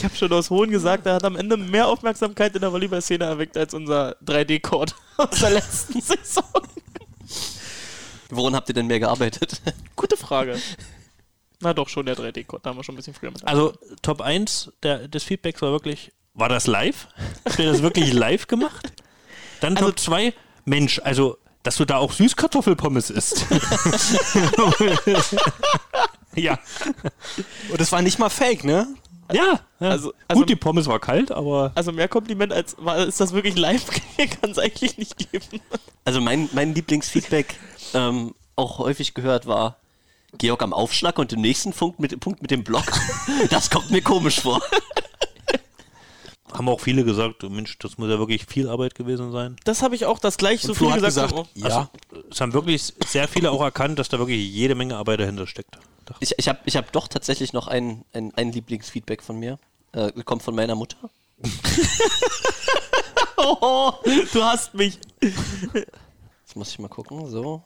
Ich habe schon aus Hohn gesagt, er hat am Ende mehr Aufmerksamkeit in der Volleyball-Szene erweckt als unser 3D-Court aus der letzten Saison. Woran habt ihr denn mehr gearbeitet? Gute Frage. Na doch, schon der 3D-Court, da haben wir schon ein bisschen früher mit. Also Top 1 der, des Feedbacks war wirklich, war das live? Habt ihr das wirklich live gemacht? Dann Also- Top 2, Mensch, also, dass du da auch Süßkartoffelpommes isst. ja. Und das war nicht mal fake, ne? Ja, ja. Also- also- gut, die Pommes war kalt, aber Also mehr Kompliment als war, ist das wirklich live kann es eigentlich nicht geben. Also mein, mein Lieblingsfeedback, ähm, auch häufig gehört, war Georg am Aufschlag und im nächsten Punkt mit, Punkt mit dem Block. Das kommt mir komisch vor. haben auch viele gesagt, Mensch, das muss ja wirklich viel Arbeit gewesen sein. Das habe ich auch das gleich so viel gesagt. gesagt, haben. ja. Also, es haben wirklich sehr viele auch erkannt, dass da wirklich jede Menge Arbeit dahinter steckt. Ich, ich habe ich hab doch tatsächlich noch ein, ein, ein Lieblingsfeedback von mir. Äh, kommt von meiner Mutter. Oh, du hast mich. Jetzt muss ich mal gucken. So.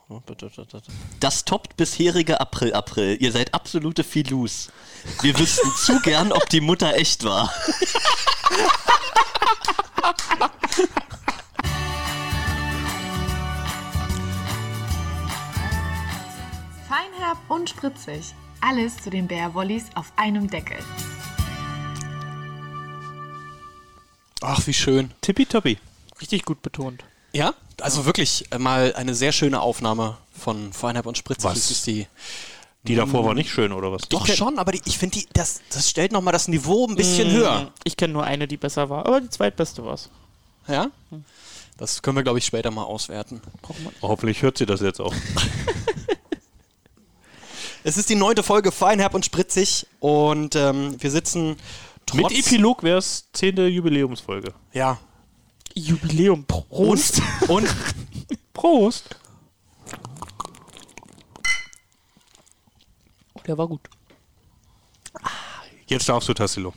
Das toppt bisherige April, April. Ihr seid absolute Filus. Wir wüssten zu gern, ob die Mutter echt war. Feinherb und spritzig. Alles zu den Bärwollis auf einem Deckel. Ach, wie schön. Tippitoppi. Richtig gut betont. Ja, also wirklich äh, mal eine sehr schöne Aufnahme von Feinherb und Spritzig. Was? Das ist die. Die davor war nicht schön, oder was? Doch schon, aber die, ich finde, die, das, das stellt nochmal das Niveau ein bisschen höher. Ich kenne nur eine, die besser war, aber die zweitbeste war es. Ja? Das können wir, glaube ich, später mal auswerten. Hoffentlich hört sie das jetzt auch. Es ist die neunte Folge Feinherb und Spritzig und ähm, wir sitzen trotz... Mit Epilog wäre es zehnte Jubiläumsfolge. Ja. Jubiläum. Prost. Und Prost! Der war gut. Jetzt darfst du, Tassilo.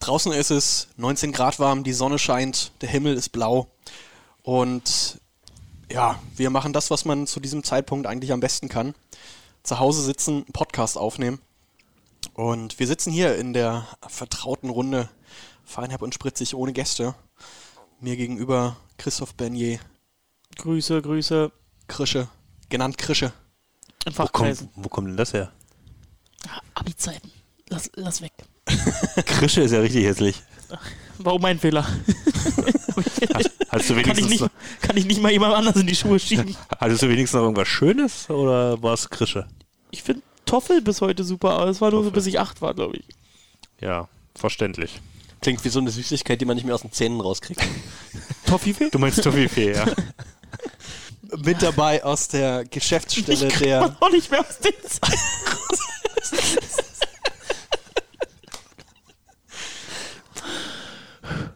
draußen ist es 19 Grad warm, die Sonne scheint, der Himmel ist blau und ja, wir machen das, was man zu diesem Zeitpunkt eigentlich am besten kann. Zu Hause sitzen, einen Podcast aufnehmen. Und wir sitzen hier in der vertrauten Runde Feinherb und Spritzig ohne Gäste. Mir gegenüber Christoph Bernier, Grüße, Grüße. Krische, genannt Krische. In Wo kommt, wo kommt denn das her? Abi-Zeiten. Lass, lass weg. Krische ist ja richtig hässlich. War auch mein Fehler. Hattest du kann, ich wenigstens, nicht, kann ich nicht mal jemand anders in die Schuhe schieben. hattest du wenigstens noch irgendwas Schönes oder war es Krische? Ich finde Toffel bis heute super, aber es war nur so, Toffel. bis ich acht war, glaube ich. Ja, verständlich. Klingt wie so eine Süßigkeit, die man nicht mehr aus den Zähnen rauskriegt. Toffifee? Du meinst Toffifee, ja. Mit dabei aus der Geschäftsstelle der Auch nicht mehr aus den Zeiten.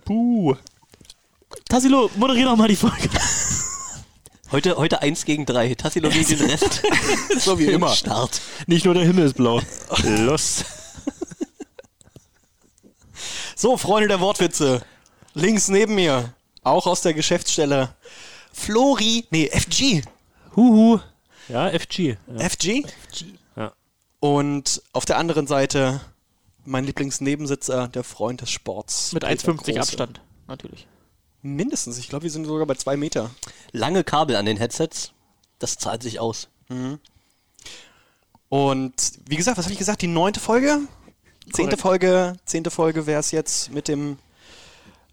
Puh. Tassilo, moderier doch mal die Folge. Heute, heute 1 gegen 3. Tassilo gegen den Rest. so wie immer. Start. Nicht nur der Himmel ist blau. Los. So, Freunde der Wortwitze. Links neben mir, auch aus der Geschäftsstelle, Flori, nee, FG. Huhu. Ja, FG. Ja. FG? Ja. Und auf der anderen Seite mein Lieblingsnebensitzer, der Freund des Sports. Mit Peter 1,50 Große. Abstand, natürlich. Mindestens, ich glaube, wir sind sogar bei zwei Meter. Lange Kabel an den Headsets. Das zahlt sich aus. Und wie gesagt, was habe ich gesagt? Die neunte Folge? Zehnte Korrekt. Folge, zehnte Folge wäre es jetzt mit dem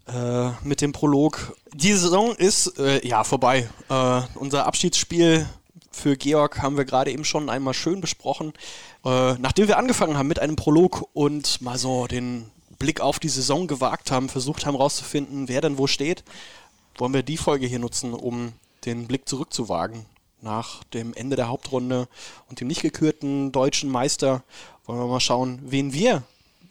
äh, mit dem Prolog. Die Saison ist äh, ja vorbei. Äh, unser Abschiedsspiel für Georg haben wir gerade eben schon einmal schön besprochen. Äh, nachdem wir angefangen haben mit einem Prolog und mal so den Blick auf die Saison gewagt haben, versucht haben herauszufinden, wer denn wo steht, wollen wir die Folge hier nutzen, um den Blick zurückzuwagen. Nach dem Ende der Hauptrunde und dem nicht gekürten deutschen Meister wollen wir mal schauen, wen wir,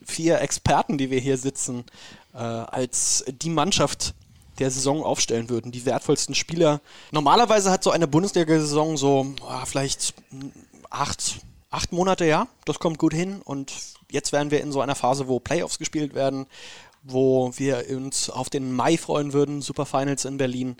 vier Experten, die wir hier sitzen, äh, als die Mannschaft der Saison aufstellen würden. Die wertvollsten Spieler. Normalerweise hat so eine Bundesliga-Saison so ah, vielleicht acht, acht Monate, ja. Das kommt gut hin. Und jetzt wären wir in so einer Phase, wo Playoffs gespielt werden, wo wir uns auf den Mai freuen würden, Superfinals in Berlin.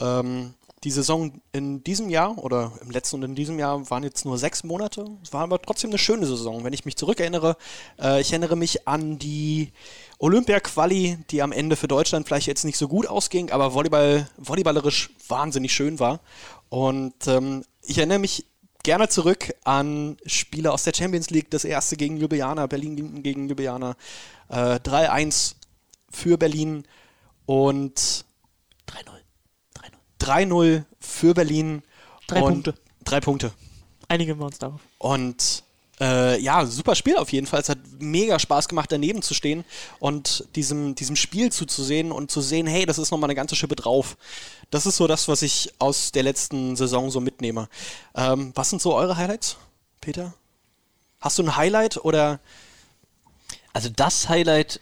Ähm, die Saison in diesem Jahr oder im letzten und in diesem Jahr waren jetzt nur sechs Monate. Es war aber trotzdem eine schöne Saison, wenn ich mich zurückerinnere. Äh, ich erinnere mich an die Olympia-Quali, die am Ende für Deutschland vielleicht jetzt nicht so gut ausging, aber Volleyball, volleyballerisch wahnsinnig schön war. Und ähm, ich erinnere mich gerne zurück an Spiele aus der Champions League, das erste gegen Ljubljana, Berlin gegen Ljubljana, äh, 3-1 für Berlin und 3-0. 3-0 für Berlin. Drei und Punkte. Drei Punkte. Einigen wir uns darauf. Und äh, ja, super Spiel auf jeden Fall. Es hat mega Spaß gemacht, daneben zu stehen und diesem, diesem Spiel zuzusehen und zu sehen, hey, das ist nochmal eine ganze Schippe drauf. Das ist so das, was ich aus der letzten Saison so mitnehme. Ähm, was sind so eure Highlights, Peter? Hast du ein Highlight oder Also das Highlight,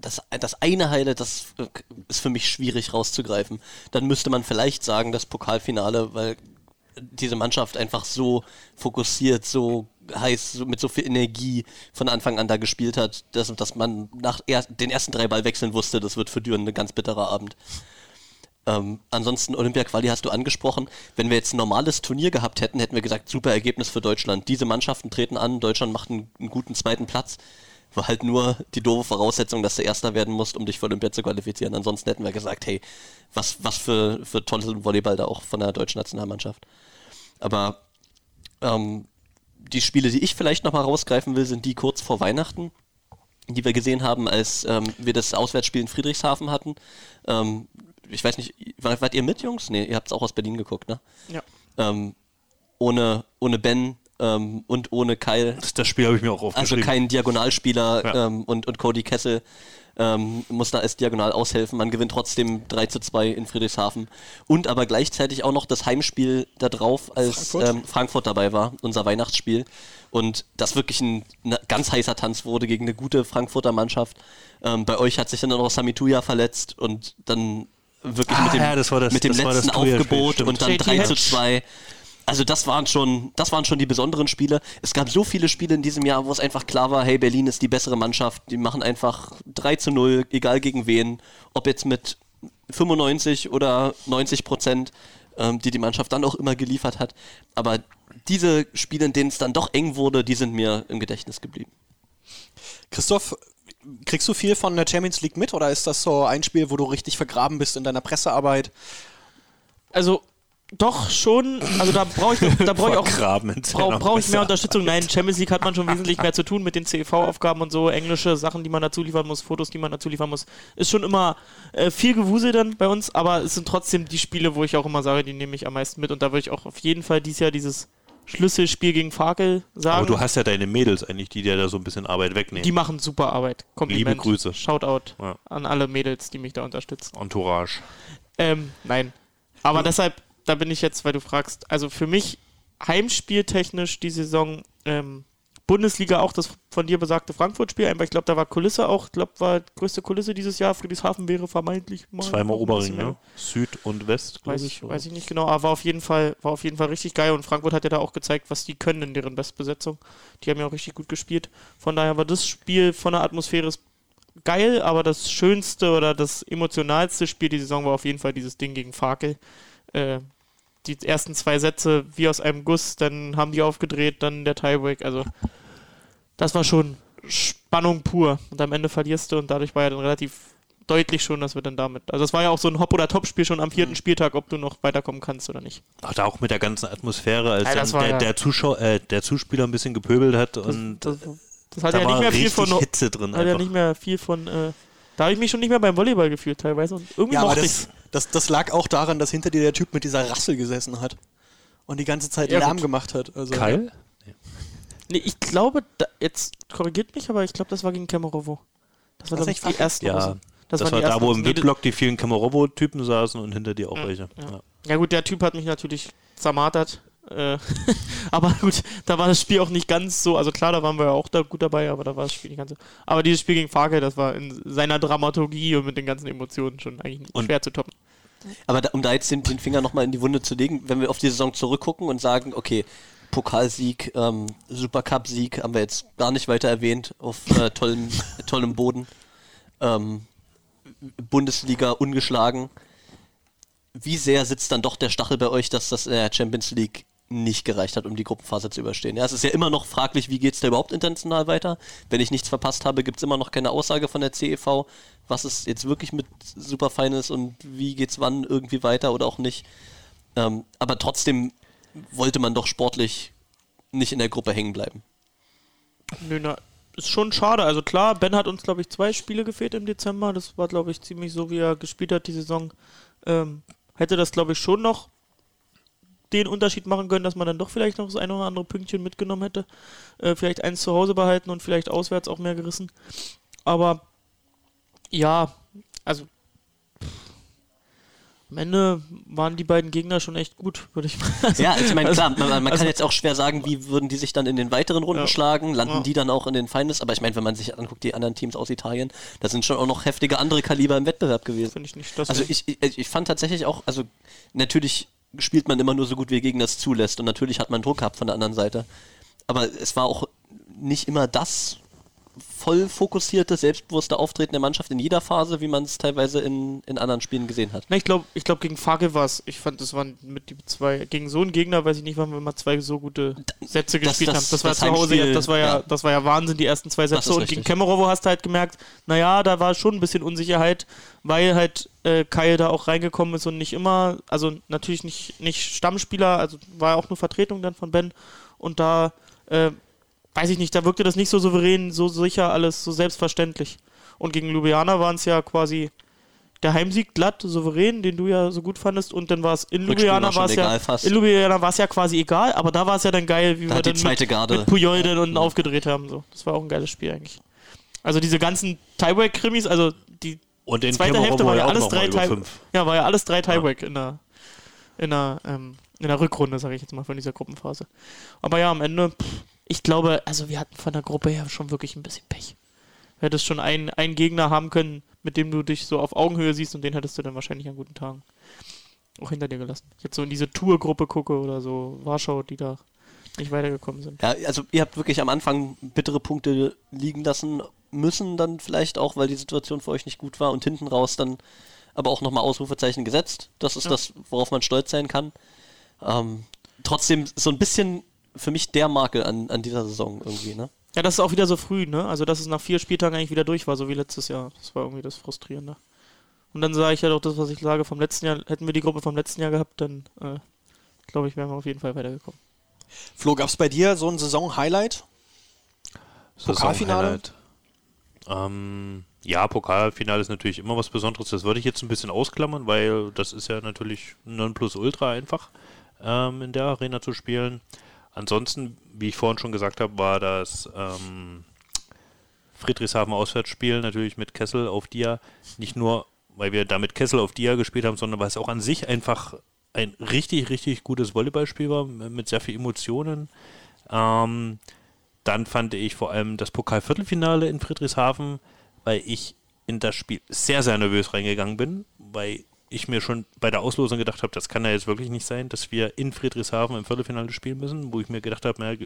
das, das eine Highlight, das äh, ist für mich schwierig rauszugreifen. Dann müsste man vielleicht sagen, das Pokalfinale, weil diese Mannschaft einfach so fokussiert, so heiß, mit so viel Energie von Anfang an da gespielt hat, dass, dass man nach er, den ersten drei Ballwechseln wusste, das wird für Düren ein ganz bitterer Abend. Ähm, ansonsten Olympia-Quali hast du angesprochen. Wenn wir jetzt ein normales Turnier gehabt hätten, hätten wir gesagt, super Ergebnis für Deutschland. Diese Mannschaften treten an, Deutschland macht einen, einen guten zweiten Platz. War halt nur die doofe Voraussetzung, dass du Erster werden musst, um dich für Olympia zu qualifizieren. Ansonsten hätten wir gesagt, hey, was, was für, für tolles Volleyball da auch von der deutschen Nationalmannschaft. Aber ähm, die Spiele, die ich vielleicht nochmal rausgreifen will, sind die kurz vor Weihnachten, die wir gesehen haben, als ähm, wir das Auswärtsspiel in Friedrichshafen hatten. Ähm, ich weiß nicht, wart, wart ihr mit, Jungs? Nee, ihr habt es auch aus Berlin geguckt, ne? Ja. Ähm, ohne, ohne Ben ähm, und ohne Kyle. Das, das Spiel habe ich mir auch Also aufgeschrieben. kein Diagonalspieler Ja. ähm, und, und Cody Kessel ähm, muss da als Diagonal aushelfen. Man gewinnt trotzdem 3 zu 2 in Friedrichshafen. Und aber gleichzeitig auch noch das Heimspiel da drauf, als Frankfurt? Ähm, Frankfurt dabei war, unser Weihnachtsspiel. Und das wirklich ein, ein ganz heißer Tanz wurde gegen eine gute Frankfurter Mannschaft. Ähm, bei euch hat sich dann noch Samituja verletzt und dann wirklich Ah, mit dem, ja, das war das- mit dem das war das letzten Aufgebot und dann JT 3 zu Hedge. 2. Also das waren schon, das waren schon die besonderen Spiele. Es gab so viele Spiele in diesem Jahr, wo es einfach klar war, hey, Berlin ist die bessere Mannschaft. Die machen einfach 3 zu 0, egal gegen wen. Ob jetzt mit 95 oder 90 Prozent, ähm, die die Mannschaft dann auch immer geliefert hat. Aber diese Spiele, in denen es dann doch eng wurde, die sind mir im Gedächtnis geblieben. Christoph, kriegst du viel von der Champions League mit oder ist das so ein Spiel, wo du richtig vergraben bist in deiner Pressearbeit? Also, doch schon. Also, da brauche ich, da brauche ich auch. Brauche brauch ich mehr. Unterstützung? Nein, Champions League hat man schon wesentlich mehr zu tun mit den CEV-Aufgaben und so, englische Sachen, die man dazu liefern muss, Fotos, die man dazu liefern muss. Ist schon immer äh, viel Gewusel dann bei uns, aber es sind trotzdem die Spiele, wo ich auch immer sage, die nehme ich am meisten mit und da würde ich auch auf jeden Fall dieses Jahr dieses Schlüsselspiel gegen Fakel sagen. Aber du hast ja deine Mädels eigentlich, die dir da so ein bisschen Arbeit wegnehmen. die machen super Arbeit. Kompliment. Liebe Grüße. Shoutout Ja. an alle Mädels, die mich da unterstützen. Entourage. Ähm, nein. Aber deshalb, da bin ich jetzt, weil du fragst, also für mich heimspieltechnisch die Saison ähm, Bundesliga auch das von dir besagte Frankfurt-Spiel, einfach ich glaube, da war Kulisse auch, ich glaube, war größte Kulisse dieses Jahr, Friedrichshafen wäre vermeintlich mal Zweimal Oberring, ne? Süd und West, glaub Weiß ich, weiß ich nicht genau, aber war auf jeden Fall, war auf jeden Fall richtig geil und Frankfurt hat ja da auch gezeigt, was die können in deren Bestbesetzung. Die haben ja auch richtig gut gespielt. Von daher war das Spiel von der Atmosphäre geil, aber das schönste oder das emotionalste Spiel die Saison war auf jeden Fall dieses Ding gegen Fakel. Äh, die ersten zwei Sätze wie aus einem Guss, dann haben die aufgedreht, dann der Tiebreak. Also das war schon Spannung pur. Und am Ende verlierst du und dadurch war ja dann relativ deutlich schon, dass wir dann damit. Also es war ja auch so ein Hop- oder Top-Spiel schon am vierten Mhm. Spieltag, ob du noch weiterkommen kannst oder nicht. Ach, da auch mit der ganzen Atmosphäre, als Ja, das der, ja- der, Zuschauer, äh, der Zuspieler ein bisschen gepöbelt hat und das, das hat da ja war nicht mehr viel von. Hitze drin. Hat ja nicht mehr viel von. Äh, da habe ich mich schon nicht mehr beim Volleyball gefühlt teilweise. Und irgendwie Ja, aber das, das, das lag auch daran, dass hinter dir der Typ mit dieser Rassel gesessen hat und die ganze Zeit Ja, Lärm gut. gemacht hat. Also, Kyle? Nee, ich glaube, da, jetzt korrigiert mich, aber ich glaube, das war gegen Kemerovo. Das war, glaube ich, nicht die ersten Ja. Das, waren war die da, wo im VIP-Block die vielen Kamerovo-Typen saßen und hinter dir auch Ja, welche. ja. Ja. Ja gut, der Typ hat mich natürlich zermartert. Äh, aber gut, da war das Spiel auch nicht ganz so. Also klar, da waren wir ja auch da gut dabei, aber da war das Spiel nicht ganz so. Aber dieses Spiel gegen Fakel, das war in seiner Dramaturgie und mit den ganzen Emotionen schon eigentlich Und- schwer zu toppen. Aber da, um da jetzt den, den Finger nochmal in die Wunde zu legen, wenn wir auf die Saison zurückgucken und sagen, okay, Pokalsieg, ähm, Supercup-Sieg haben wir jetzt gar nicht weiter erwähnt, auf äh, tollem, tollem Boden. Ähm, Bundesliga ungeschlagen. wie sehr sitzt dann doch der Stachel bei euch, dass das in der Champions League nicht gereicht hat, um die Gruppenphase zu überstehen. Ja, es ist ja immer noch fraglich, wie geht es da überhaupt international weiter. Wenn ich nichts verpasst habe, gibt es immer noch keine Aussage von der CEV, was es jetzt wirklich mit Superfein ist und wie geht es wann irgendwie weiter oder auch nicht. Ähm, aber trotzdem wollte man doch sportlich nicht in der Gruppe hängen bleiben. Nö, na, ist schon schade. Also klar, Ben hat uns, glaube ich, zwei Spiele gefehlt im Dezember. Das war, glaube ich, ziemlich so, wie er gespielt hat die Saison. Ähm, hätte das, glaube ich, schon noch den Unterschied machen können, dass man dann doch vielleicht noch das eine oder andere Pünktchen mitgenommen hätte. Äh, vielleicht eins zu Hause behalten und vielleicht auswärts auch mehr gerissen. Aber ja, also am Ende waren die beiden Gegner schon echt gut, würde ich mal sagen. Ja, ich meine, klar, man, man also- kann jetzt auch schwer sagen, wie würden die sich dann in den weiteren Runden Ja. schlagen, landen Ja. die dann auch in den Finals, aber ich meine, wenn man sich anguckt, die anderen Teams aus Italien, da sind schon auch noch heftige andere Kaliber im Wettbewerb gewesen. Finde ich nicht. Das Also ich, ich, ich fand tatsächlich auch, also natürlich spielt man immer nur so gut, wie Gegner es zulässt. Und natürlich hat man Druck gehabt von der anderen Seite, aber es war auch nicht immer das voll fokussierte, selbstbewusste Auftreten der Mannschaft in jeder Phase, wie man es teilweise in, in anderen Spielen gesehen hat. Na, ich glaube, ich glaub, gegen Farke war es. Ich fand, das waren mit die zwei. Gegen so einen Gegner, weiß ich nicht, wann wir mal zwei so gute Sätze das- gespielt das- haben. Das war das zu Hause, Heimspiel, das war ja, ja. das war ja Wahnsinn, die ersten zwei Sätze. Und gegen Kemerovo hast du halt gemerkt, naja, da war schon ein bisschen Unsicherheit, weil halt äh, Kai da auch reingekommen ist und nicht immer, also natürlich nicht, nicht Stammspieler, also war auch nur Vertretung dann von Ben. Und da, äh, weiß ich nicht, da wirkte das nicht so souverän, so sicher, alles so selbstverständlich. Und gegen Ljubljana waren es ja quasi der Heimsieg glatt, souverän, den du ja so gut fandest. Und dann war es in Ljubljana war es ja, fast. in Ljubljana war es ja quasi egal, aber da war es ja dann geil, wie Da wir dann mit, Garde- mit Puyol dann unten aufgedreht haben. So. Das war auch ein geiles Spiel eigentlich. Also diese ganzen Tiebreak-Krimis, also die Und in zweite Kämmerer Hälfte war ja auch alles drei über Tie fünf. Ja, war ja alles drei Tiebreak in der in der, ähm, in der Rückrunde, sage ich jetzt mal, von dieser Gruppenphase. Aber ja, am Ende, pff, ich glaube, also wir hatten von der Gruppe her schon wirklich ein bisschen Pech. Du hättest schon einen, einen Gegner haben können, mit dem du dich so auf Augenhöhe siehst und den hättest du dann wahrscheinlich an guten Tagen auch hinter dir gelassen. Jetzt so in diese Tour-Gruppe gucke oder so Warschau, die da nicht weitergekommen sind. Ja, also ihr habt wirklich am Anfang bittere Punkte liegen lassen müssen, dann vielleicht auch, weil die Situation für euch nicht gut war und hinten raus dann aber auch nochmal Ausrufezeichen gesetzt. Das ist Ja. das, worauf man stolz sein kann. Ähm, trotzdem so ein bisschen für mich der Makel an, an dieser Saison irgendwie, ne? Ja, das ist auch wieder so früh, ne? Also, dass es nach vier Spieltagen eigentlich wieder durch war, so wie letztes Jahr. Das war irgendwie das Frustrierende. Und dann sage ich halt auch das, was ich sage vom letzten Jahr. Hätten wir die Gruppe vom letzten Jahr gehabt, dann äh, glaube ich, wären wir auf jeden Fall weitergekommen. Flo, gab es bei dir so ein Saison-Highlight? Pokalfinale? Saisonhighlight. Ähm, ja, Pokalfinale ist natürlich immer was Besonderes. Das würde ich jetzt ein bisschen ausklammern, weil das ist ja natürlich Nonplusultra einfach, ähm, in der Arena zu spielen. Ansonsten, wie ich vorhin schon gesagt habe, war das ähm, Friedrichshafen Auswärtsspiel natürlich mit Kessel auf Dia. Nicht nur, weil wir da mit Kessel auf Dia gespielt haben, sondern weil es auch an sich einfach ein richtig, richtig gutes Volleyballspiel war, mit sehr viel Emotionen. Ähm, dann fand ich vor allem das Pokalviertelfinale in Friedrichshafen, weil ich in das Spiel sehr, sehr nervös reingegangen bin, weil ich mir schon bei der Auslosung gedacht habe, das kann ja jetzt wirklich nicht sein, dass wir in Friedrichshafen im Viertelfinale spielen müssen, wo ich mir gedacht habe, naja,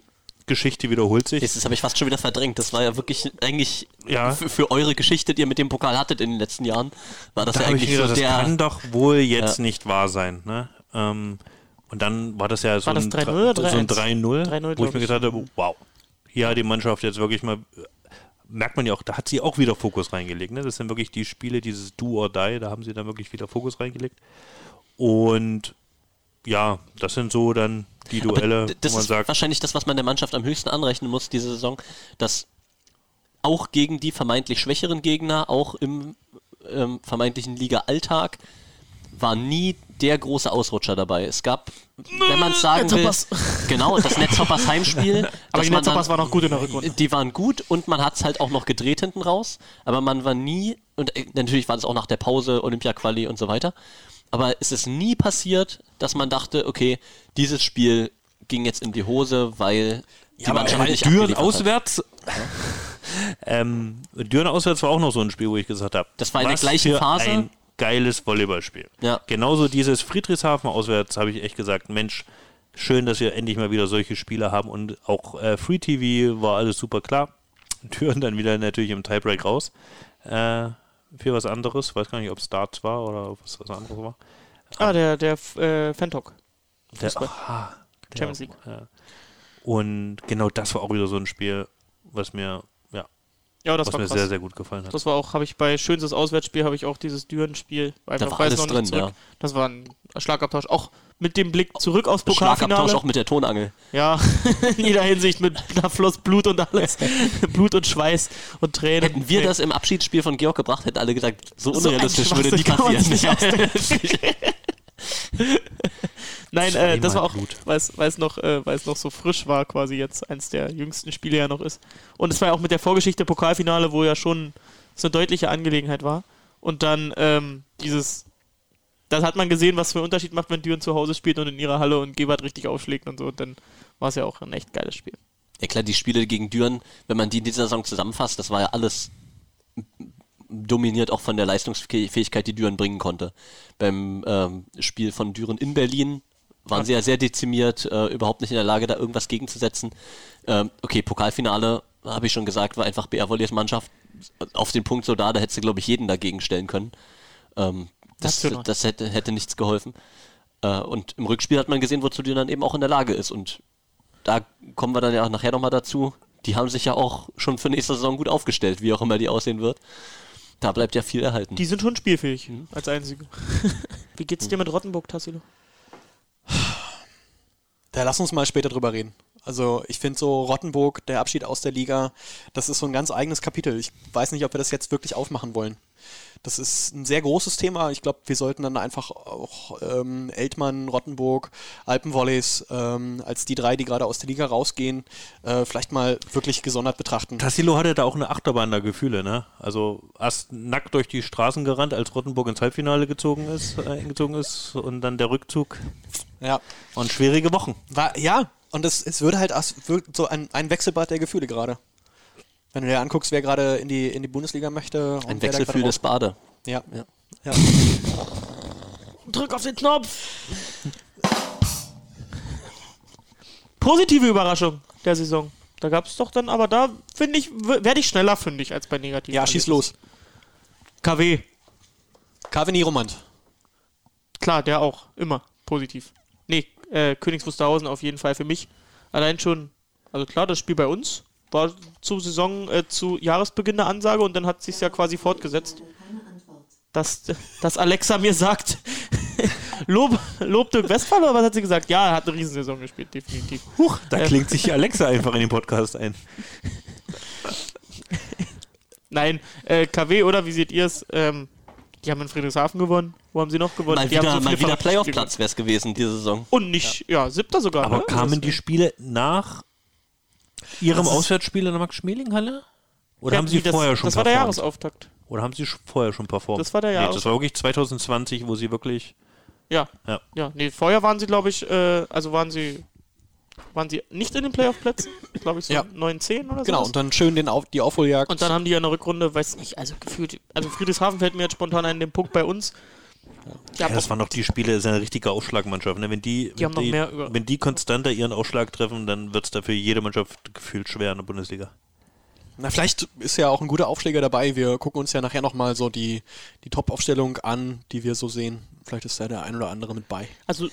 Geschichte wiederholt sich. Das habe ich fast schon wieder verdrängt. Das war ja wirklich eigentlich Ja. für, eure Geschichte, die ihr mit dem Pokal hattet in den letzten Jahren, war das da ja eigentlich mir so gedacht, das der. kann doch wohl jetzt Ja. nicht wahr sein. Ne? Ähm, und dann war das ja so War das ein 3-0 oder so ein 3-1? 3-0, 3-0, wo ich mir gedacht habe, wow, hier hat die Mannschaft jetzt wirklich mal, merkt man ja auch, da hat sie auch wieder Fokus reingelegt. Ne? Das sind wirklich die Spiele, dieses Do or Die, da haben sie dann wirklich wieder Fokus reingelegt. Und ja, das sind so dann die Duelle, Aber das wo man ist sagt, wahrscheinlich das, was man der Mannschaft am höchsten anrechnen muss diese Saison, dass auch gegen die vermeintlich schwächeren Gegner, auch im ähm, vermeintlichen Liga-Alltag, war nie der große Ausrutscher dabei. Es gab, wenn man es sagen will, genau, das Netzhoppers Heimspiel. Aber die Netzhoppers dann- waren auch gut in der Rückrunde. Die waren gut und man hat es halt auch noch gedreht hinten raus, aber man war nie, und äh, natürlich war das auch nach der Pause, Olympia-Quali und so weiter, aber es ist nie passiert, dass man dachte, okay, dieses Spiel ging jetzt in die Hose, weil die aber Mannschaft weil nicht Düren auswärts. ähm, Düren auswärts war auch noch so ein Spiel, wo ich gesagt habe, Das war in der gleichen Phase. Ein geiles Volleyballspiel. Ja. Genauso dieses Friedrichshafen auswärts habe ich echt gesagt, Mensch, schön, dass wir endlich mal wieder solche Spiele haben und auch äh, Free TV war alles super klar. Düren dann wieder natürlich im Tiebreak raus. Äh, für was anderes, weiß gar nicht, ob Start war oder ob es was anderes war. Ah, der, der äh, Fentok. Der, ah, der, Champions League. Ja. Und genau das war auch wieder so ein Spiel, was mir, ja, Ja, das was war mir krass. sehr, sehr gut gefallen hat. Das war auch, habe ich bei schönstes Auswärtsspiel, habe ich auch dieses Düren-Spiel. einfach war weiß alles noch nicht drin, zurück. Das war ein Schlagabtausch. Auch mit dem Blick zurück aufs Schlagabtausch Pokalfinale. auch mit der Tonangel. Ja, in jeder Hinsicht mit da floss Blut und alles. Blut und Schweiß und Tränen. Hätten wir das im Abschiedsspiel von Georg gebracht, hätten alle gesagt, so So unrealistisch würde kann man sich passieren. Nein, äh, das war auch, weil es- noch, äh, noch so frisch war, quasi jetzt eins der jüngsten Spiele ja noch ist. Und es war ja auch mit der Vorgeschichte Pokalfinale, wo ja schon so eine deutliche Angelegenheit war. Und dann ähm, dieses, das hat man gesehen, was für einen Unterschied macht, wenn Düren zu Hause spielt und in ihrer Halle und Gebert richtig aufschlägt und so. Und dann war es ja auch ein echt geiles Spiel. Ja klar, die Spiele gegen Düren, wenn man die in dieser Saison zusammenfasst, das war ja alles dominiert auch von der Leistungsfähigkeit, die Düren bringen konnte. Beim ähm, Spiel von Düren in Berlin waren sie ja sehr dezimiert, äh, überhaupt nicht in der Lage, da irgendwas gegenzusetzen. Ähm, okay, Pokalfinale, habe ich schon gesagt, war einfach BR Volleys Mannschaft auf den Punkt so da, da hättest du, glaube ich, jeden dagegen stellen können. Ähm, das das hätte, hätte nichts geholfen. Äh, und im Rückspiel hat man gesehen, wozu Düren dann eben auch in der Lage ist. Und da kommen wir dann ja auch nachher nochmal dazu. Die haben sich ja auch schon für nächste Saison gut aufgestellt, wie auch immer die aussehen wird. Da bleibt ja viel erhalten. Die sind schon spielfähig, Mhm. als einzige. Wie geht's dir mit Rottenburg, Tassilo? Da lass uns mal später drüber reden. Also ich finde so Rottenburg, der Abschied aus der Liga, das ist so ein ganz eigenes Kapitel. Ich weiß nicht, ob wir das jetzt wirklich aufmachen wollen. Das ist ein sehr großes Thema. Ich glaube, wir sollten dann einfach auch ähm, Eltmann, Rottenburg, Alpenvolleys ähm, als die drei, die gerade aus der Liga rausgehen, äh, vielleicht mal wirklich gesondert betrachten. Tassilo hatte da auch eine Achterbahn der Gefühle, ne? Also erst nackt durch die Straßen gerannt, als Rottenburg ins Halbfinale gezogen ist, äh, eingezogen ist und dann der Rückzug. Ja, Waren schwierige Wochen. war, ja. und es, es würde halt wirkt so ein, ein Wechselbad der Gefühle gerade. Wenn du dir anguckst, wer gerade in die, in die Bundesliga möchte. und Ein gerade des Bade. Ja. Ja. ja. Drück auf den Knopf! Positive Überraschung der Saison. Da gab es doch dann, aber da finde ich, werde ich schneller fündig als bei negativen. Ja, schieß los. KW. Kaveni Romand. Klar, der auch. Immer. Positiv. Nee, äh, Königs Wusterhausen auf jeden Fall für mich. Allein schon, also klar, das Spiel bei uns war zu Saison, äh, zu Jahresbeginn eine Ansage und dann hat sich ja quasi fortgesetzt. Dass, dass Alexa mir sagt, Lob, Lob Dirk Westphal oder was hat sie gesagt? Ja, er hat eine Riesensaison gespielt, definitiv. Huch, da Äh. klingt sich Alexa einfach in den Podcast ein. Nein, äh, KW, oder wie seht ihr es? Ähm, die haben in Friedrichshafen gewonnen. Wo haben sie noch gewonnen? Mal die haben wieder, so mal wieder Playoff-Platz wäre es gewesen diese Saison. Und nicht, ja, siebter sogar. Aber ne? kamen die Spiele nach ihrem Auswärtsspiel in der Max-Schmeling-Halle? Oder Ja, haben sie das, vorher schon Das war der performt? Jahresauftakt. Oder haben sie vorher schon performt? Das war der Nee, Jahres- das war wirklich 2020, wo sie wirklich. Ja. Ja. Ja, nee, vorher waren sie, glaube ich, äh, also waren sie, waren sie nicht in den Playoff-Plätzen, glaube ich, so Ja. 9, 10 oder so. Genau, und dann schön den Auf, die Aufholjagd. Und dann haben die ja in der Rückrunde, weiß nicht, also gefühlt, also Friedrichshafen fällt mir jetzt spontan ein, den Punkt bei uns. Die Ja, das waren noch die Spiele, das ist eine richtige Ausschlagmannschaft. Ne? Wenn, die, Die haben noch wenn, mehr über- wenn die konstanter ihren Ausschlag treffen, dann wird es dafür jede Mannschaft gefühlt schwer in der Bundesliga. Na, vielleicht ist ja auch ein guter Aufschläger dabei. Wir gucken uns ja nachher nochmal so die, die Top-Aufstellung an, die wir so sehen. Vielleicht ist da der ein oder andere mit bei. Also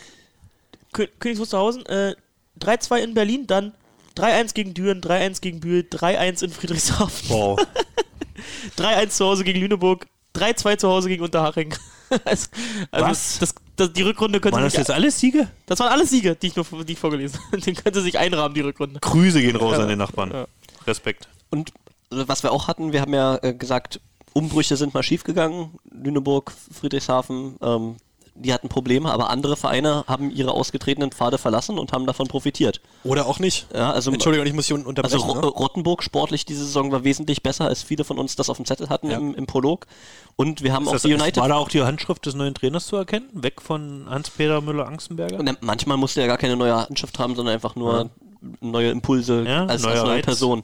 Kö Königs Wusterhausen, äh, 3-2 in Berlin, dann 3-1 gegen Düren, 3-1 gegen Bühl, 3-1 in Friedrichshafen, Wow. 3-1 zu Hause gegen Lüneburg, 3-2 zu Hause gegen Unterhaching. also, also Was? Das, das, die Rückrunde könnte Waren das sich, jetzt alles Siege? das waren alles Siege, die ich, nur, die ich vorgelesen habe. Den könnte sich einrahmen, die Rückrunde. Grüße gehen raus Ja. an den Nachbarn. Ja. Respekt. Und äh, was wir auch hatten, wir haben ja äh, gesagt, Umbrüche sind mal schiefgegangen. Lüneburg, Friedrichshafen, ähm, die hatten Probleme, aber andere Vereine haben ihre ausgetretenen Pfade verlassen und haben davon profitiert. Oder auch nicht. Ja, also, Entschuldigung, ich muss hier unterbrechen. also ne? Rottenburg sportlich diese Saison war wesentlich besser, als viele von uns das auf dem Zettel hatten Ja. im, im Prolog. Und wir haben Ist auch das, die United. War da auch die Handschrift des neuen Trainers zu erkennen? Weg von Hans-Peter Müller-Angstenberger? Und dann- manchmal musste er gar keine neue Handschrift haben, sondern einfach nur neue Impulse Ja, als, neuer als neue. Person.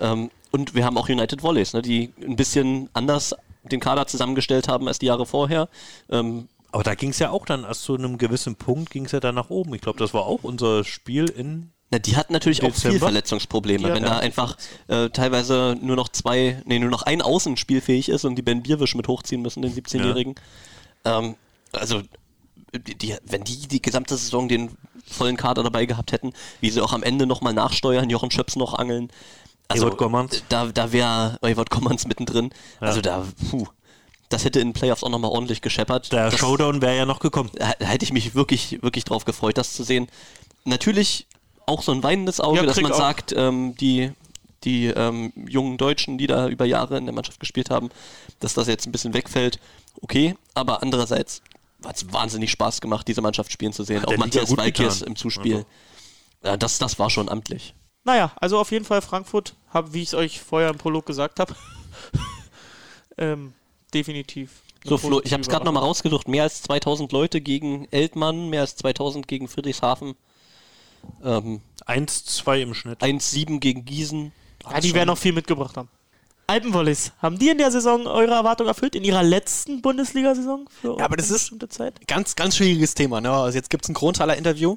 Ähm, und wir haben auch United Volleys, ne, die ein bisschen anders den Kader zusammengestellt haben als die Jahre vorher. Ähm, Aber da ging es ja auch dann erst zu einem gewissen Punkt, ging es ja dann nach oben. Ich glaube, das war auch unser Spiel in. na, die hatten natürlich auch viel? Verletzungsprobleme, wenn da einfach äh, teilweise nur noch zwei, nee, nur noch ein Außen spielfähig ist und die Ben Bierwisch mit hochziehen müssen, den 17-Jährigen. Ähm, also die, die, wenn die die gesamte Saison den vollen Kader dabei gehabt hätten, wie sie auch am Ende nochmal nachsteuern, Jochen Schöps noch angeln. Also, Evert Gommerns. Da, da wäre Evert Gommerns mittendrin. Also da, puh, das hätte in den Playoffs auch nochmal ordentlich gescheppert. Der das, Showdown wäre ja noch gekommen. da hätte ich mich wirklich, wirklich drauf gefreut, das zu sehen. Natürlich auch so ein weinendes Auge, Ja, dass man auch. sagt, ähm, die, die ähm, jungen Deutschen, die da über Jahre in der Mannschaft gespielt haben, dass das jetzt ein bisschen wegfällt. Okay, aber andererseits hat es wahnsinnig Spaß gemacht, diese Mannschaft spielen zu sehen. Hat auch Matthias Walkiers im Zuspiel. Also. Ja, das, das war schon amtlich. Naja, also auf jeden Fall Frankfurt, hab, wie ich es euch vorher im Prolog gesagt habe, ähm, definitiv. So, Flo, ich habe es gerade nochmal rausgesucht. Mehr als 2000 Leute gegen Eltmann, mehr als 2000 gegen Friedrichshafen. Ähm, 1-2 im Schnitt. 1-7 gegen Gießen. Ja, die werden noch viel mitgebracht haben. Alpenvolleys, haben die in der Saison eure Erwartung erfüllt? In ihrer letzten Bundesliga-Saison? Für Ja, aber das eine ist- bestimmte Zeit? Ganz, ganz schwieriges Thema. Ne? Also jetzt gibt es ein Kronthaler-Interview,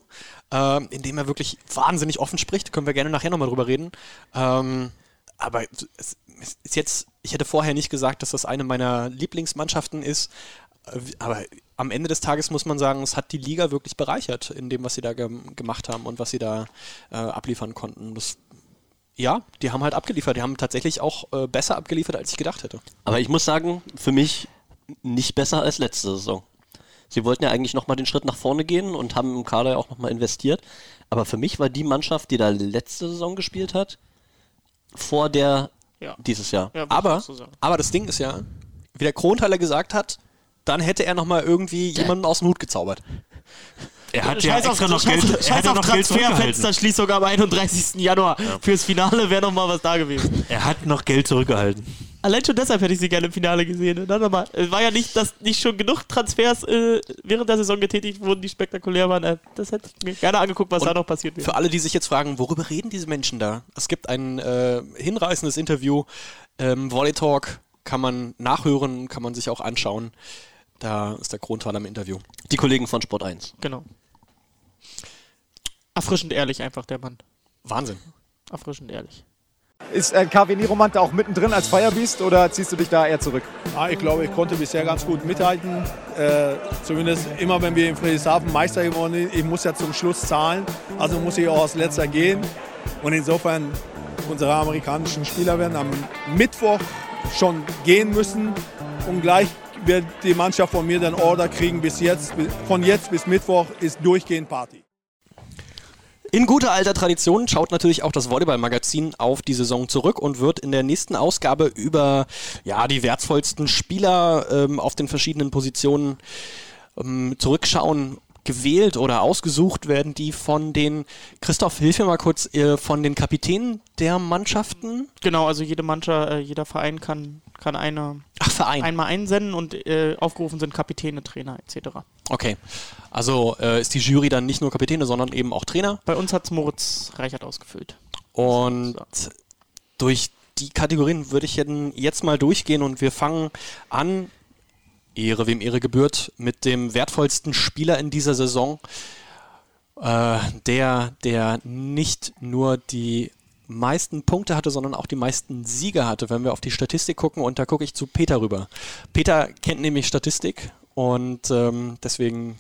ähm, in dem er wirklich wahnsinnig offen spricht. Können wir gerne nachher nochmal drüber reden. Ähm, aber es ist jetzt, ich hätte vorher nicht gesagt, dass das eine meiner Lieblingsmannschaften ist. Aber am Ende des Tages muss man sagen, es hat die Liga wirklich bereichert in dem, was sie da gem gemacht haben und was sie da äh, abliefern konnten. Das, ja, die haben halt abgeliefert. Die haben tatsächlich auch äh, besser abgeliefert, als ich gedacht hätte. Aber ich muss sagen, für mich nicht besser als letzte Saison. Sie wollten ja eigentlich nochmal den Schritt nach vorne gehen und haben im Kader ja auch nochmal investiert. Aber für mich war die Mannschaft, die da letzte Saison gespielt hat, vor der Ja. dieses Jahr. Ja, Aber, so aber das Ding ist ja, wie der Kronthaler gesagt hat, dann hätte er nochmal irgendwie jemanden aus dem Hut gezaubert. Er hat ja auf, extra noch scheiß, Geld, er scheiß hat ja auf noch. Transferfensterschließung am 31. Januar. Fürs Finale wäre noch mal was da gewesen. Er hat noch Geld zurückgehalten. Allein schon deshalb hätte ich sie gerne im Finale gesehen. Und dann noch mal, es war ja nicht, dass nicht schon genug Transfers äh, während der Saison getätigt wurden, die spektakulär waren. Äh, das hätte ich mir gerne angeguckt, was Und da noch passiert wäre. Für alle, die sich jetzt fragen, worüber reden diese Menschen da? Es gibt ein äh, hinreißendes Interview, ähm, Volley Talk, kann man nachhören, kann man sich auch anschauen. Da ist der Kronthaler im Interview. Die Kollegen von Sport 1. Genau. Erfrischend ehrlich einfach, der Mann. Wahnsinn. Erfrischend ehrlich. Ist äh, KW Niromant da auch mittendrin als Firebeast oder ziehst du dich da eher zurück? Ja, ich glaube, ich konnte bisher ganz gut mithalten. Äh, zumindest immer, wenn wir in Friedrichshafen Meister geworden sind. Ich muss ja zum Schluss zahlen, also muss ich auch als letzter gehen. Und insofern, unsere amerikanischen Spieler werden am Mittwoch schon gehen müssen. Und gleich wird die Mannschaft von mir dann Order kriegen. Bis jetzt, von jetzt bis Mittwoch ist durchgehend Party. In guter alter Tradition schaut natürlich auch das Volleyball-Magazin auf die Saison zurück und wird in der nächsten Ausgabe über ja, die wertvollsten Spieler ähm, auf den verschiedenen Positionen ähm, zurückschauen. Gewählt oder ausgesucht werden die von den, Christoph, hilf mir mal kurz, äh, von den Kapitänen der Mannschaften. Genau, also jede Mannschaft, äh, jeder Verein kann, kann eine Ach, Verein. einmal einsenden und äh, aufgerufen sind Kapitäne, Trainer etc. Okay. Also äh, ist die Jury dann nicht nur Kapitäne, sondern eben auch Trainer. Bei uns hat es Moritz Reichert ausgefüllt. Und durch die Kategorien würde ich jetzt mal durchgehen und wir fangen an, Ehre wem Ehre gebührt, mit dem wertvollsten Spieler in dieser Saison, äh, der, der nicht nur die meisten Punkte hatte, sondern auch die meisten Siege hatte, wenn wir auf die Statistik gucken und da gucke ich zu Peter rüber. Peter kennt nämlich Statistik und ähm, deswegen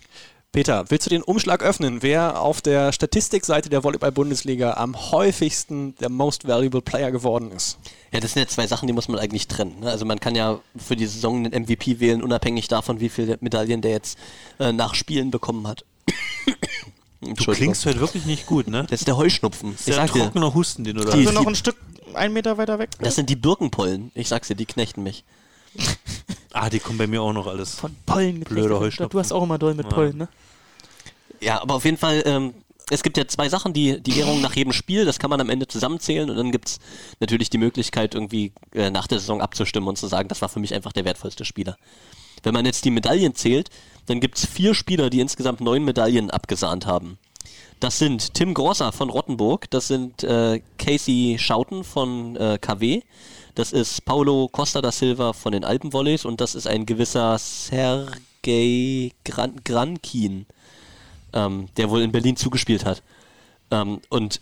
Peter, willst du den Umschlag öffnen, wer auf der Statistikseite der Volleyball-Bundesliga am häufigsten der Most Valuable Player geworden ist? Ja, das sind ja zwei Sachen, die muss man eigentlich trennen. Ne? Also man kann ja für die Saison einen MVP wählen, unabhängig davon, wie viele Medaillen der jetzt äh, nach Spielen bekommen hat. Du klingst heute wirklich nicht gut, ne? Das ist der Heuschnupfen. Das ist Ich der trockener Husten, den du da Die- Also hast. noch ein Stück, ein Meter weiter weg. das sind die Birkenpollen. Ich sag's dir, die knechten mich. Ah, die kommen bei mir auch noch alles. Von Pollen Blöde. Heuschnupfen. Du hast auch immer doll mit Ja. Pollen, ne? Ja, aber auf jeden Fall, ähm, es gibt ja zwei Sachen, die, die Währung nach jedem Spiel, das kann man am Ende zusammenzählen und dann gibt's natürlich die Möglichkeit, irgendwie äh, nach der Saison abzustimmen und zu sagen, das war für mich einfach der wertvollste Spieler. Wenn man jetzt die Medaillen zählt, dann gibt's vier Spieler, die insgesamt neun Medaillen abgesahnt haben. Das sind Tim Grosser von Rottenburg, das sind äh, Casey Schouten von äh, KW, das ist Paulo Costa da Silva von den Alpenvolleys und das ist ein gewisser Sergei Gran Grankin, ähm, der wohl in Berlin zugespielt hat. Ähm, und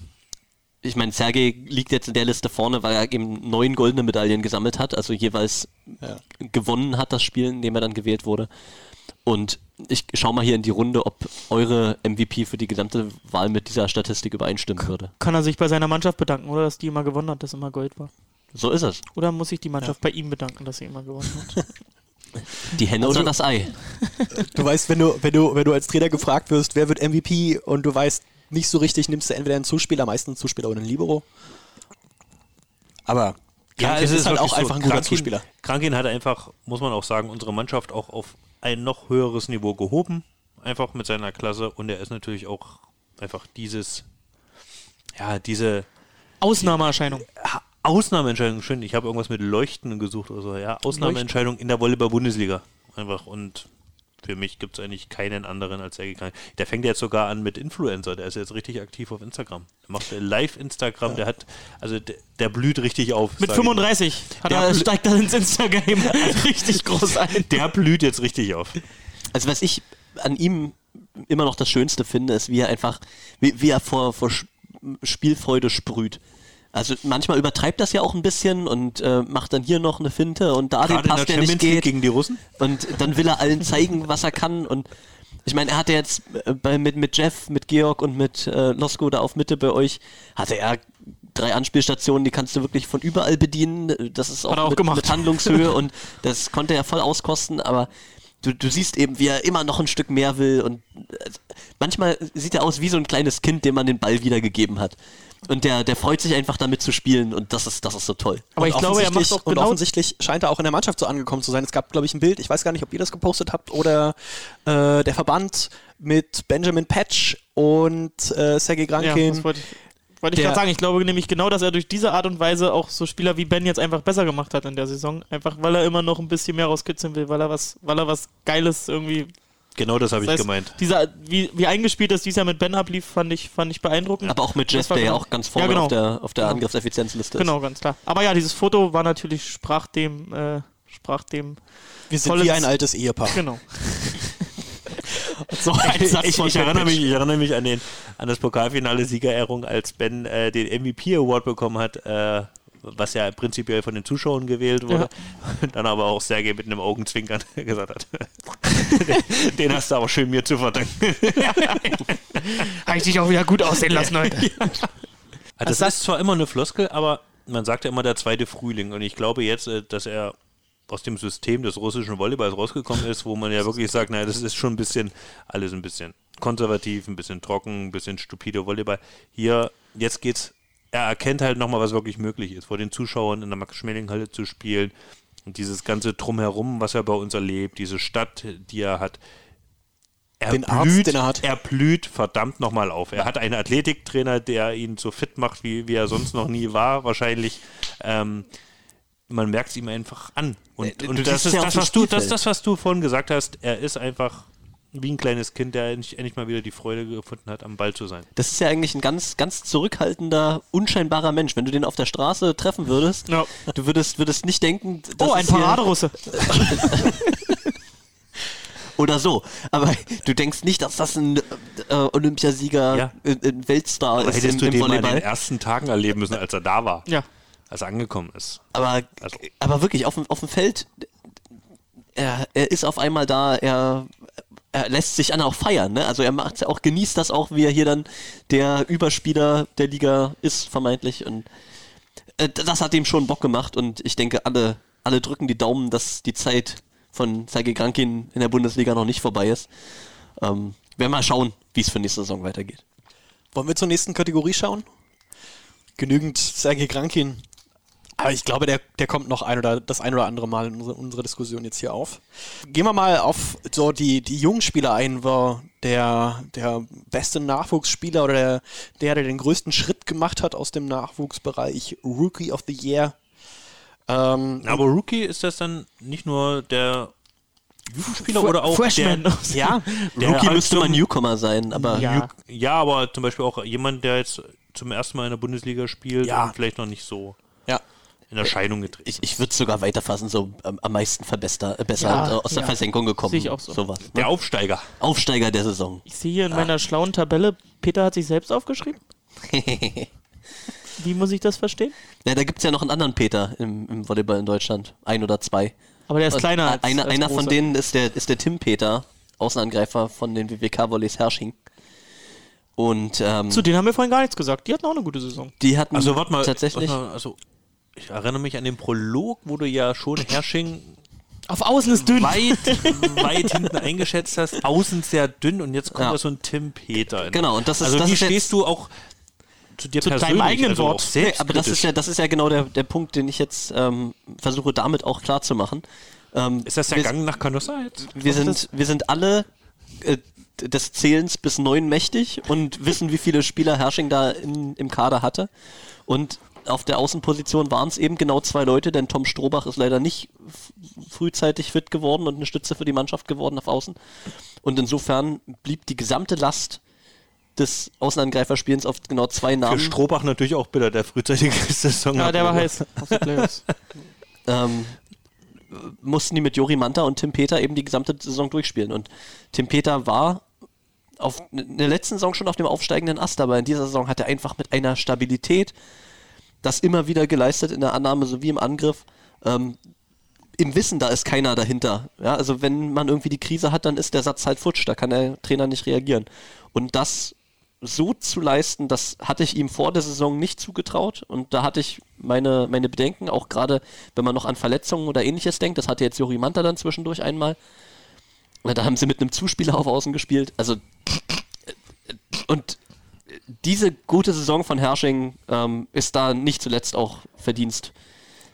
ich meine, Sergei liegt jetzt in der Liste vorne, weil er eben neun goldene Medaillen gesammelt hat, also jeweils Ja. gewonnen hat das Spiel, in dem er dann gewählt wurde. Und ich schau mal hier in die Runde, ob eure MVP für die gesamte Wahl mit dieser Statistik übereinstimmen würde. Kann er sich bei seiner Mannschaft bedanken, oder? Dass die immer gewonnen hat, dass immer Gold war. So ist es. Oder muss sich die Mannschaft bei ihm bedanken, dass sie immer gewonnen hat? Die Henne Also- oder das Ei? Du weißt, wenn du, wenn du, wenn du als Trainer gefragt wirst, wer wird MVP und du weißt nicht so richtig, nimmst du entweder einen Zuspieler, meistens einen Zuspieler oder einen Libero. Aber Krankin ist, halt wirklich auch einfach ein guter Krankin- Zuspieler. Krankin hat einfach, muss man auch sagen, unsere Mannschaft auch auf ein noch höheres Niveau gehoben. Einfach mit seiner Klasse. Und er ist natürlich auch einfach dieses, ja, diese Ausnahmeerscheinung. Ausnahmeentscheidung. Schön, ich habe irgendwas mit Leuchten gesucht oder so. Ja, Ausnahmeentscheidung in der Volleyball-Bundesliga. Einfach. Und für mich gibt es eigentlich keinen anderen als Sergei Krankin. Der fängt jetzt sogar an mit Influencer. Der ist jetzt richtig aktiv auf Instagram. Der macht Live-Instagram. Der hat, also der, der blüht richtig auf. Mit sag ich mal. 35 hat Der er, steigt er ins Instagram richtig groß ein. Der blüht jetzt richtig auf. Also was ich an ihm immer noch das Schönste finde, ist, wie er einfach, wie, wie er vor, vor Spielfreude sprüht. Also manchmal übertreibt das ja auch ein bisschen und äh, macht dann hier noch eine Finte und da den Gerade in Pass, der der nicht geht. gegen die Russen. Und dann will er allen zeigen, was er kann. Und ich meine, er hatte jetzt äh, bei, mit, mit Jeff, mit Georg und mit äh, Losko da auf Mitte bei euch, hatte er drei Anspielstationen, die kannst du wirklich von überall bedienen. Das ist auch, auch mit, mit Handlungshöhe und das konnte er voll auskosten, aber du, du siehst eben, wie er immer noch ein Stück mehr will und äh, manchmal sieht er aus wie so ein kleines Kind, dem man den Ball wiedergegeben hat. Und der, der freut sich einfach damit zu spielen und das ist, das ist so toll. Aber Und ich glaube, er macht offensichtlich- auch Und genau offensichtlich scheint er auch in der Mannschaft so angekommen zu sein. Es gab, glaube ich, ein Bild, ich weiß gar nicht, ob ihr das gepostet habt, oder äh, der Verband mit Benjamin Patch und äh, Sergei Ja, Grankin. das wollte ich, ich gerade sagen. Ich glaube nämlich genau, dass er durch diese Art und Weise auch so Spieler wie Ben jetzt einfach besser gemacht hat in der Saison. Einfach weil er immer noch ein bisschen mehr rauskitzeln will, weil er was, weil er was Geiles irgendwie. Genau das habe Das ich heißt, gemeint. Dieser, wie, wie eingespielt das dieses Jahr mit Ben ablief, fand ich, fand ich beeindruckend. Aber auch mit Jeff, der ja genau- auch ganz vorne Ja, genau. auf der, auf der Genau. Angriffseffizienzliste ist. Genau, ganz klar. Aber ja, dieses Foto war natürlich, sprach dem, äh, sprach dem, Wir sind Tolles- wie ein altes Ehepaar. genau. So ein Satz Ich, von ich, erinnere mich, ich erinnere mich an, den, an das Pokalfinale Siegerehrung, als Ben äh, den MVP Award bekommen hat, äh, was ja prinzipiell von den Zuschauern gewählt wurde. Und dann aber auch Sergei mit einem Augenzwinkern gesagt hat, den, hast du aber schön mir zu verdanken. Habe ich dich auch wieder gut aussehen lassen heute. Also das ist zwar immer eine Floskel, aber man sagt ja immer der zweite Frühling. Und ich glaube jetzt, äh, dass er aus dem System des russischen Volleyballs rausgekommen ist, wo man ja wirklich sagt, naja, das ist schon ein bisschen, alles ein bisschen konservativ, ein bisschen trocken, ein bisschen stupide Volleyball. Hier, jetzt geht's, er erkennt halt nochmal, was wirklich möglich ist, vor den Zuschauern in der Max-Schmeling-Halle zu spielen und dieses ganze Drumherum, was er bei uns erlebt, diese Stadt, die er hat. Er Den Arzt, blüht, den er hat. er blüht verdammt nochmal auf. Er hat einen Athletiktrainer, der ihn so fit macht, wie, wie er sonst noch nie war, wahrscheinlich. Ähm, man merkt es ihm einfach an. Und, Äh, und das ist ja das, was du, das, das, was du vorhin gesagt hast. Er ist einfach wie ein kleines Kind, der endlich, endlich mal wieder die Freude gefunden hat, am Ball zu sein. Das ist ja eigentlich ein ganz, ganz zurückhaltender, unscheinbarer Mensch. Wenn du den auf der Straße treffen würdest, Ja. du würdest, würdest nicht denken, das Oh, ein Paraderusse. Oder so. Aber du denkst nicht, dass das ein äh, Olympiasieger, Ja. ein, ein Weltstar Aber ist hättest im, du im den mal in Volleyball. den ersten Tagen erleben müssen, als er da war, Ja. als er angekommen ist. Aber, Also- aber wirklich, auf dem, auf dem Feld, er, er ist auf einmal da, er, er lässt sich an auch feiern, ne? Also er macht ja auch, genießt das auch, wie er hier dann der Überspieler der Liga ist, vermeintlich. Und äh, das hat ihm schon Bock gemacht und ich denke, alle, alle drücken die Daumen, dass die Zeit von Sergei Krankin in der Bundesliga noch nicht vorbei ist. Ähm, werden mal schauen, wie es für nächste Saison weitergeht. Wollen wir zur nächsten Kategorie schauen? Genügend Sergei Krankin. Aber ich glaube, der, der kommt noch ein oder das ein oder andere Mal in unsere, unsere Diskussion jetzt hier auf. Gehen wir mal auf so die, die jungen Spieler ein, wo der, der beste Nachwuchsspieler oder der, der, der den größten Schritt gemacht hat aus dem Nachwuchsbereich, Rookie of the Year. Ähm, Aber Rookie ist das dann nicht nur der Jugendspieler oder auch Freshman. der, ja, der Rookie halt müsste mal Newcomer sein, aber Ja. Ja, aber zum Beispiel auch jemand, der jetzt zum ersten Mal in der Bundesliga spielt Ja. und vielleicht noch nicht so. In Erscheinung getreten Ich, ich würde es sogar weiterfassen, so ähm, am meisten verbester, äh, besser Ja, äh, aus der ja. Versenkung gekommen. Sehe ich auch so. Sowas, ne? Der Aufsteiger. Aufsteiger der Saison. Ich sehe hier in meiner schlauen Tabelle, Peter hat sich selbst aufgeschrieben. Wie muss ich das verstehen? Ja, da gibt es ja noch einen anderen Peter im, im Volleyball in Deutschland. Ein oder zwei. Aber der ist Und kleiner als, einer als einer von denen ist der, ist der Tim Peter, Außenangreifer von den WWK-Volleys Hersching. Und ähm, Zu denen haben wir vorhin gar nichts gesagt. Die hatten auch eine gute Saison. die hatten Also warte mal, tatsächlich. warte mal, also ich erinnere mich an den Prolog, wo du ja schon Hersching Auf Außen ist dünn. weit, weit hinten eingeschätzt hast, außen sehr dünn und jetzt kommt Ja. da so ein Tim Peter. Genau, und das ist- also das wie ist stehst du auch zu dir Zu deinem persönlich, eigenen also Wort. Nee, aber das ist ja, das ist ja genau der, der Punkt, den ich jetzt ähm, versuche damit auch klar zu machen. Ähm, ist das der wir, Gang nach Canossa jetzt? wir sind, wir sind alle äh, des Zählens bis neun mächtig und wissen, wie viele Spieler Hersching da in, im Kader hatte. Und auf der Außenposition waren es eben genau zwei Leute, denn Tom Strohbach ist leider nicht frühzeitig fit geworden und eine Stütze für die Mannschaft geworden auf Außen. Und insofern blieb die gesamte Last des Außenangreiferspielens auf genau zwei Für Namen. Strohbach natürlich auch bitter, der frühzeitige Saison. Ja, der war heiß ähm, mussten die mit Jori Manta und Tim Peter eben die gesamte Saison durchspielen. Und Tim Peter war auf, in der letzten Saison schon auf dem aufsteigenden Ast, aber in dieser Saison hat er einfach mit einer Stabilität das immer wieder geleistet in der Annahme sowie im Angriff. Ähm, Im Wissen, da ist keiner dahinter. Ja, also wenn man irgendwie die Krise hat, dann ist der Satz halt futsch, da kann der Trainer nicht reagieren. Und das so zu leisten, das hatte ich ihm vor der Saison nicht zugetraut und da hatte ich meine, meine Bedenken, auch gerade wenn man noch an Verletzungen oder ähnliches denkt, das hatte jetzt Jori Manta dann zwischendurch einmal. Da haben sie mit einem Zuspieler auf Außen gespielt. Also und diese gute Saison von Hersching ähm, ist da nicht zuletzt auch Verdienst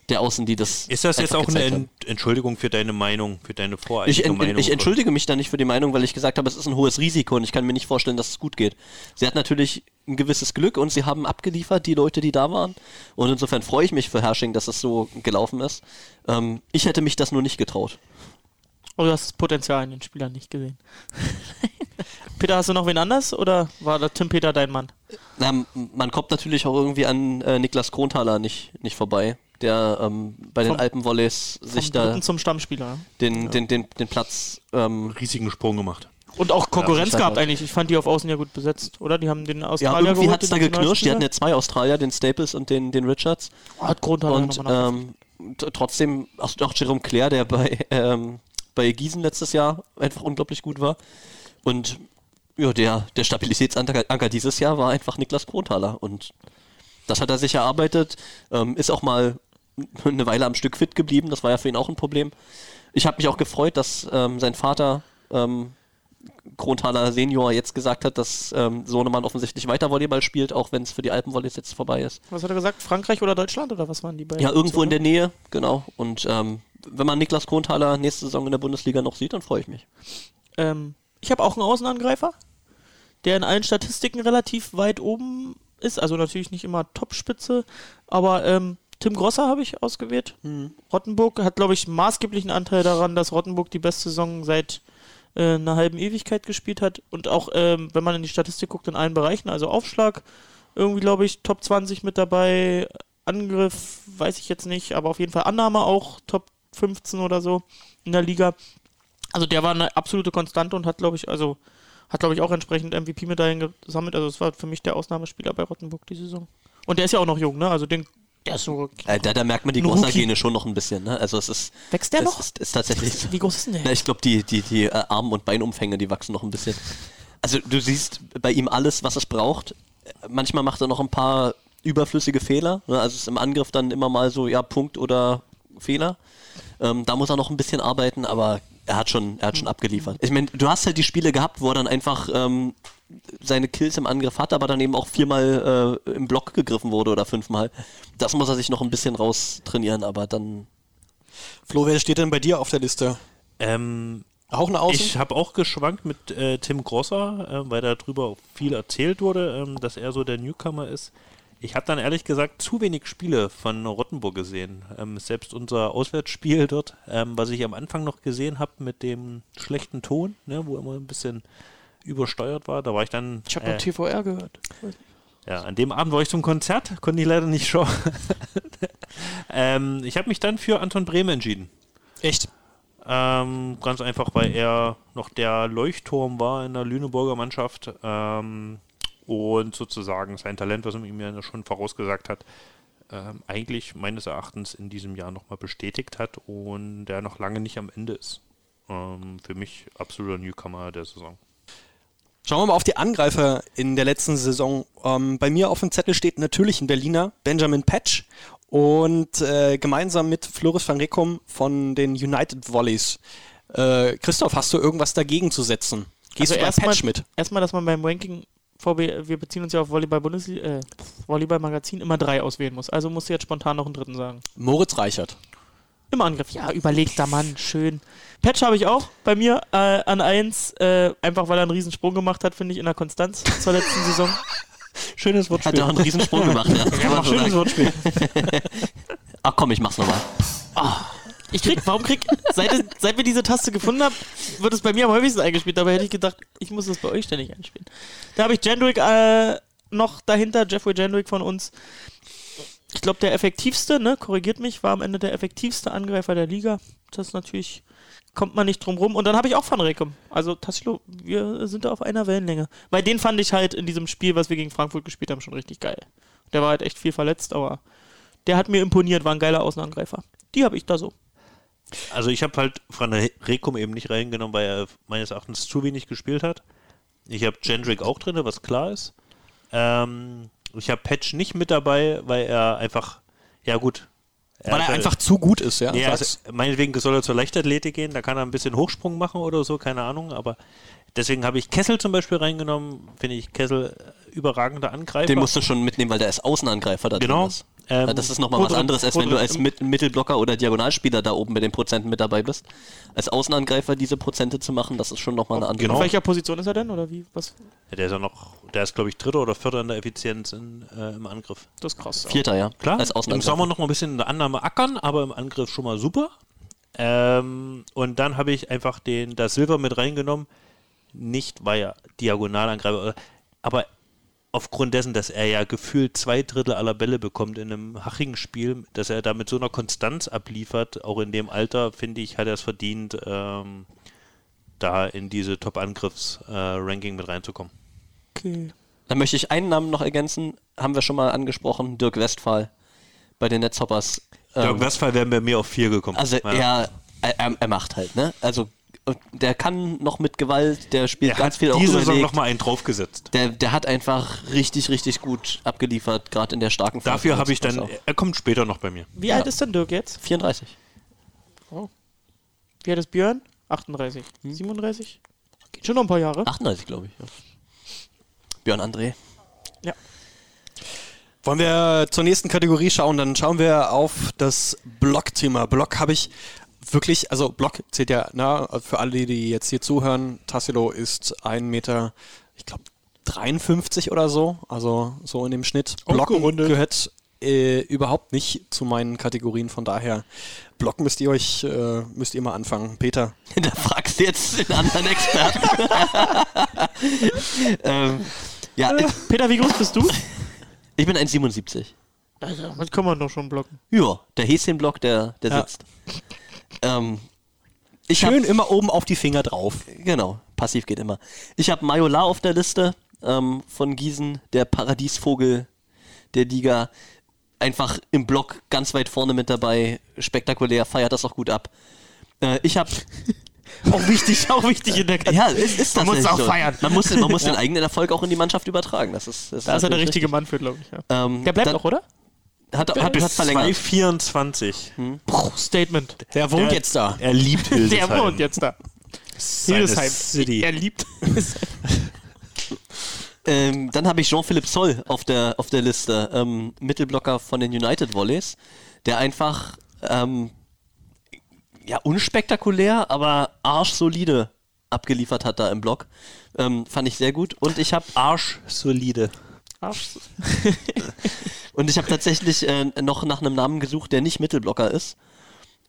der Außen, die das. Ist das jetzt auch eine. Ent Entschuldigung für deine Meinung, für deine voreilige Ich, en, Meinung? ich entschuldige mich da nicht für die Meinung, weil ich gesagt habe, es ist ein hohes Risiko und ich kann mir nicht vorstellen, dass es gut geht. Sie hat natürlich ein gewisses Glück und sie haben abgeliefert, die Leute, die da waren. Und insofern freue ich mich für Hersching, dass es so gelaufen ist. Ähm, ich hätte mich das nur nicht getraut. Oh, du hast das Potenzial in den Spielern nicht gesehen. Peter, hast du noch wen anders oder war der Tim Peter dein Mann? Na, man kommt natürlich auch irgendwie an äh, Niklas Kronthaler nicht, nicht vorbei, der ähm, bei den Alpenvolleys sich da zum Stammspieler. den, den, den, den Platz ähm, riesigen Sprung gemacht. Und auch Konkurrenz Ja, gehabt eigentlich. Ich fand die auf Außen ja gut besetzt, oder? Die haben den Ja, Australier irgendwie geholt, hat es da geknirscht. Die hatten ja zwei Australier, den Staples und den, den Richards. Oh, hat Grundhaler Und ähm, trotzdem, auch, auch Jerome Claire, der bei, ähm, bei Gießen letztes Jahr einfach unglaublich gut war. Und ja, der, der Stabilitätsanker dieses Jahr war einfach Niklas Kronthaler. Und das hat er sich erarbeitet. Ähm, ist auch mal eine Weile am Stück fit geblieben. Das war ja für ihn auch ein Problem. Ich habe mich auch gefreut, dass ähm, sein Vater ähm, Kronthaler Senior jetzt gesagt hat, dass ähm, Sohnemann offensichtlich weiter Volleyball spielt, auch wenn es für die Alpenvolleys jetzt vorbei ist. Was hat er gesagt? Frankreich oder Deutschland oder was waren die beiden? Ja, irgendwo in der Nähe, genau. Und ähm, wenn man Niklas Kronthaler nächste Saison in der Bundesliga noch sieht, dann freue ich mich. Ähm, ich habe auch einen Außenangreifer, der in allen Statistiken relativ weit oben ist. Also natürlich nicht immer Topspitze, aber ähm, Tim Grosser habe ich ausgewählt. Rottenburg hat, glaube ich, maßgeblichen Anteil daran, dass Rottenburg die beste Saison seit äh, einer halben Ewigkeit gespielt hat. Und auch, ähm, wenn man in die Statistik guckt, in allen Bereichen, also Aufschlag, irgendwie, glaube ich, Top 20 mit dabei. Angriff, weiß ich jetzt nicht, aber auf jeden Fall Annahme auch Top 15 oder so in der Liga. Also der war eine absolute Konstante und hat, glaube ich, also hat, glaube ich, auch entsprechend MVP-Medaillen gesammelt. Also es war für mich der Ausnahmespieler bei Rottenburg die Saison. Und der ist ja auch noch jung, ne? Also den, der ist so. Äh, da, da merkt man die. Grosser-Gene schon noch ein bisschen. Ne? Also es ist, Wächst der es noch? ist, ist tatsächlich so. Wie groß ist denn der? Na, ich glaube, die, die, die äh, Arm- und Beinumfänge, die wachsen noch ein bisschen. Also du siehst bei ihm alles, was es braucht. Manchmal macht er noch ein paar überflüssige Fehler. Ne? Also es ist im Angriff dann immer mal so, ja, Punkt oder Fehler. Ähm, da muss er noch ein bisschen arbeiten, aber er hat schon, er hat schon abgeliefert. Ich meine, du hast halt die Spiele gehabt, wo er dann einfach ähm, seine Kills im Angriff hat, aber dann eben auch viermal äh, im Block gegriffen wurde oder fünfmal. Das muss er sich noch ein bisschen raus trainieren, aber dann Flo, wer steht denn bei dir auf der Liste? Ähm, Auch ein Außen? ich habe auch geschwankt mit äh, Tim Grosser, äh, weil darüber auch viel erzählt wurde, ähm, dass er so der Newcomer ist. Ich habe dann ehrlich gesagt zu wenig Spiele von Rottenburg gesehen. Ähm, selbst unser Auswärtsspiel dort, ähm, was ich am Anfang noch gesehen habe mit dem schlechten Ton, ne, wo immer ein bisschen übersteuert war, da war ich dann. Ich habe äh, nur TVR gehört. ja, an dem Abend war ich zum Konzert, konnte ich leider nicht schauen. ähm, ich habe mich dann für Anton Brehm entschieden. Echt? Ähm, ganz einfach, weil er noch der Leuchtturm war in der Lüneburger Mannschaft. Ähm, und sozusagen sein Talent, was man ihm ja schon vorausgesagt hat, ähm, eigentlich meines Erachtens in diesem Jahr nochmal bestätigt hat und der noch lange nicht am Ende ist. Ähm, für mich absoluter Newcomer der Saison. Schauen wir mal auf die Angreifer in der letzten Saison. Ähm, bei mir auf dem Zettel steht natürlich ein Berliner, Benjamin Patch. Und äh, gemeinsam mit Floris van Rekum von den United Volleys. Äh, Christoph, hast du irgendwas dagegen zu setzen? Gehst Also du erstmal- Patch mit? Erstmal, dass man beim Ranking VB, wir beziehen uns ja auf Volleyball Bundesliga, äh, Volleyball Magazin immer drei auswählen muss. Also musst du jetzt spontan noch einen dritten sagen. Moritz Reichert. Im Angriff, ja, überlegter Mann, schön. Patch habe ich auch bei mir äh, an 1, äh, einfach weil er einen Riesensprung gemacht hat, finde ich, in der Konstanz zur letzten Saison. Schönes Hat er auch einen Riesensprung gemacht, ja. So Schönes sagen. Wortspiel. Ach komm, ich mach's nochmal. Ich krieg, warum krieg, seit, seit wir diese Taste gefunden haben, wird es bei mir am häufigsten eingespielt. Dabei hätte ich gedacht, ich muss das bei euch ständig einspielen. Da habe ich Jendrick äh, noch dahinter, Jeffrey Jendrick von uns. Ich glaube, der effektivste, ne, korrigiert mich, war am Ende der effektivste Angreifer der Liga. Das natürlich, kommt man nicht drum rum. Und dann habe ich auch Van Rekum. Also Tassilo, wir sind da auf einer Wellenlänge. Weil den fand ich halt in diesem Spiel, was wir gegen Frankfurt gespielt haben, schon richtig geil. Der war halt echt viel verletzt, aber der hat mir imponiert, war ein geiler Außenangreifer. Die habe ich da so. Also ich habe halt Van Rekum eben nicht reingenommen, weil er meines Erachtens zu wenig gespielt hat. Ich habe Jendrick auch drin, was klar ist. Ähm, ich habe Patch nicht mit dabei, weil er einfach, ja gut. Weil er hat- einfach zu gut ist, ja? Ja, also, meinetwegen soll er zur Leichtathletik gehen, da kann er ein bisschen Hochsprung machen oder so, keine Ahnung, aber deswegen habe ich Kessel zum Beispiel reingenommen, finde ich Kessel überragender Angreifer. Den musst du schon mitnehmen, weil der ist Außenangreifer da Genau. drin ist. Ähm, das ist nochmal was anderes, als wenn du als Mit Mittelblocker oder Diagonalspieler da oben mit den Prozenten mit dabei bist. Als Außenangreifer diese Prozente zu machen, das ist schon nochmal eine andere. Genau. Auf welcher Position ist er denn? Oder wie? Was? Ja, der ist ja noch, der ist glaube ich dritter oder vierter in der Effizienz in, äh, im Angriff. Das ist krass. Vierter, ja. Klar, Als im. Sommer noch mal ein bisschen in der Annahme ackern, aber im Angriff schon mal super. Ähm, und dann habe ich einfach den da Silver mit reingenommen, nicht weil er Diagonalangreifer, aber aufgrund dessen, dass er ja gefühlt zwei Drittel aller Bälle bekommt in einem hachigen Spiel, dass er da mit so einer Konstanz abliefert, auch in dem Alter, finde ich, hat er es verdient, ähm, da in diese Top-Angriffs-Ranking mit reinzukommen. Okay. Dann möchte ich einen Namen noch ergänzen, haben wir schon mal angesprochen, Dirk Westphal bei den Netzhoppers. Dirk Ähm, Westphal wären bei mir auf vier gekommen. Also er, er, er macht halt, ne? Also der kann noch mit Gewalt, der spielt er ganz viel auch diese Saison nochmal einen draufgesetzt. Der, der hat einfach richtig, richtig gut abgeliefert, gerade in der starken Phase. Dafür habe ich dann, Auch. er kommt später noch bei mir. Wie alt ist denn Dirk jetzt? 34. Wie alt ist Björn? 38. 37? Geht schon noch ein paar Jahre. 38, glaube ich. Ja. Björn André. Wollen wir zur nächsten Kategorie schauen? Dann schauen wir auf das Block-Thema. Block habe ich wirklich, also Block zählt ja, na, für alle, die jetzt hier zuhören, Tassilo ist ein Meter, ich glaube, 53 oder so, also so in dem Schnitt. Blocken Aufgerundet. gehört äh, überhaupt nicht zu meinen Kategorien, von daher Block müsst ihr euch, äh, müsst ihr mal anfangen. Peter. Da fragst du jetzt den anderen Experten. ähm, ja, ich, Peter, wie groß bist du? ich bin 1,77. Also, damit kann man doch schon blocken. Ja, der Häschenblock, der, der Ja. sitzt. Ähm, ich hab- Schön immer oben auf die Finger drauf. Genau, passiv geht immer. Ich habe Majola auf der Liste ähm, von Gießen, der Paradiesvogel der Liga. Einfach im Block ganz weit vorne mit dabei, spektakulär, feiert das auch gut ab. Äh, ich habe Auch wichtig, auch wichtig in der Kategorie. ja, es ist Man muss auch so. feiern. Man muss, man muss den eigenen Erfolg auch in die Mannschaft übertragen. Das ist, das Da ist er der richtige Mann für, glaube ich. Ja. richtig. Ähm, Der bleibt dann- auch, oder? Hat, hat, Bis hat verlängert. 224. Puh, Statement. Der wohnt Der- jetzt da. Er liebt Hildesheim. Der wohnt jetzt da. Hildesheim. City. Er liebt. Ähm, dann habe ich Jean-Philippe Zoll auf der, auf der Liste, ähm, Mittelblocker von den United Volleys, der einfach ähm, ja, unspektakulär, aber arschsolide abgeliefert hat da im Block. Ähm, fand ich sehr gut. Und ich habe Arschsolide. Arsch. und ich habe tatsächlich äh, noch nach einem Namen gesucht, der nicht Mittelblocker ist.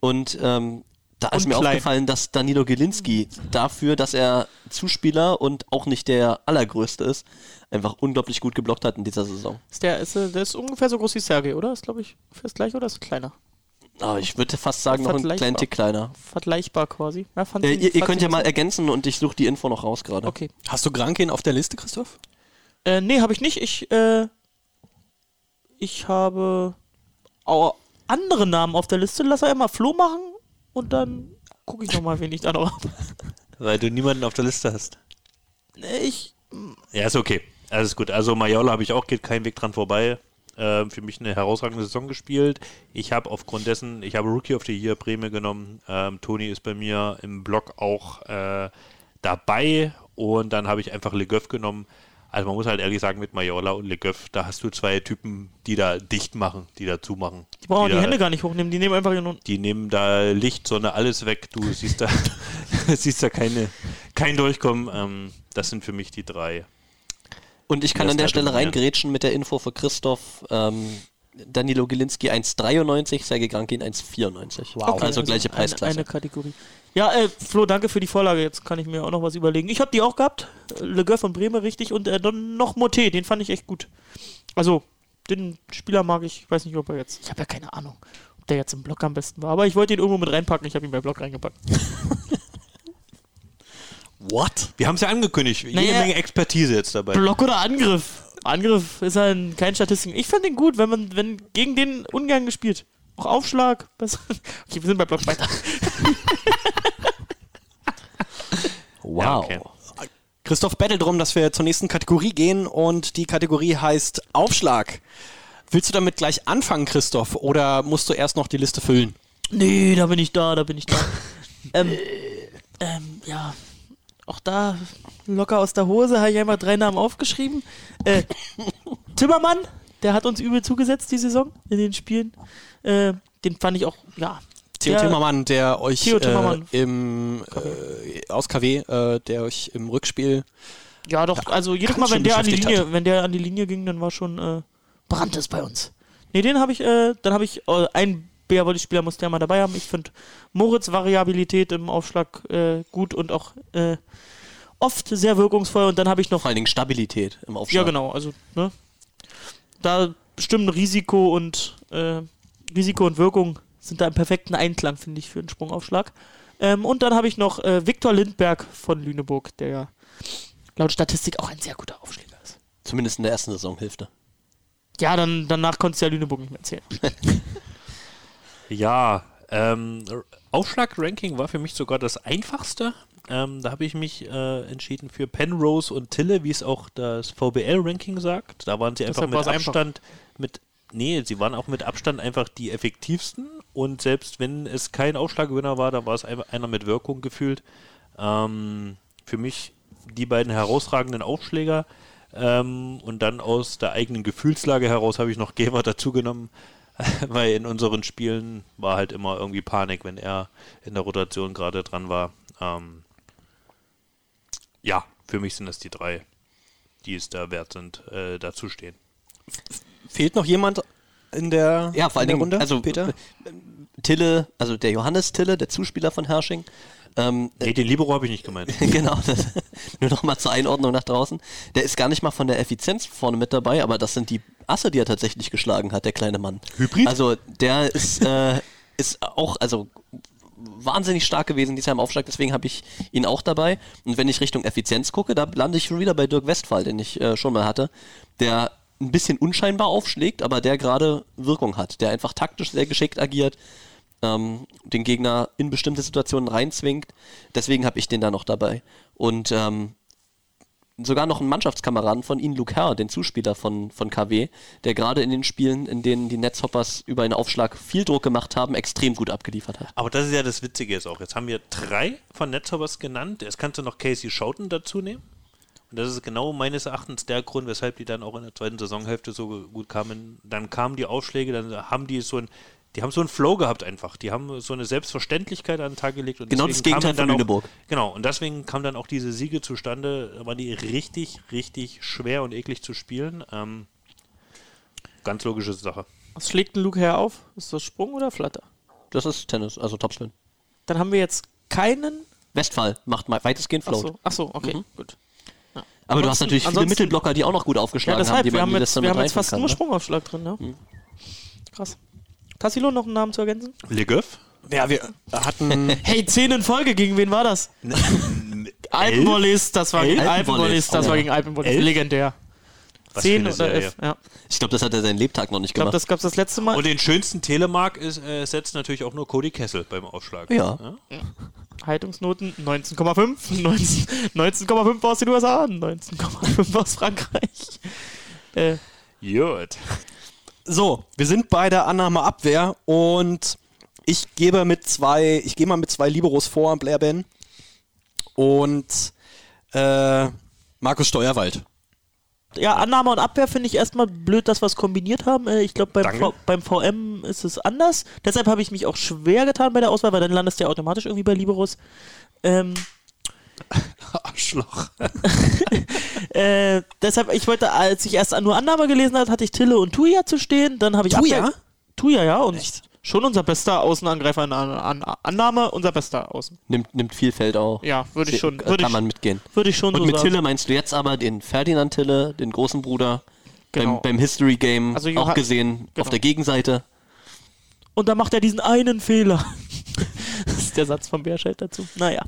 Und ähm, da ist Und mir klein. aufgefallen, dass Danilo Gilinski dafür, dass er Zuspieler und auch nicht der allergrößte ist, einfach unglaublich gut geblockt hat in dieser Saison. Ist der, ist, der ist ungefähr so groß wie Sergei, oder? Ist, glaube ich, fast gleich oder ist er kleiner? Aber ich würde fast sagen, noch einen Vergleichbar. kleinen Tick kleiner. Vergleichbar quasi. Ja, Äh, ihr, ihr könnt ja mal ergänzen und ich suche die Info noch raus gerade. Okay. Hast du Grankin auf der Liste, Christoph? Äh, nee, habe ich nicht. Ich, äh, ich habe auch andere Namen auf der Liste. Lass er mal Flo machen und dann gucke ich nochmal, wen ich da noch habe. Weil du niemanden auf der Liste hast. Nee, Ich, Ja, ist okay. Alles gut. Also Majola habe ich auch, geht kein Weg dran vorbei. Ähm, für mich eine herausragende Saison gespielt. Ich habe aufgrund dessen, ich habe Rookie of the Year Prämie genommen. Ähm, Toni ist bei mir im Blog auch äh, dabei und dann habe ich einfach Le Goff genommen. Also man muss halt ehrlich sagen, mit Majola und Le Goff, da hast du zwei Typen, die da dicht machen, die da zumachen. die brauchen die, da, Hände gar nicht hochnehmen. Die nehmen einfach ihren Die nehmen da Licht, Sonne, alles weg. Du siehst da, siehst da keine, kein Durchkommen. Ähm, das sind für mich die drei. Und ich kann Das an der Stelle reingrätschen mit der Info für Christoph. Ähm, Danilo Gilinski 1,93, Sergei Grankin 1,94. Okay, also gleiche eine, Preisklasse. eine Kategorie. Ja, äh, Flo, danke für die Vorlage. Jetzt kann ich mir auch noch was überlegen. Ich habe die auch gehabt. Äh, Le Goff und Bremer, richtig. Und äh, dann noch Moté, den fand ich echt gut. Also, den Spieler mag ich. Ich weiß nicht, ob er jetzt. Ich habe ja keine Ahnung, ob der jetzt im Block am besten war. Aber ich wollte ihn irgendwo mit reinpacken. Ich habe ihn bei Block reingepackt. What? Wir haben es ja angekündigt. Jede Naja. Menge Expertise jetzt dabei. Block oder Angriff? Angriff ist halt kein Statistik. Ich fand den gut, wenn man, wenn gegen den ungern gespielt. Auch Aufschlag. Okay, wir sind bei Block weiter. Wow. Ja, okay. Christoph bettelt drum, dass wir zur nächsten Kategorie gehen und die Kategorie heißt Aufschlag. Willst du damit gleich anfangen, Christoph, oder musst du erst noch die Liste füllen? Nee, da bin ich da, da bin ich da. ähm, ähm, ja, auch da locker aus der Hose habe ich einmal drei Namen aufgeschrieben. Äh, Timmermann, der hat uns übel zugesetzt die Saison in den Spielen. Äh, den fand ich auch, ja. Theo der- Timmermann, der euch Timmermann. Äh, im, äh, aus KW, äh, der euch im Rückspiel Ja, doch, also jedes Mal, wenn der an die Linie, wenn der an die Linie ging, dann war schon äh, brannte es bei uns. Nee, den habe ich, äh, dann habe ich äh, einen BR-Volley-Spieler muss der mal dabei haben. Ich finde Moritz Variabilität im Aufschlag äh, gut und auch äh, oft sehr wirkungsvoll. Und dann habe ich noch Vor allen Dingen Stabilität im Aufschlag. Ja, genau. Also, ne? Da bestimmen Risiko und äh, Risiko und Wirkung sind da im perfekten Einklang, finde ich, für einen Sprungaufschlag. Ähm, und dann habe ich noch äh, Viktor Lindberg von Lüneburg, der ja laut Statistik auch ein sehr guter Aufschläger ist. Zumindest in der ersten Saisonhälfte. Ja, dann danach konntest du ja Lüneburg nicht mehr erzählen. Ja, ähm, Aufschlag-Ranking war für mich sogar das einfachste. Ähm, da habe ich mich äh, entschieden für Penrose und Tille, wie es auch das VBL-Ranking sagt. Da waren sie einfach Deshalb mit war's einfach. Abstand mit. Nee, sie waren auch mit Abstand einfach die effektivsten und selbst wenn es kein Aufschlaggewinner war, da war es ein- einer mit Wirkung gefühlt. Ähm, für mich die beiden herausragenden Aufschläger ähm, und dann aus der eigenen Gefühlslage heraus habe ich noch Geber dazugenommen, weil in unseren Spielen war halt immer irgendwie Panik, wenn er in der Rotation gerade dran war. Ähm, ja, für mich sind das die drei, die es da wert sind, äh, dazu stehen. Fehlt noch jemand in der, Ja, vor allen in der Dingen, Runde? also Peter? Tille, also der Johannes Tille, der Zuspieler von Hersching. Ähm, Nee, den Libero habe ich nicht gemeint. genau, das, nur noch mal zur Einordnung nach draußen. Der ist gar nicht mal von der Effizienz vorne mit dabei, aber das sind die Asse, die er tatsächlich geschlagen hat, der kleine Mann. Hybrid? Also der ist, äh, ist auch, also wahnsinnig stark gewesen dieser im Aufschlag, deswegen habe ich ihn auch dabei. Und wenn ich Richtung Effizienz gucke, da lande ich schon wieder bei Dirk Westphal, den ich äh, schon mal hatte, der ein bisschen unscheinbar aufschlägt, aber der gerade Wirkung hat, der einfach taktisch sehr geschickt agiert, ähm, den Gegner in bestimmte Situationen reinzwingt. Deswegen habe ich den da noch dabei. Und ähm, sogar noch einen Mannschaftskameraden von Ihnen, Luke Herr, den Zuspieler von, von KW, der gerade in den Spielen, in denen die Netzhoppers über einen Aufschlag viel Druck gemacht haben, extrem gut abgeliefert hat. Aber das ist ja das Witzige jetzt auch. Jetzt haben wir drei von Netzhoppers genannt. Jetzt kannst du noch Casey Schouten dazu nehmen. Und das ist genau meines Erachtens der Grund, weshalb die dann auch in der zweiten Saisonhälfte so gut kamen. Dann kamen die Aufschläge, dann haben die so ein, die haben so einen Flow gehabt einfach. Die haben so eine Selbstverständlichkeit an den Tag gelegt. Und Genau das Gegenteil von auch- Lüneburg. Genau, und deswegen kamen dann auch diese Siege zustande. Da waren die richtig, richtig schwer und eklig zu spielen. Ähm, ganz logische Sache. Was schlägt ein Luke her auf? Ist das Sprung oder Flatter? Das ist Tennis, also Topspin. Dann haben wir jetzt keinen. Westphal macht mal weitestgehend Float. Achso, ach so, okay, Mhm. gut. Aber du hast natürlich viele Mittelblocker, die auch noch gut Ja, aufgeschlagen deshalb, haben, die wir haben jetzt, wir haben jetzt fast kann, nur ne? Sprungaufschlag drin, ja. Krass. Tassilo, noch einen Namen zu ergänzen? Le Goff? Ja, wir hatten. Hey, zehn in Folge, gegen wen war das? Alpenvolleys, das war gegen? Alpenvolleys, das Oh. war gegen Alpenvolleys. Elf? Legendär. Was für 10 eine oder Serie. 11. Ja. Ich glaube, das hat er seinen Lebtag noch nicht Ich glaube, gemacht. das gab es das letzte Mal. Und den schönsten Telemark ist, äh, setzt natürlich auch nur Cody Kessel beim Aufschlag. Ja. Haltungsnoten 19,5, 19 19,5 aus den USA, 19,5 aus Frankreich. Äh, Gut. So, wir sind bei der Annahme Abwehr und ich gebe mit zwei, ich gehe mal mit zwei Liberos vor, Blair Ben und äh, Markus Steuerwald. ja, Annahme und Abwehr finde ich erstmal blöd, dass wir es kombiniert haben. Äh, Ich glaube, beim, beim VM ist es anders. Deshalb habe ich mich auch schwer getan bei der Auswahl, weil dann landest du ja automatisch irgendwie bei Liberos. Ähm, Arschloch. äh, deshalb, ich wollte, als ich erst nur Annahme gelesen habe, hatte ich Tille und Tuya zu stehen. Dann habe ich Tuya? Abwehr. Tuya, ja. Und Echt? schon unser bester Außenangreifer an, an, an Annahme, unser bester Außen. Nimmt, nimmt viel Feld auch. Ja, würde ich schon, Kann würde ich, man mitgehen. würde ich schon Und so mit sagen. Tille meinst du jetzt aber den Ferdinand Tille, den großen Bruder, Genau. beim, beim History Game Also auch gesehen, genau. auf der Gegenseite. Und dann macht er diesen einen Fehler. Ist der Satz von Bärscheid dazu. Naja.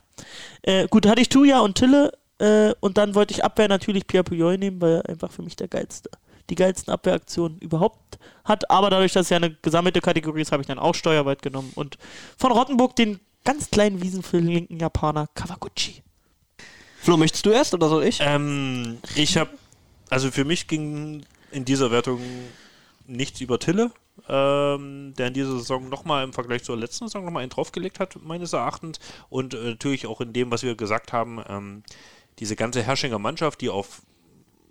Äh, gut, hatte ich Tuya und Tille äh, und dann wollte ich Abwehr natürlich Pierre Puyol nehmen, weil er einfach für mich der geilste, die geilsten Abwehraktionen überhaupt hat. Aber dadurch, dass es ja eine gesammelte Kategorie ist, habe ich dann auch Steuerwald genommen. Und von Rottenburg den ganz kleinen Wiesen für den linken Japaner Kawaguchi. Flo, möchtest du erst oder soll ich? Ähm, ich habe, also für mich ging in dieser Wertung nichts über Tille, ähm, der in dieser Saison nochmal im Vergleich zur letzten Saison nochmal einen draufgelegt hat, meines Erachtens. Und äh, natürlich auch in dem, was wir gesagt haben, ähm, diese ganze Herrschinger Mannschaft, die auf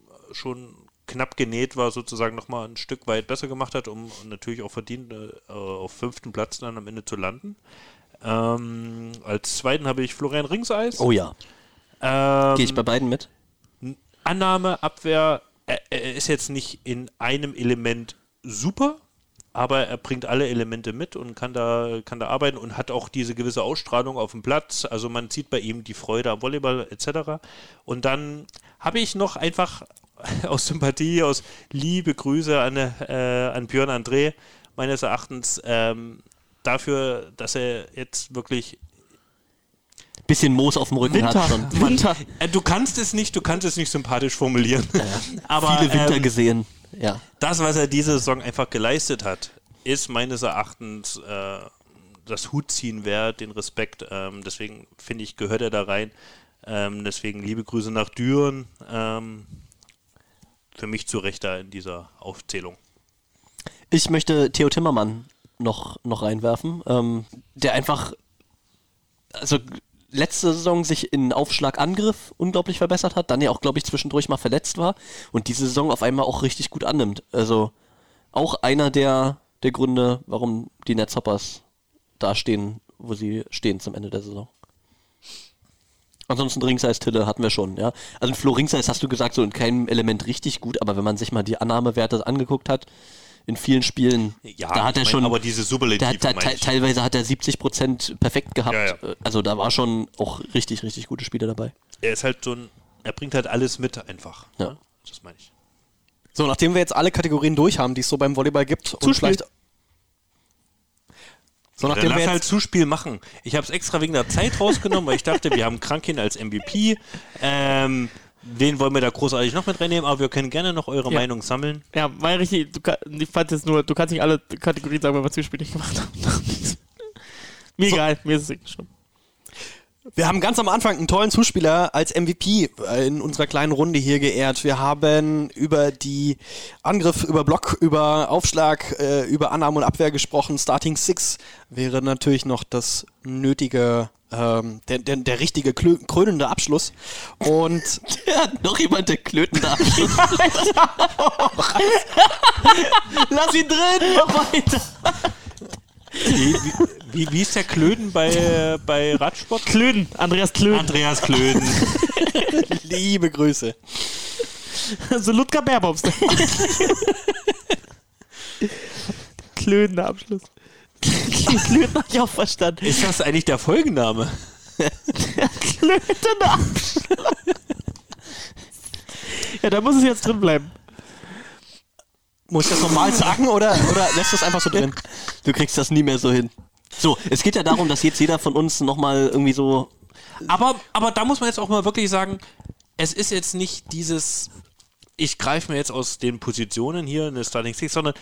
äh, schon knapp genäht war, sozusagen nochmal ein Stück weit besser gemacht hat, um natürlich auch verdient äh, auf fünften Platz dann am Ende zu landen. Ähm, als zweiten habe ich Florian Ringseis. Oh ja. Ähm, Gehe ich bei beiden mit? Annahme, Abwehr, er, er ist jetzt nicht in einem Element super, aber er bringt alle Elemente mit und kann da, kann da arbeiten und hat auch diese gewisse Ausstrahlung auf dem Platz. Also man sieht bei ihm die Freude am Volleyball etc. Und dann habe ich noch einfach aus Sympathie, aus Liebe, Grüße an, äh, an Björn André, meines Erachtens, ähm, dafür, dass er jetzt wirklich Bisschen Moos auf dem Rücken Winter, hat schon. Winter. äh, du kannst es nicht, du kannst es nicht sympathisch formulieren. Aber Viele Winter ähm, gesehen. Ja. das, was er diese Saison einfach geleistet hat, ist meines Erachtens äh, das Hutziehen wert, den Respekt. Ähm, deswegen finde ich, gehört er da rein. Ähm, deswegen liebe Grüße nach Düren. Ähm, für mich zu Recht da in dieser Aufzählung. Ich möchte Theo Timmermann noch, noch reinwerfen, ähm, der einfach, also letzte Saison sich in Aufschlagangriff unglaublich verbessert hat, dann ja auch, glaube ich, zwischendurch mal verletzt war und diese Saison auf einmal auch richtig gut annimmt. Also auch einer der, der Gründe, warum die Netzhoppers da stehen, wo sie stehen zum Ende der Saison. Ansonsten Ringseis Tille hatten wir schon, ja. Also Flo Ringseis hast du gesagt, so in keinem Element richtig gut, aber wenn man sich mal die Annahmewerte angeguckt hat, in vielen Spielen, Ja, da hat er mein, schon, aber diese da, Superlative da, meine te- teilweise hat er 70% perfekt gehabt. Ja, ja. Also da war schon auch richtig, richtig gute Spiele dabei. Er ist halt so ein, er bringt halt alles mit einfach. Ja. Ne? Das meine ich. So, nachdem wir jetzt alle Kategorien durch haben, die es so beim Volleyball gibt und Zuspiel. vielleicht so, Dann nachdem lass wir halt jetzt, Zuspiel machen. Ich habe es extra wegen der Zeit rausgenommen, weil ich dachte, wir haben Krankin als MVP. Ähm, wen wollen wir da großartig noch mit reinnehmen? Aber wir können gerne noch eure Ja. Meinung sammeln. Ja, ja richtig. Du, ich fand jetzt nur, du kannst nicht alle Kategorien sagen, weil wir Zuspiel nicht gemacht haben. mir egal, mir ist es schon. Wir haben ganz am Anfang einen tollen Zuspieler als MVP in unserer kleinen Runde hier geehrt. Wir haben über die Angriff, über Block, über Aufschlag, äh, über Annahme und Abwehr gesprochen. Starting Six wäre natürlich noch das nötige, ähm, der, der, der richtige klö- krönende Abschluss. Und Ja, noch jemand, der Klöten da Lass ihn drin, mach weiter. Wie, wie, wie, ist der Klöden bei, bei Radsport? Klöden, Andreas Klöden. Andreas Klöden. liebe Grüße. so Ludger Bärbobs. Klödender Abschluss. Klöden hab ich auch verstanden. Ist das eigentlich der Folgenname? Abschluss. ja, da muss es jetzt drin bleiben. Muss ich das nochmal sagen oder, oder lässt das einfach so drin? Du kriegst das nie mehr so hin. So, es geht ja darum, dass jetzt jeder von uns nochmal irgendwie so. Aber, aber da muss man jetzt auch mal wirklich sagen, es ist jetzt nicht dieses. ich greife mir jetzt aus den Positionen hier eine Starting Six, sondern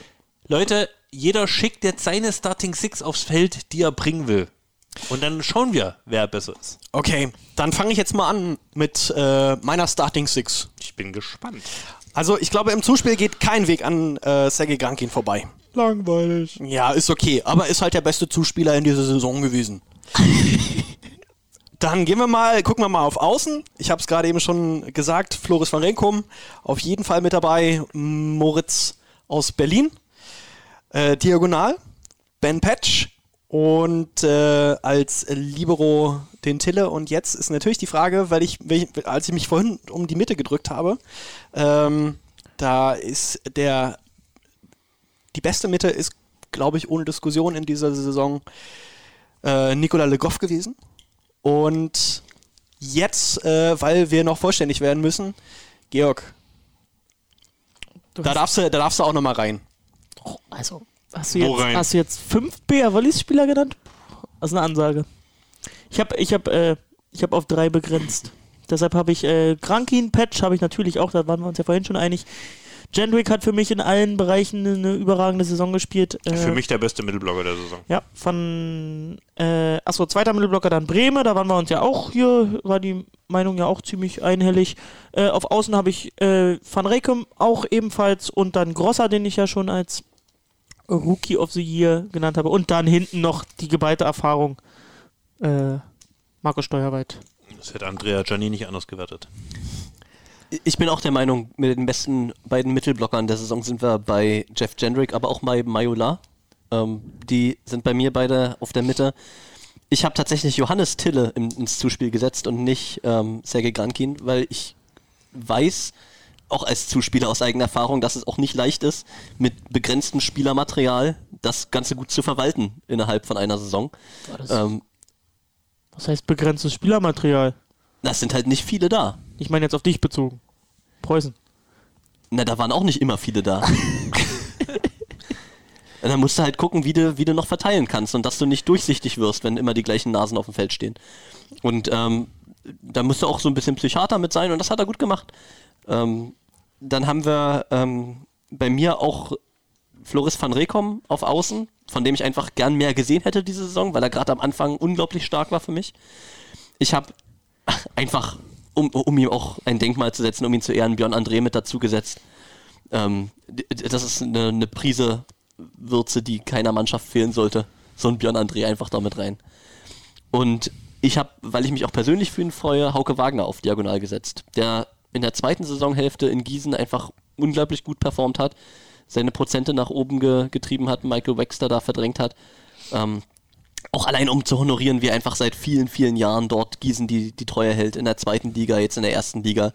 Leute, jeder schickt jetzt seine Starting Six aufs Feld, die er bringen will. Und dann schauen wir, wer besser ist. Okay, dann fange ich jetzt mal an mit äh, meiner Starting Six. Ich bin gespannt. Also ich glaube, im Zuspiel geht kein Weg an äh, Sergei Grankin vorbei. Langweilig. Ja, ist okay, aber ist halt der beste Zuspieler in dieser Saison gewesen. Dann gehen wir mal, gucken wir mal auf Außen. Ich habe es gerade eben schon gesagt, Floris van Renkum auf jeden Fall mit dabei. Moritz aus Berlin. Äh, Diagonal, Ben Patch und äh, als Libero den Tille. Und jetzt ist natürlich die Frage, weil ich, als ich mich vorhin um die Mitte gedrückt habe, ähm, da ist der die beste Mitte ist, glaube ich, ohne Diskussion in dieser Saison äh, Nikola Le Goff gewesen. Und jetzt, äh, weil wir noch vollständig werden müssen, Georg, da darfst du, da darfst du auch nochmal rein. Also, hast du, jetzt, hast du jetzt fünf BR Wallis-Spieler genannt? Das ist eine Ansage. Ich habe ich hab, äh, ich hab auf drei begrenzt. Deshalb habe ich äh, Krankin, Patch habe ich natürlich auch, da waren wir uns ja vorhin schon einig. Jendrick hat für mich in allen Bereichen eine überragende Saison gespielt. Äh, Für mich der beste Mittelblocker der Saison. Ja, von, äh, achso, zweiter Mittelblocker dann Breme, da waren wir uns ja auch hier, war die Meinung ja auch ziemlich einhellig. Äh, auf Außen habe ich äh, Van Rekem auch ebenfalls und dann Grosser, den ich ja schon als Rookie of the Year genannt habe. Und dann hinten noch die geballte Erfahrung, äh, Marco Steuerweit. Das hätte Andrea Gianni nicht anders gewertet. Ich bin auch der Meinung, mit den besten beiden Mittelblockern der Saison sind wir bei Jeff Jendrick, aber auch bei Mayola. Ähm, die sind bei mir beide auf der Mitte. Ich habe tatsächlich Johannes Tille ins Zuspiel gesetzt und nicht ähm, Sergei Grankin, weil ich weiß, auch als Zuspieler aus eigener Erfahrung, dass es auch nicht leicht ist, mit begrenztem Spielermaterial das Ganze gut zu verwalten innerhalb von einer Saison. Ähm, Was heißt begrenztes Spielermaterial? das sind halt nicht viele da. Ich meine jetzt auf dich bezogen. Preußen. Na, da waren auch nicht immer viele da. Und dann musst du halt gucken, wie du, wie du noch verteilen kannst und dass du nicht durchsichtig wirst, wenn immer die gleichen Nasen auf dem Feld stehen. Und ähm, da musst du auch so ein bisschen Psychiater mit sein und das hat er gut gemacht. Ähm, dann haben wir ähm, bei mir auch Floris van Rekom auf Außen, von dem ich einfach gern mehr gesehen hätte diese Saison, weil er gerade am Anfang unglaublich stark war für mich. Ich habe einfach, um, um ihm auch ein Denkmal zu setzen, um ihn zu ehren, Björn André mit dazu gesetzt. Ähm, das ist eine, eine Prise Würze, die keiner Mannschaft fehlen sollte. So ein Björn André einfach damit rein. Und ich habe, weil ich mich auch persönlich für ihn freue, Hauke Wagner auf Diagonal gesetzt, der in der zweiten Saisonhälfte in Gießen einfach unglaublich gut performt hat, seine Prozente nach oben ge getrieben hat, Michael Wexter da verdrängt hat. Ähm, auch allein um zu honorieren, wie einfach seit vielen, vielen Jahren dort Gießen die, die Treue hält, in der zweiten Liga, jetzt in der ersten Liga,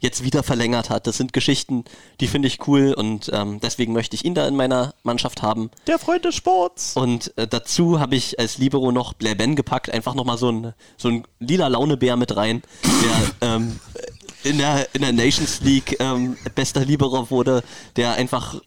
jetzt wieder verlängert hat. Das sind Geschichten, die finde ich cool und ähm, deswegen möchte ich ihn da in meiner Mannschaft haben. Der Freund des Sports. Und äh, dazu habe ich als Libero noch Blair Ben gepackt, einfach nochmal so ein, so ein lila Launebär mit rein, der ähm, in, der, in der Nations League ähm, bester Libero wurde, der einfach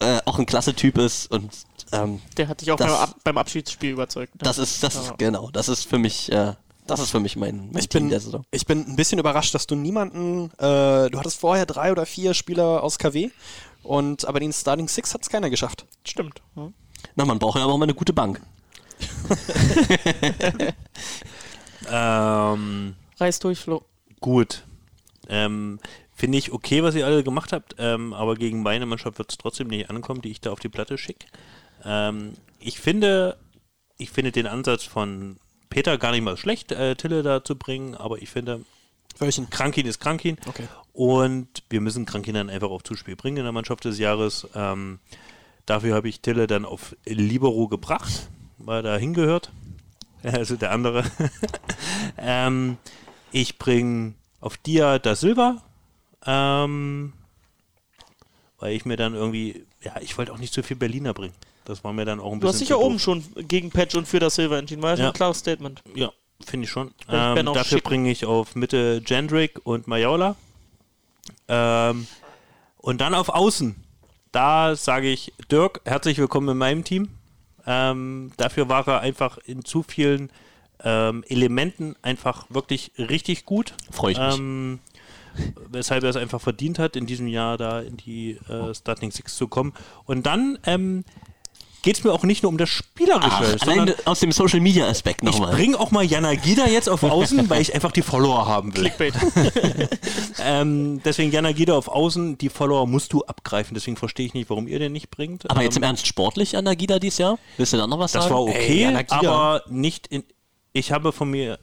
äh, auch ein klasse Typ ist und ähm, Der hat dich auch Das- beim, Ab beim Abschiedsspiel überzeugt. ne? das ist, das Ja. ist, genau, das ist für mich, äh, das ist für mich mein, mein Ich Team bin, der Saison. ich bin ein bisschen überrascht, dass du niemanden, äh, du hattest vorher drei oder vier Spieler aus KW und aber den Starting Six hat es keiner geschafft. Stimmt. Ja. Na, man braucht ja aber auch mal eine gute Bank. Ähm, Reiß durch, Flo. gut. Ähm, Finde ich okay, was ihr alle gemacht habt, ähm, aber gegen meine Mannschaft wird es trotzdem nicht ankommen, die ich da auf die Platte schicke. Ähm, ich finde, ich finde den Ansatz von Peter gar nicht mal schlecht, äh, Tille da zu bringen, aber ich finde, Welchen? Krankin ist Krankin. Okay. Und wir müssen Krankin dann einfach auf Zuspiel bringen in der Mannschaft des Jahres. Ähm, dafür habe ich Tille dann auf Libero gebracht, weil er da hingehört. Also der andere. ähm, ich bringe auf Dia da Silva. Ähm, weil ich mir dann irgendwie, ja, ich wollte auch nicht so viel Berliner bringen. Das war mir dann auch ein Du bisschen. hast dich zu ja oben schon gegen Patch und für das Silver entschieden. War ja schon ein klares Statement. Ja, finde ich schon. Ich Ähm, dafür bringe ich auf Mitte Jendrick und Majola. Ähm, und dann auf Außen. Da sage ich, Dirk, herzlich willkommen in meinem Team. Ähm, dafür war er einfach in zu vielen ähm, Elementen einfach wirklich richtig gut. Freue ich mich. Ähm, weshalb er es einfach verdient hat, in diesem Jahr da in die äh, Starting Six zu kommen. Und dann ähm, geht es mir auch nicht nur um das Spielerische, Ach, sondern aus dem Social Media Aspekt ich nochmal. bringe auch mal Jana Gida jetzt auf Außen, weil ich einfach die Follower haben will. Clickbait. Ähm, deswegen Jana Gida auf Außen, die Follower musst du abgreifen. Deswegen verstehe ich nicht, warum ihr den nicht bringt. Aber jetzt im Ähm, Ernst sportlich an der Gida dieses Jahr? Willst du da noch was Das sagen? war okay, Jana Gida. aber nicht in. Ich habe von mir,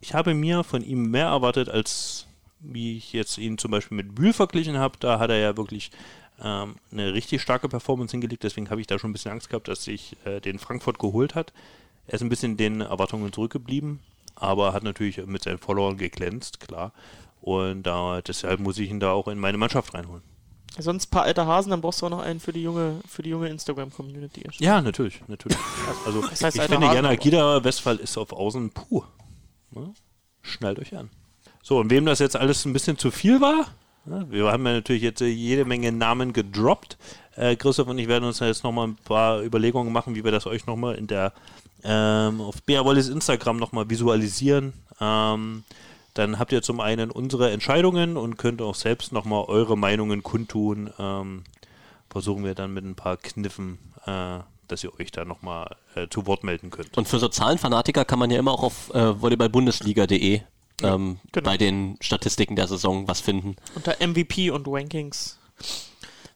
ich habe mir von ihm mehr erwartet, als wie ich jetzt ihn zum Beispiel mit Bühl verglichen habe. Da hat er ja wirklich ähm, eine richtig starke Performance hingelegt. Deswegen habe ich da schon ein bisschen Angst gehabt, dass sich äh, den Frankfurt geholt hat. Er ist ein bisschen den Erwartungen zurückgeblieben, aber hat natürlich mit seinen Followern geglänzt, klar. Und da, deshalb muss ich ihn da auch in meine Mannschaft reinholen. Sonst ein paar alte Hasen, dann brauchst du auch noch einen für die junge, für die junge Instagram-Community. Ja, natürlich, natürlich. Also Das heißt, ich finde, Haken, Jana Gida Westphal ist auf Außen puh. Ne? Schnallt euch an. So, und wem das jetzt alles ein bisschen zu viel war, ne? wir haben ja natürlich jetzt jede Menge Namen gedroppt. Äh, Christoph und ich werden uns jetzt nochmal ein paar Überlegungen machen, wie wir das euch nochmal in der ähm, auf Bea Wallis Instagram nochmal visualisieren. Ähm, dann habt ihr zum einen unsere Entscheidungen und könnt auch selbst nochmal eure Meinungen kundtun. Ähm, versuchen wir dann mit ein paar Kniffen, äh, dass ihr euch da nochmal äh, zu Wort melden könnt. Und für so Zahlenfanatiker kann man ja immer auch auf äh, volleyballbundesliga.de ähm, genau. bei den Statistiken der Saison was finden. Unter MVP und Rankings.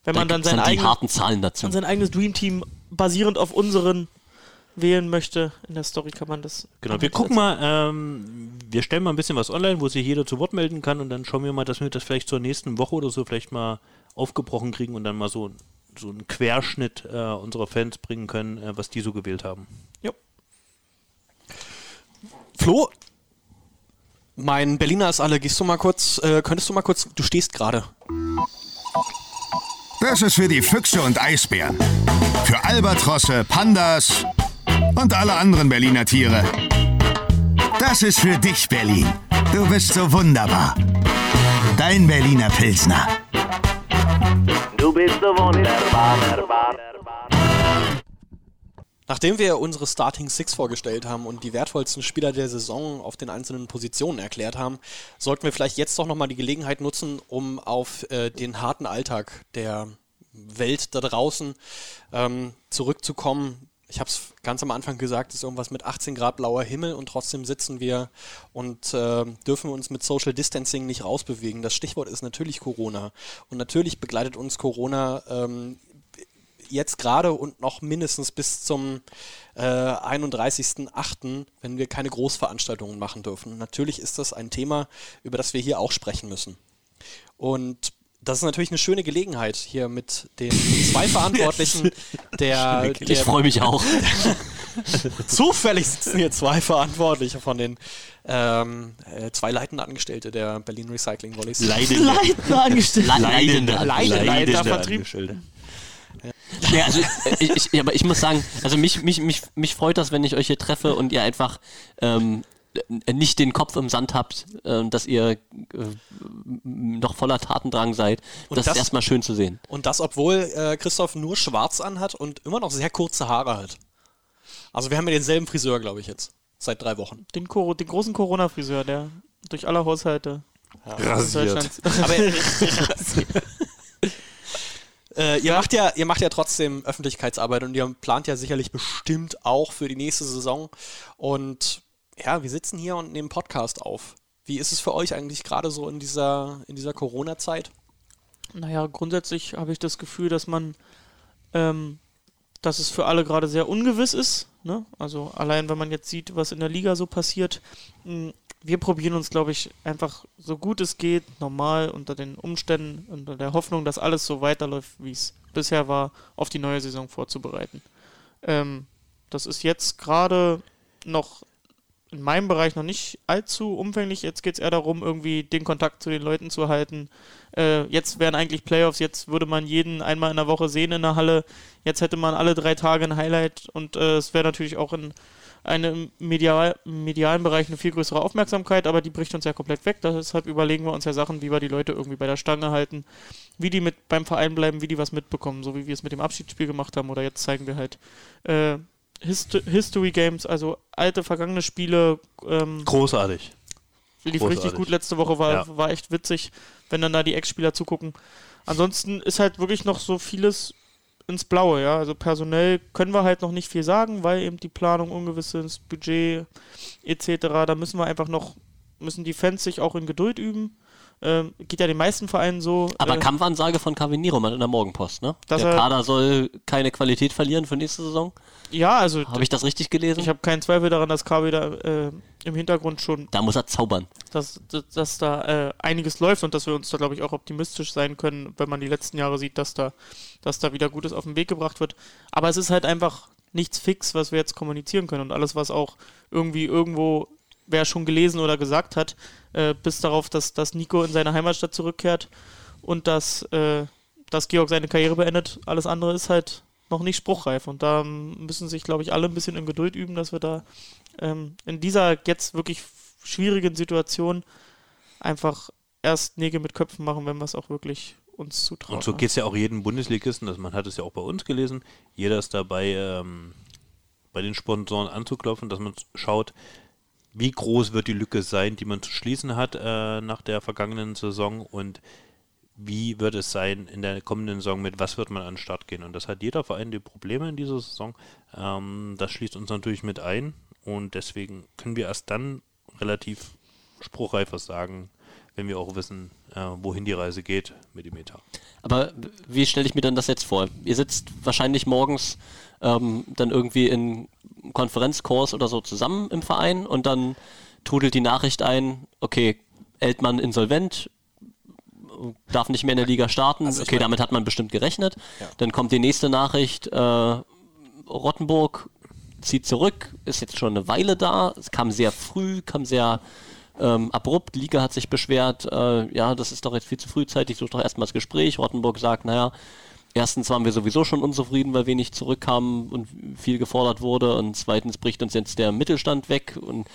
Wenn Da man dann sein, dann die eigen, harten Zahlen dazu. sein eigenes Dream Team basierend auf unseren wählen möchte, in der Story kann man das. Genau, wir gucken mal, ähm, wir stellen mal ein bisschen was online, wo sich jeder zu Wort melden kann und dann schauen wir mal, dass wir das vielleicht zur nächsten Woche oder so vielleicht mal aufgebrochen kriegen und dann mal so, so einen Querschnitt äh, unserer Fans bringen können, äh, was die so gewählt haben. Flo, mein Berliner ist alle. Gehst du mal kurz, äh, könntest du mal kurz, du stehst gerade. Das ist für die Füchse und Eisbären. Für Albatrosse, Pandas und alle anderen Berliner Tiere. Das ist für dich, Berlin. Du bist so wunderbar. Dein Berliner Pilsner. Du bist so wunderbar. Nachdem wir unsere Starting Six vorgestellt haben und die wertvollsten Spieler der Saison auf den einzelnen Positionen erklärt haben, sollten wir vielleicht jetzt doch nochmal die Gelegenheit nutzen, um auf äh, den harten Alltag der Welt da draußen ähm, zurückzukommen. Ich habe es ganz am Anfang gesagt, es ist irgendwas mit 18 Grad blauer Himmel und trotzdem sitzen wir und äh, dürfen uns mit Social Distancing nicht rausbewegen. Das Stichwort ist natürlich Corona. Und natürlich begleitet uns Corona ähm, jetzt gerade und noch mindestens bis zum äh, 31.08., wenn wir keine Großveranstaltungen machen dürfen. Natürlich ist das ein Thema, über das wir hier auch sprechen müssen. Und das ist natürlich eine schöne Gelegenheit, hier mit den zwei Verantwortlichen der, Ich der freue mich auch. Zufällig sitzen hier zwei Verantwortliche von den ähm, äh, zwei leitenden Angestellte der Berlin Recycling Volleys. Leidende. Leitender angestellt. Le- Leidende. Leidende, Leidende Vertrieb. Angestellte. Ja, also äh, ich, ich, aber ich muss sagen, also mich, mich, mich, mich freut das, wenn ich euch hier treffe und ihr einfach ähm, äh, nicht den Kopf im Sand habt, äh, dass ihr äh, noch voller Tatendrang seid. Und das, das- ist erstmal schön zu sehen. Und das, obwohl äh, Christoph nur schwarz anhat und immer noch sehr kurze Haare hat. Also wir haben ja denselben Friseur, glaube ich, jetzt. Seit drei Wochen. Den, Coro- den großen Corona-Friseur, der durch alle Haushalte Rasiert. Deutschlands. Aber äh, ihr, macht ja, ihr macht ja trotzdem Öffentlichkeitsarbeit und ihr plant ja sicherlich bestimmt auch für die nächste Saison. Und ja, wir sitzen hier und nehmen Podcast auf. Wie ist es für euch eigentlich gerade so in dieser, in dieser Corona-Zeit? Naja, grundsätzlich habe ich das Gefühl, dass man, ähm, dass es für alle gerade sehr ungewiss ist. Ne? Also allein, wenn man jetzt sieht, was in der Liga so passiert. mh, Wir probieren uns, glaube ich, einfach so gut es geht, normal unter den Umständen, unter der Hoffnung, dass alles so weiterläuft, wie es bisher war, auf die neue Saison vorzubereiten. Ähm, das ist jetzt gerade noch in meinem Bereich noch nicht allzu umfänglich. Jetzt geht es eher darum, irgendwie den Kontakt zu den Leuten zu halten. Äh, jetzt wären eigentlich Playoffs, jetzt würde man jeden einmal in der Woche sehen in der Halle. Jetzt hätte man alle drei Tage ein Highlight und äh, es wäre natürlich auch in einem medial, medialen Bereich eine viel größere Aufmerksamkeit, aber die bricht uns ja komplett weg. Deshalb überlegen wir uns ja Sachen, wie wir die Leute irgendwie bei der Stange halten, wie die mit beim Verein bleiben, wie die was mitbekommen, so wie wir es mit dem Abschiedsspiel gemacht haben. Oder jetzt zeigen wir halt äh, Hist History Games, also alte, vergangene Spiele. Ähm, Großartig. lief Großartig. richtig gut letzte Woche, war, Ja. war echt witzig, wenn dann da die Ex-Spieler zugucken. Ansonsten ist halt wirklich noch so vieles ins Blaue, ja. Also personell können wir halt noch nicht viel sagen, weil eben die Planung ungewiss ist, Budget etc. Da müssen wir einfach noch, müssen die Fans sich auch in Geduld üben. Ähm, geht ja den meisten Vereinen so. Aber äh, Kampfansage von Caveniro in der Morgenpost, ne? Der er- Kader soll keine Qualität verlieren für nächste Saison. Ja, also Habe ich das richtig gelesen? ich habe keinen Zweifel daran, dass KB da äh, im Hintergrund schon da muss er zaubern. dass, dass, dass da äh, einiges läuft und dass wir uns da, glaube ich, auch optimistisch sein können, wenn man die letzten Jahre sieht, dass da, dass da wieder Gutes auf den Weg gebracht wird. Aber es ist halt einfach nichts fix, was wir jetzt kommunizieren können. Und alles, was auch irgendwie irgendwo wer schon gelesen oder gesagt hat, äh, bis darauf, dass, dass Nico in seine Heimatstadt zurückkehrt und dass, äh, dass Georg seine Karriere beendet. Alles andere ist halt noch nicht spruchreif. Und da müssen sich, glaube ich, alle ein bisschen in Geduld üben, dass wir da ähm, in dieser jetzt wirklich schwierigen Situation einfach erst Nägel mit Köpfen machen, wenn wir es auch wirklich uns zutrauen. Und so geht es ja auch jedem Bundesligisten, das, man hat es ja auch bei uns gelesen, jeder ist dabei, ähm, bei den Sponsoren anzuklopfen, dass man schaut, wie groß wird die Lücke sein, die man zu schließen hat äh, nach der vergangenen Saison und wie wird es sein in der kommenden Saison, mit was wird man an den Start gehen. Und das hat jeder Verein die Probleme in dieser Saison. Ähm, das schließt uns natürlich mit ein und deswegen können wir erst dann relativ spruchreif was sagen, wenn wir auch wissen, äh, wohin die Reise geht mit dem Etat. Aber wie stelle ich mir dann das jetzt vor? Ihr sitzt wahrscheinlich morgens ähm, dann irgendwie in Konferenzkurs oder so zusammen im Verein und dann trudelt die Nachricht ein, okay, Eltmann insolvent, darf nicht mehr in der Liga starten. Also okay, damit hat man bestimmt gerechnet. Dann kommt die nächste Nachricht, äh, Rottenburg zieht zurück, ist jetzt schon eine Weile da. Es kam sehr früh, kam sehr ähm, abrupt. Liga hat sich beschwert, äh, ja, das ist doch jetzt viel zu frühzeitig, such doch erstmal das Gespräch. Rottenburg sagt, naja, erstens waren wir sowieso schon unzufrieden, weil wenig zurückkam und viel gefordert wurde und zweitens bricht uns jetzt der Mittelstand weg und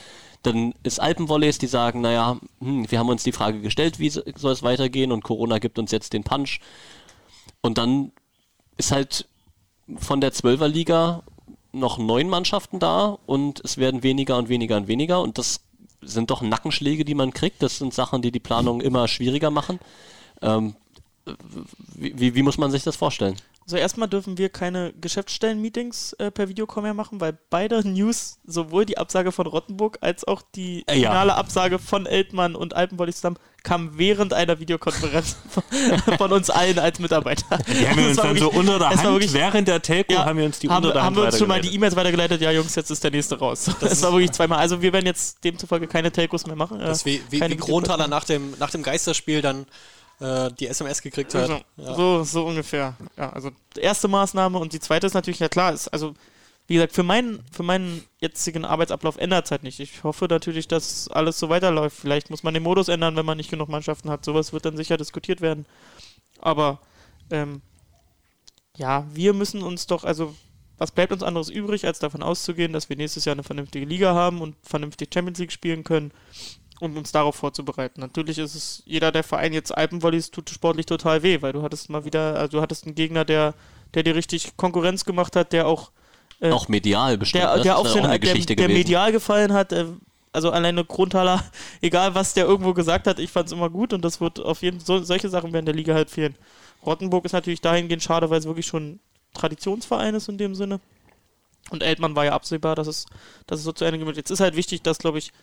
dann ist Alpenvolleys, die sagen, naja, hm, wir haben uns die Frage gestellt, wie so- soll es weitergehen und Corona gibt uns jetzt den Punch. Und dann ist halt von der Zwölferliga noch neun Mannschaften da und es werden weniger und weniger und weniger und das sind doch Nackenschläge, die man kriegt. Das sind Sachen, die die Planung immer schwieriger machen. Ähm, wie, wie, wie muss man sich das vorstellen? Also erstmal dürfen wir keine Geschäftsstellen-Meetings äh, per Videocall mehr machen, weil beide News, sowohl die Absage von Rottenburg als auch die Äh, ja. finale Absage von Eltmann und Alpenvolley zusammen, kam während einer Videokonferenz von, von uns allen als Mitarbeiter. Die haben wir Das uns dann so wirklich- unter der Hand, wirklich- während der Telco Ja, haben wir uns die haben, unter der haben Hand wir uns schon mal die. E-Mails weitergeleitet, ja Jungs, jetzt ist der nächste raus. Das, war wirklich zweimal. Also wir werden jetzt demzufolge keine Telcos mehr machen. Das äh, wie, wie, wie Kronthaler nach dem, nach dem Geisterspiel dann äh, die SMS gekriegt hat. Also, Ja. so, so ungefähr. Ja, also erste Maßnahme und die zweite ist natürlich, ja klar, ist, also wie gesagt, für meinen, für meinen jetzigen Arbeitsablauf ändert es halt nicht. Ich hoffe natürlich, dass alles so weiterläuft. Vielleicht muss man den Modus ändern, wenn man nicht genug Mannschaften hat. Sowas wird dann sicher diskutiert werden. Aber ähm, ja, wir müssen uns doch, also was bleibt uns anderes übrig, als davon auszugehen, dass wir nächstes Jahr eine vernünftige Liga haben und vernünftig Champions League spielen können, um uns darauf vorzubereiten. Natürlich ist es, jeder der Verein jetzt Alpenvolleys tut sportlich total weh, weil du hattest mal wieder, also du hattest einen Gegner, der, der dir richtig Konkurrenz gemacht hat, der auch äh, Auch medial bestimmt. der, ne? der ist den, auch eine der, der medial gefallen hat, äh, also alleine Grundtaler, egal was der irgendwo gesagt hat, ich fand es immer gut und das wird auf jeden Fall, so, solche Sachen werden der Liga halt fehlen. Rottenburg ist natürlich dahingehend schade, weil es wirklich schon Traditionsverein ist in dem Sinne. Und Eltmann war ja absehbar, dass es, dass es so zu Ende geht. Jetzt ist halt wichtig, dass, glaube ich,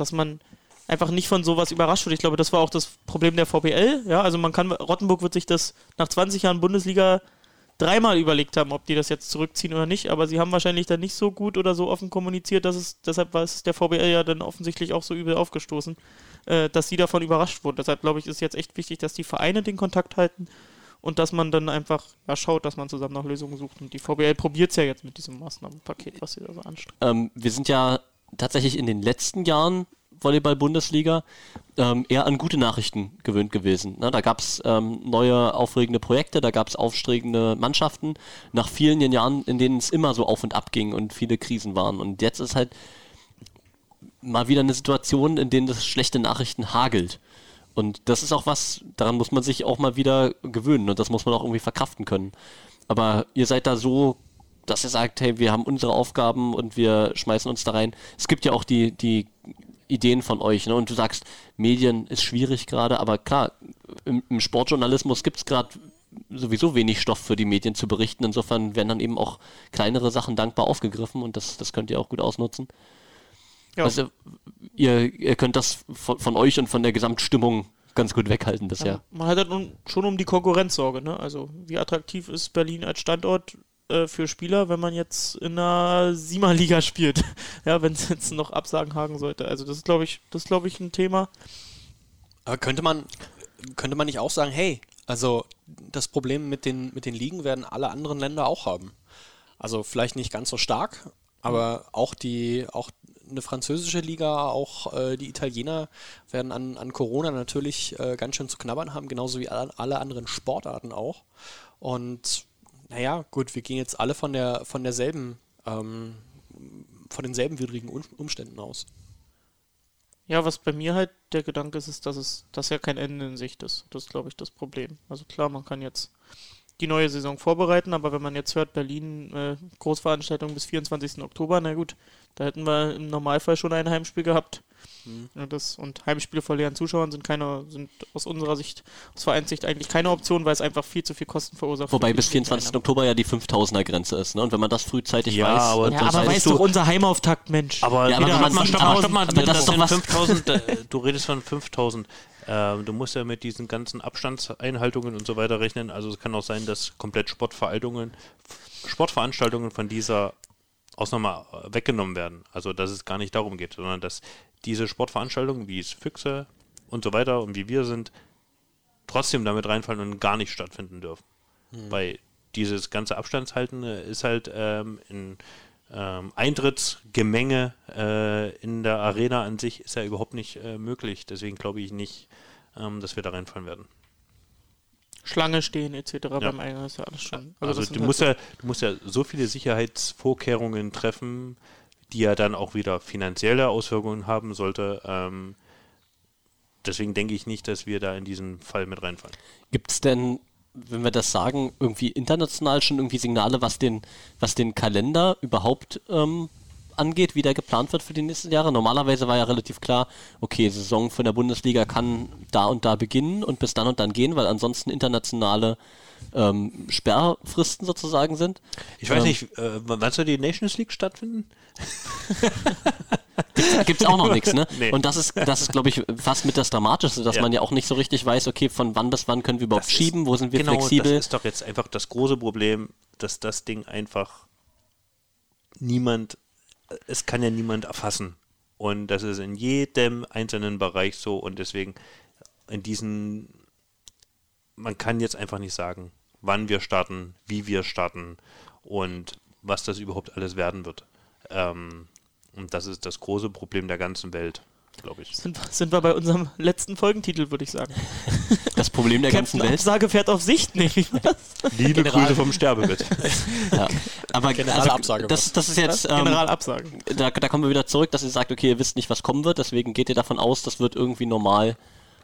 dass man einfach nicht von sowas überrascht wird. Ich glaube, das war auch das Problem der VBL. Ja, also man kann, Rottenburg wird sich das nach 20 Jahren Bundesliga dreimal überlegt haben, ob die das jetzt zurückziehen oder nicht, aber sie haben wahrscheinlich dann nicht so gut oder so offen kommuniziert, dass es, deshalb war es der VBL ja dann offensichtlich auch so übel aufgestoßen, äh, dass sie davon überrascht wurden. Deshalb glaube ich, ist jetzt echt wichtig, dass die Vereine den Kontakt halten und dass man dann einfach ja, schaut, dass man zusammen nach Lösungen sucht. Und die VBL probiert es ja jetzt mit diesem Maßnahmenpaket, was sie da so anstrengen. Ähm, wir sind ja tatsächlich in den letzten Jahren Volleyball-Bundesliga ähm, eher an gute Nachrichten gewöhnt gewesen. Ne? Da gab es ähm, neue aufregende Projekte, da gab es aufregende Mannschaften, nach vielen Jahren, in denen es immer so auf und ab ging und viele Krisen waren. Und jetzt ist halt mal wieder eine Situation, in denen das schlechte Nachrichten hagelt. Und das ist auch was, daran muss man sich auch mal wieder gewöhnen und das muss man auch irgendwie verkraften können. Aber ihr seid da so, dass ihr sagt, hey, wir haben unsere Aufgaben und wir schmeißen uns da rein. Es gibt ja auch die, die Ideen von euch. Ne? Und du sagst, Medien ist schwierig gerade, aber klar, im, im Sportjournalismus gibt es gerade sowieso wenig Stoff für die Medien zu berichten. Insofern werden dann eben auch kleinere Sachen dankbar aufgegriffen und das, das könnt ihr auch gut ausnutzen. Ja. Also ihr, ihr könnt das von, von euch und von der Gesamtstimmung ganz gut weghalten bisher. Man hat halt nun schon um die Konkurrenz Sorge, ne? Also wie attraktiv ist Berlin als Standort äh, für Spieler, wenn man jetzt in einer Siegerliga spielt? ja, wenn es jetzt noch Absagen hagen sollte. Also das ist, glaube ich, das glaube ich, ein Thema. Aber könnte man, könnte man nicht auch sagen, hey, also das Problem mit den, mit den Ligen werden alle anderen Länder auch haben. Also vielleicht nicht ganz so stark, aber auch die, auch eine französische Liga, auch äh, die Italiener werden an, an Corona natürlich äh, ganz schön zu knabbern haben, genauso wie alle anderen Sportarten auch. Und naja, gut, wir gehen jetzt alle von der von derselben, ähm, von denselben widrigen Um- Umständen aus. Ja, was bei mir halt der Gedanke ist, ist, dass es, dass ja kein Ende in Sicht ist. Das ist, glaube ich, das Problem. Also klar, man kann jetzt die neue Saison vorbereiten, aber wenn man jetzt hört, Berlin, äh, Großveranstaltung bis 24. Oktober, na gut, da hätten wir im Normalfall schon ein Heimspiel gehabt. Ja, das, und Heimspiele vor leeren Zuschauern sind keine, sind aus unserer Sicht, aus Vereinssicht eigentlich keine Option, weil es einfach viel zu viel Kosten verursacht. Wobei bis die 24. Vereine. Oktober ja die 5000er Grenze ist. Ne? Und wenn man das frühzeitig Ja, weiß, aber Ja, aber weißt du- doch, unser Heimauftakt, Mensch. Aber, Ja, aber wieder, wenn man stopp mal, sieht, stopp mal, aber- stopp mal, aber das das ist doch sind was- 5000, äh, du redest von 5000. Ähm, du musst ja mit diesen ganzen Abstandseinhaltungen und so weiter rechnen. Also es kann auch sein, dass komplett Sportveranstaltungen, Sportveranstaltungen von dieser Ausnahme äh, weggenommen werden. Also dass es gar nicht darum geht, sondern dass diese Sportveranstaltungen, wie es Füchse und so weiter und wie wir sind, trotzdem damit reinfallen und gar nicht stattfinden dürfen. Weil dieses ganze Abstandshalten ist halt ähm, in ähm, Eintrittsgemenge äh, in der Arena an sich ist ja überhaupt nicht äh, möglich. Deswegen glaube ich nicht, ähm, dass wir da reinfallen werden. Schlange stehen etc. beim Eingang ist ja alles schon. Also, sind du, halt musst so- ja, du musst ja so viele Sicherheitsvorkehrungen treffen, die ja dann auch wieder finanzielle Auswirkungen haben sollte. Ähm, deswegen denke ich nicht, dass wir da in diesen Fall mit reinfallen. Gibt es denn, wenn wir das sagen, irgendwie international schon irgendwie Signale, was den, was den Kalender überhaupt ähm, angeht, wie der geplant wird für die nächsten Jahre? Normalerweise war ja relativ klar, okay, Saison von der Bundesliga kann da und da beginnen und bis dann und dann gehen, weil ansonsten internationale ähm, Sperrfristen sozusagen sind. Ich weiß Ähm, nicht, äh, wann soll die Nations League stattfinden? Gibt es auch noch nichts, ne? Nee. Und das ist, das ist, glaube ich, fast mit das Dramatischste, dass Ja. man ja auch nicht so richtig weiß, okay, von wann bis wann können wir überhaupt Das ist- schieben, wo sind wir genau, flexibel. Das ist doch jetzt einfach das große Problem, dass das Ding einfach niemand, es kann ja niemand erfassen. Und das ist in jedem einzelnen Bereich so und deswegen in diesen, man kann jetzt einfach nicht sagen, wann wir starten, wie wir starten und was das überhaupt alles werden wird. Ähm, und das ist das große Problem der ganzen Welt, glaube ich. sind, wir- sind wir bei unserem letzten Folgentitel, würde ich sagen. Das Problem der ganzen Welt. Absage fährt auf Sicht nicht. Liebe Grüße vom Sterbebett. Ja. Aber Generelle also, Absage das, das ist jetzt, ähm, Generalabsage. da, da kommen wir wieder zurück, dass ihr sagt, okay, ihr wisst nicht, was kommen wird, deswegen geht ihr davon aus, das wird irgendwie normal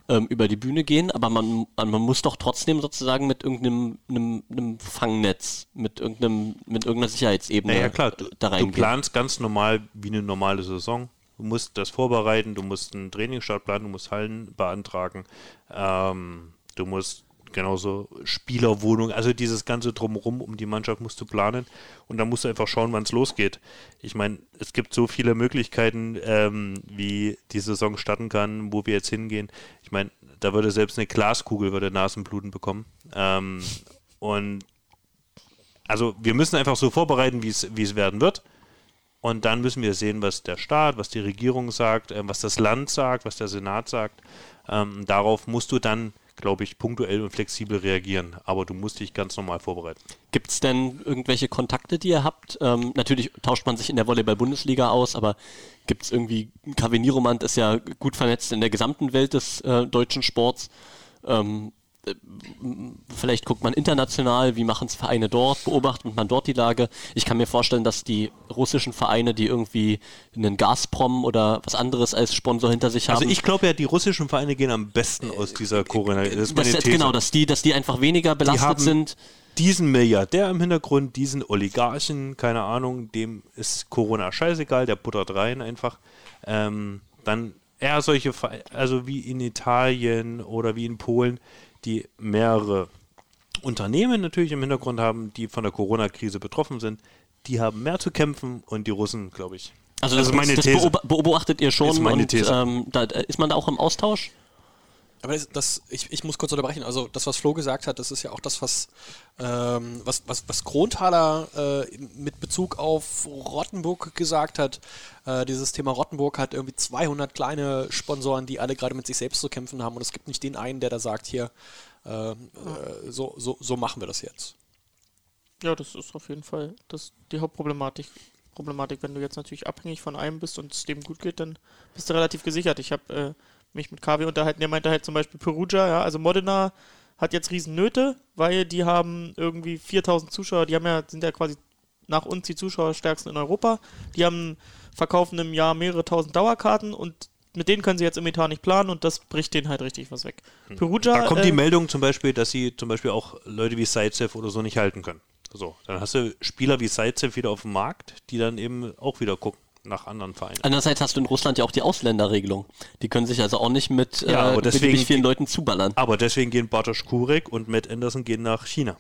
ähm, über die Bühne gehen, aber man, man, man muss doch trotzdem sozusagen mit irgendeinem einem, einem Fangnetz, mit irgendeinem, mit irgendeiner Sicherheitsebene Naja, klar, du, da du reingehen. planst ganz normal wie eine normale Saison. Du musst das vorbereiten, du musst einen Trainingsstart planen, du musst Hallen beantragen, ähm, du musst genauso Spielerwohnung, also dieses ganze Drumherum um die Mannschaft musst du planen und dann musst du einfach schauen, wann es losgeht. Ich meine, es gibt so viele Möglichkeiten, ähm, wie die Saison starten kann, wo wir jetzt hingehen. Ich meine, da würde selbst eine Glaskugel würde Nasenbluten bekommen. Ähm, und also wir müssen einfach so vorbereiten, wie es wie es werden wird. Und dann müssen wir sehen, was der Staat, was die Regierung sagt, äh, was das Land sagt, was der Senat sagt. Ähm, darauf musst du dann, glaube ich, punktuell und flexibel reagieren. Aber du musst dich ganz normal vorbereiten. Gibt es denn irgendwelche Kontakte, die ihr habt? Ähm, natürlich tauscht man sich in der Volleyball-Bundesliga aus, aber gibt es irgendwie, KW Niromand ist ja gut vernetzt in der gesamten Welt des äh, deutschen Sports. Ähm, äh, vielleicht guckt man international, wie machen es Vereine dort, beobachtet man dort die Lage. Ich kann mir vorstellen, dass die russischen Vereine, die irgendwie einen Gazprom oder was anderes als Sponsor hinter sich haben, Also ich glaube ja, die russischen Vereine gehen am besten aus dieser Corona. Das ist dass, meine These. genau, dass die, dass die einfach weniger belastet haben- sind. diesen Milliardär im Hintergrund, diesen Oligarchen, keine Ahnung, dem ist Corona scheißegal, der buttert rein einfach. Ähm, dann eher solche, also wie in Italien oder wie in Polen, die mehrere Unternehmen natürlich im Hintergrund haben, die von der Corona-Krise betroffen sind, die haben mehr zu kämpfen und die Russen, glaube ich. Also, Das das, ist meine das These. beob- beobachtet ihr schon Ist meine und These. Ähm, da, da ist man da auch im Austausch? Aber das, das, ich, ich muss kurz unterbrechen. Also das, was Flo gesagt hat, das ist ja auch das, was, ähm, was, was, was Kronthaler äh, mit Bezug auf Rottenburg gesagt hat. Äh, dieses Thema Rottenburg hat irgendwie 200 kleine Sponsoren, die alle gerade mit sich selbst zu kämpfen haben. Und es gibt nicht den einen, der da sagt, hier, äh, äh, so, so, so machen wir das jetzt. Ja, das ist auf jeden Fall das, die Hauptproblematik. Problematik, wenn du jetzt natürlich abhängig von einem bist und es dem gut geht, dann bist du relativ gesichert. Ich habe äh, mich mit KW unterhalten, der meinte halt zum Beispiel Perugia, ja, also Modena hat jetzt riesen Nöte, weil die haben irgendwie 4000 Zuschauer, die haben ja, sind ja quasi nach uns die Zuschauerstärksten in Europa. Die haben verkaufen im Jahr mehrere tausend Dauerkarten und mit denen können sie jetzt im Etat nicht planen und das bricht denen halt richtig was weg. Perugia, Da kommt die äh, Meldung zum Beispiel, dass sie zum Beispiel auch Leute wie Sidesev oder so nicht halten können. So, dann hast du Spieler wie Sidesev wieder auf dem Markt, die dann eben auch wieder gucken nach anderen Vereinen. Andererseits hast du in Russland ja auch die Ausländerregelung. Die können sich also auch nicht mit Ja, äh, deswegen- beliebig vielen Leuten zuballern. Aber deswegen gehen Bartosz Kurek und Matt Anderson gehen nach China.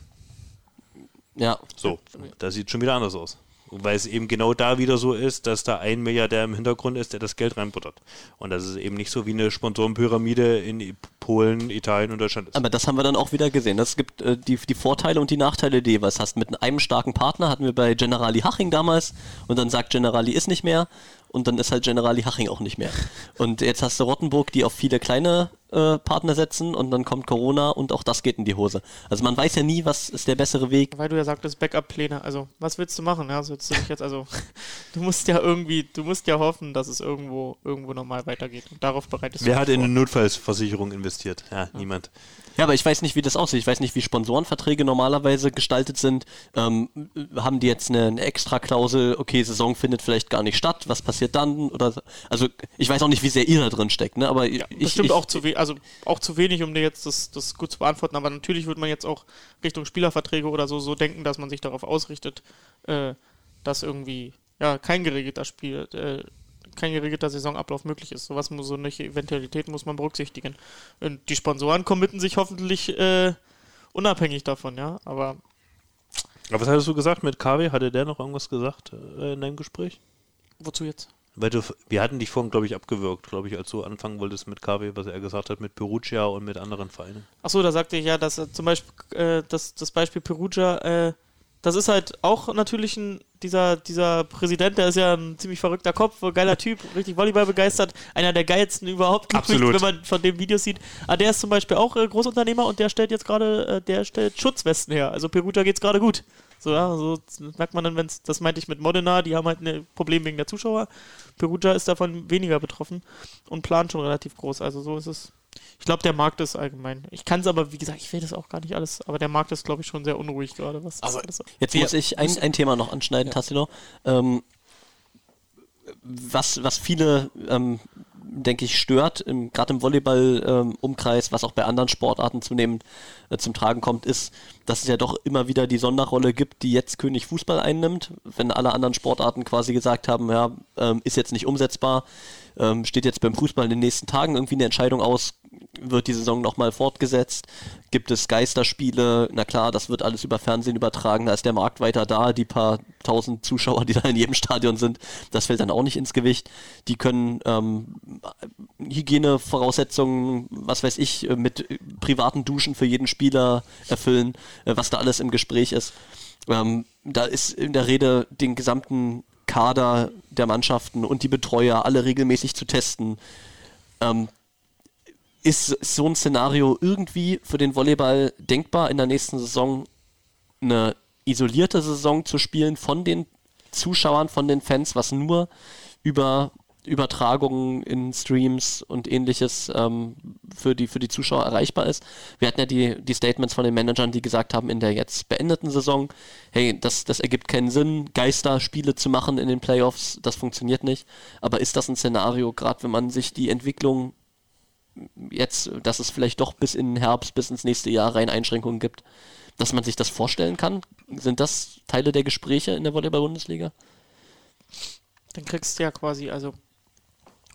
Ja. So, das sieht schon wieder anders aus. Weil es eben genau da wieder so ist, dass da ein Milliardär im Hintergrund ist, der das Geld reinbuttert. Und das ist eben nicht so wie eine Sponsorenpyramide in Polen, Italien und Deutschland ist. Aber das haben wir dann auch wieder gesehen. Es gibt äh, die, die Vorteile und die Nachteile, die jeweils hast. Mit einem starken Partner hatten wir bei Generali Haching damals und dann sagt Generali ist nicht mehr und dann ist halt Generali Haching auch nicht mehr. Und jetzt hast du Rottenburg, die auf viele kleine äh, Partner setzen und dann kommt Corona und auch das geht in die Hose. Also man weiß ja nie, was ist der bessere Weg. Weil du ja sagtest, Backup-Pläne. Also, was willst du machen? Ja, sollst du nicht jetzt, also, du musst ja irgendwie, du musst ja hoffen, dass es irgendwo, irgendwo normal weitergeht. Und darauf bereitest Wer du hat dich in vor. eine Notfallversicherung investiert? Ja, niemand. Ja, aber ich weiß nicht, wie das aussieht. Ich weiß nicht, wie Sponsorenverträge normalerweise gestaltet sind. Ähm, haben die jetzt eine, eine Extra-Klausel, okay, Saison findet vielleicht gar nicht statt, was passiert dann? Oder so. also ich weiß auch nicht, wie sehr ihr da drin steckt, ne? Aber ich, Bestimmt ich, auch zu wenig, also auch zu wenig, um dir jetzt das, das gut zu beantworten, aber natürlich wird man jetzt auch Richtung Spielerverträge oder so so denken, dass man sich darauf ausrichtet, äh, dass irgendwie ja kein geregelter Spiel, äh, kein geregelter Saisonablauf möglich ist. Sowas muss so eine Eventualität muss man berücksichtigen. Und die Sponsoren committen sich hoffentlich äh, unabhängig davon, ja. Aber Aber was hattest du gesagt mit KW? Hatte der noch irgendwas gesagt äh, in deinem Gespräch? wozu jetzt? Weil du, wir hatten dich vorhin, glaube ich, abgewürgt, glaube ich, als du anfangen wolltest mit KW, was er gesagt hat, mit Perugia und mit anderen Vereinen. Achso, da sagte ich ja, dass äh, zum Beispiel äh, das, das Beispiel Perugia, äh, das ist halt auch natürlich ein, dieser, dieser Präsident, der ist ja ein ziemlich verrückter Kopf, ein geiler Typ, richtig Volleyball begeistert, einer der geilsten überhaupt, Absolut. wenn man von dem Videos sieht. Aber der ist zum Beispiel auch äh, Großunternehmer und der stellt jetzt gerade, äh, der stellt Schutzwesten her. Also Perugia geht's gerade gut. So, ja, so merkt man dann, wenn es, das meinte ich mit Modena, die haben halt ein Problem wegen der Zuschauer. Perugia ist davon weniger betroffen und plant schon relativ groß. Also so ist es. Ich glaube, der Markt ist allgemein. Ich kann es aber, wie gesagt, ich will das auch gar nicht alles, aber der Markt ist, glaube ich, schon sehr unruhig gerade. Was Also, das Jetzt muss ich ein, ein Thema noch anschneiden, Tassilo. Ähm, was, was viele, ähm, denke ich, stört, im, gerade im Volleyball-Umkreis, was auch bei anderen Sportarten zunehmend äh, zum Tragen kommt, ist, dass es ja doch immer wieder die Sonderrolle gibt, die jetzt König Fußball einnimmt. Wenn alle anderen Sportarten quasi gesagt haben, ja, ähm, ist jetzt nicht umsetzbar, ähm, steht jetzt beim Fußball in den nächsten Tagen irgendwie eine Entscheidung aus, wird die Saison nochmal fortgesetzt? Gibt es Geisterspiele? Na klar, das wird alles über Fernsehen übertragen, da ist der Markt weiter da, die paar tausend Zuschauer, die da in jedem Stadion sind, das fällt dann auch nicht ins Gewicht. Die können ähm, Hygienevoraussetzungen, was weiß ich, äh, mit privaten Duschen für jeden Spieler erfüllen, äh, was da alles im Gespräch ist. Ähm, da ist in der Rede den gesamten Kader der Mannschaften und die Betreuer alle regelmäßig zu testen. Ähm, ist so ein Szenario irgendwie für den Volleyball denkbar, in der nächsten Saison eine isolierte Saison zu spielen von den Zuschauern, von den Fans, was nur über Übertragungen in Streams und ähnliches ähm, für, die, für die Zuschauer erreichbar ist. Wir hatten ja die, die Statements von den Managern, die gesagt haben, in der jetzt beendeten Saison, hey, das, das ergibt keinen Sinn, Geisterspiele zu machen in den Playoffs, das funktioniert nicht. Aber ist das ein Szenario, gerade wenn man sich die Entwicklung jetzt, dass es vielleicht doch bis in den Herbst, bis ins nächste Jahr rein Einschränkungen gibt, dass man sich das vorstellen kann? Sind das Teile der Gespräche in der Volleyball-Bundesliga? Dann kriegst du ja quasi, also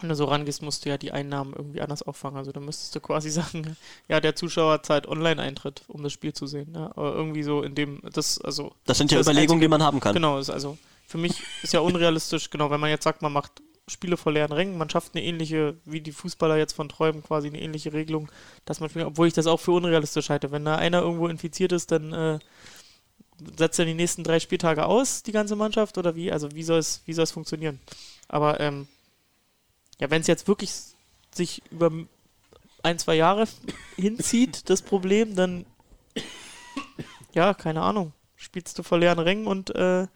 Wenn du so rangehst, musst du ja die Einnahmen irgendwie anders auffangen. Also da müsstest du quasi sagen, ja, der Zuschauer zahlt Online-Eintritt, um das Spiel zu sehen. Ja? Aber irgendwie so in dem, das, also. Das sind ja Überlegungen, die man haben kann. Genau, also für mich ist ja unrealistisch, genau, wenn man jetzt sagt, man macht Spiele vor leeren Rängen, man schafft eine ähnliche, wie die Fußballer jetzt von träumen, quasi eine ähnliche Regelung, dass man spielt, obwohl ich das auch für unrealistisch halte. Wenn da einer irgendwo infiziert ist, dann äh, setzt er die nächsten drei Spieltage aus, die ganze Mannschaft, oder wie? Also wie soll es, wie soll es funktionieren? Aber ähm, ja, wenn es jetzt wirklich sich über ein, zwei Jahre hinzieht, das Problem, dann ja, keine Ahnung. Spielst du vor leeren Rängen und äh,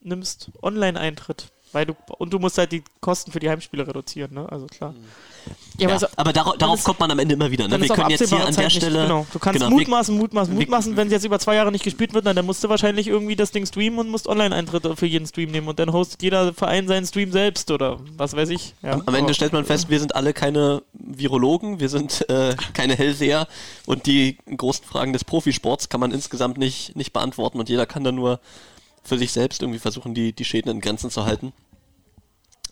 nimmst Online-Eintritt. Weil du, und du musst halt die Kosten für die Heimspiele reduzieren, ne? Also klar. Ja, aber so- aber darauf, dann darauf ist- kommt man am Ende immer wieder. Ne? Wir können jetzt hier an Zeit der nicht- Stelle. Genau. Du kannst genau, mutmaßen, mutmaßen, mutmaßen. Wenn es jetzt über zwei Jahre nicht gespielt wird, dann, dann musst du wahrscheinlich irgendwie das Ding streamen und musst Online-Eintritte für jeden Stream nehmen und dann hostet jeder Verein seinen Stream selbst oder was weiß ich. Ja, Am, am Ende stellt man fest, wir sind alle keine Virologen, wir sind äh, keine Hellseher und die großen Fragen des Profisports kann man insgesamt nicht, nicht beantworten und jeder kann dann nur für sich selbst irgendwie versuchen, die, die Schäden in Grenzen zu halten.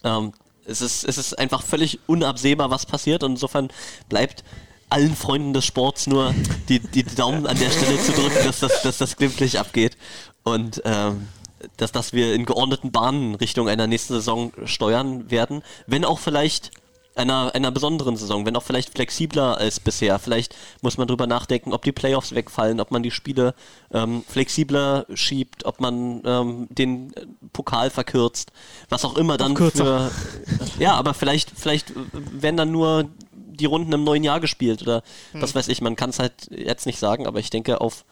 Ähm, es, ist, es ist einfach völlig unabsehbar, was passiert. Und insofern bleibt allen Freunden des Sports nur die, die Daumen an der Stelle zu drücken, dass das, dass das glimpflich abgeht. Und ähm, dass, dass wir in geordneten Bahnen Richtung einer nächsten Saison steuern werden, wenn auch vielleicht einer, einer besonderen Saison, wenn auch vielleicht flexibler als bisher. Vielleicht muss man drüber nachdenken, ob die Playoffs wegfallen, ob man die Spiele ähm, flexibler schiebt, ob man ähm, den äh, Pokal verkürzt, was auch immer dann kürzer. für. Ja, aber vielleicht, vielleicht äh, werden dann nur die Runden im neuen Jahr gespielt oder was weiß ich, man kann es halt jetzt nicht sagen, aber ich denke, auf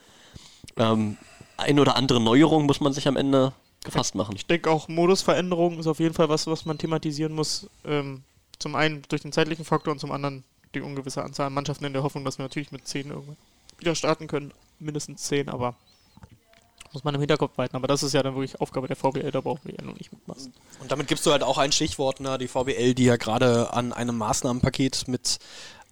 ähm, ein oder andere Neuerung muss man sich am Ende gefasst machen. Ich denke auch, Modusveränderung ist auf jeden Fall was, was man thematisieren muss. Ähm, zum einen durch den zeitlichen Faktor und zum anderen die ungewisse Anzahl an Mannschaften in der Hoffnung, dass wir natürlich mit 10 irgendwann wieder starten können. Mindestens 10, aber muss man im Hinterkopf behalten. Aber das ist ja dann wirklich Aufgabe der VBL, da brauchen wir ja noch nicht mitmachen. Und damit gibst du halt auch ein Stichwort, ne? die VBL, die ja gerade an einem Maßnahmenpaket mit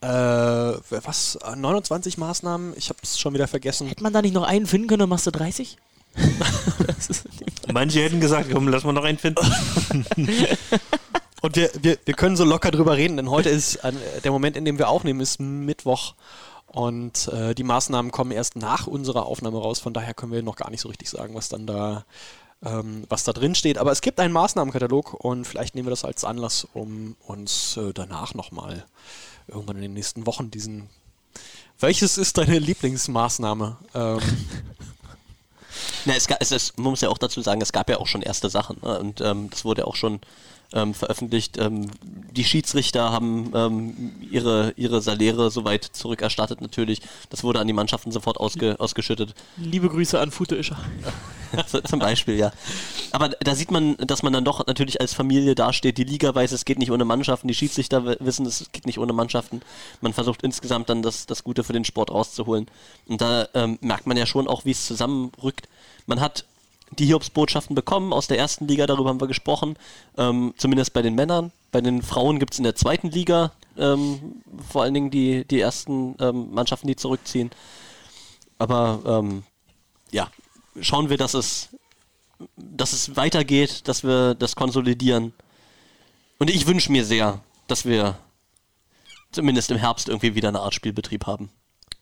äh, was, 29 Maßnahmen, ich habe es schon wieder vergessen. Hätte man da nicht noch einen finden können, dann machst du 30? Manche hätten gesagt, komm, lass mal noch einen finden. Und wir, wir, wir können so locker drüber reden, denn heute ist äh, der Moment, in dem wir aufnehmen, ist Mittwoch. Und äh, die Maßnahmen kommen erst nach unserer Aufnahme raus. Von daher können wir noch gar nicht so richtig sagen, was dann da, ähm, was da drin steht. Aber es gibt einen Maßnahmenkatalog und vielleicht nehmen wir das als Anlass, um uns äh, danach nochmal irgendwann in den nächsten Wochen diesen. Welches ist deine Lieblingsmaßnahme? Ähm, Na, es, es ist, man muss ja auch dazu sagen, es gab ja auch schon erste Sachen ne? und ähm, das wurde auch schon ähm, veröffentlicht. Ähm, die Schiedsrichter haben ähm, ihre, ihre Saläre soweit zurückerstattet natürlich. Das wurde an die Mannschaften sofort ausge, ausgeschüttet. Liebe Grüße an Fute Ischer. Zum Beispiel, ja. Aber da sieht man, dass man dann doch natürlich als Familie dasteht. Die Liga weiß, es geht nicht ohne Mannschaften. Die Schiedsrichter wissen, es geht nicht ohne Mannschaften. Man versucht insgesamt dann das, das Gute für den Sport rauszuholen. Und da ähm, merkt man ja schon auch, wie es zusammenrückt. Man hat die Hiobsbotschaften bekommen aus der ersten Liga, darüber haben wir gesprochen. Ähm, zumindest bei den Männern. Bei den Frauen gibt es in der zweiten Liga ähm, vor allen Dingen die, die ersten ähm, Mannschaften, die zurückziehen. Aber ähm, ja, schauen wir, dass es, dass es weitergeht, dass wir das konsolidieren. Und ich wünsche mir sehr, dass wir zumindest im Herbst irgendwie wieder eine Art Spielbetrieb haben.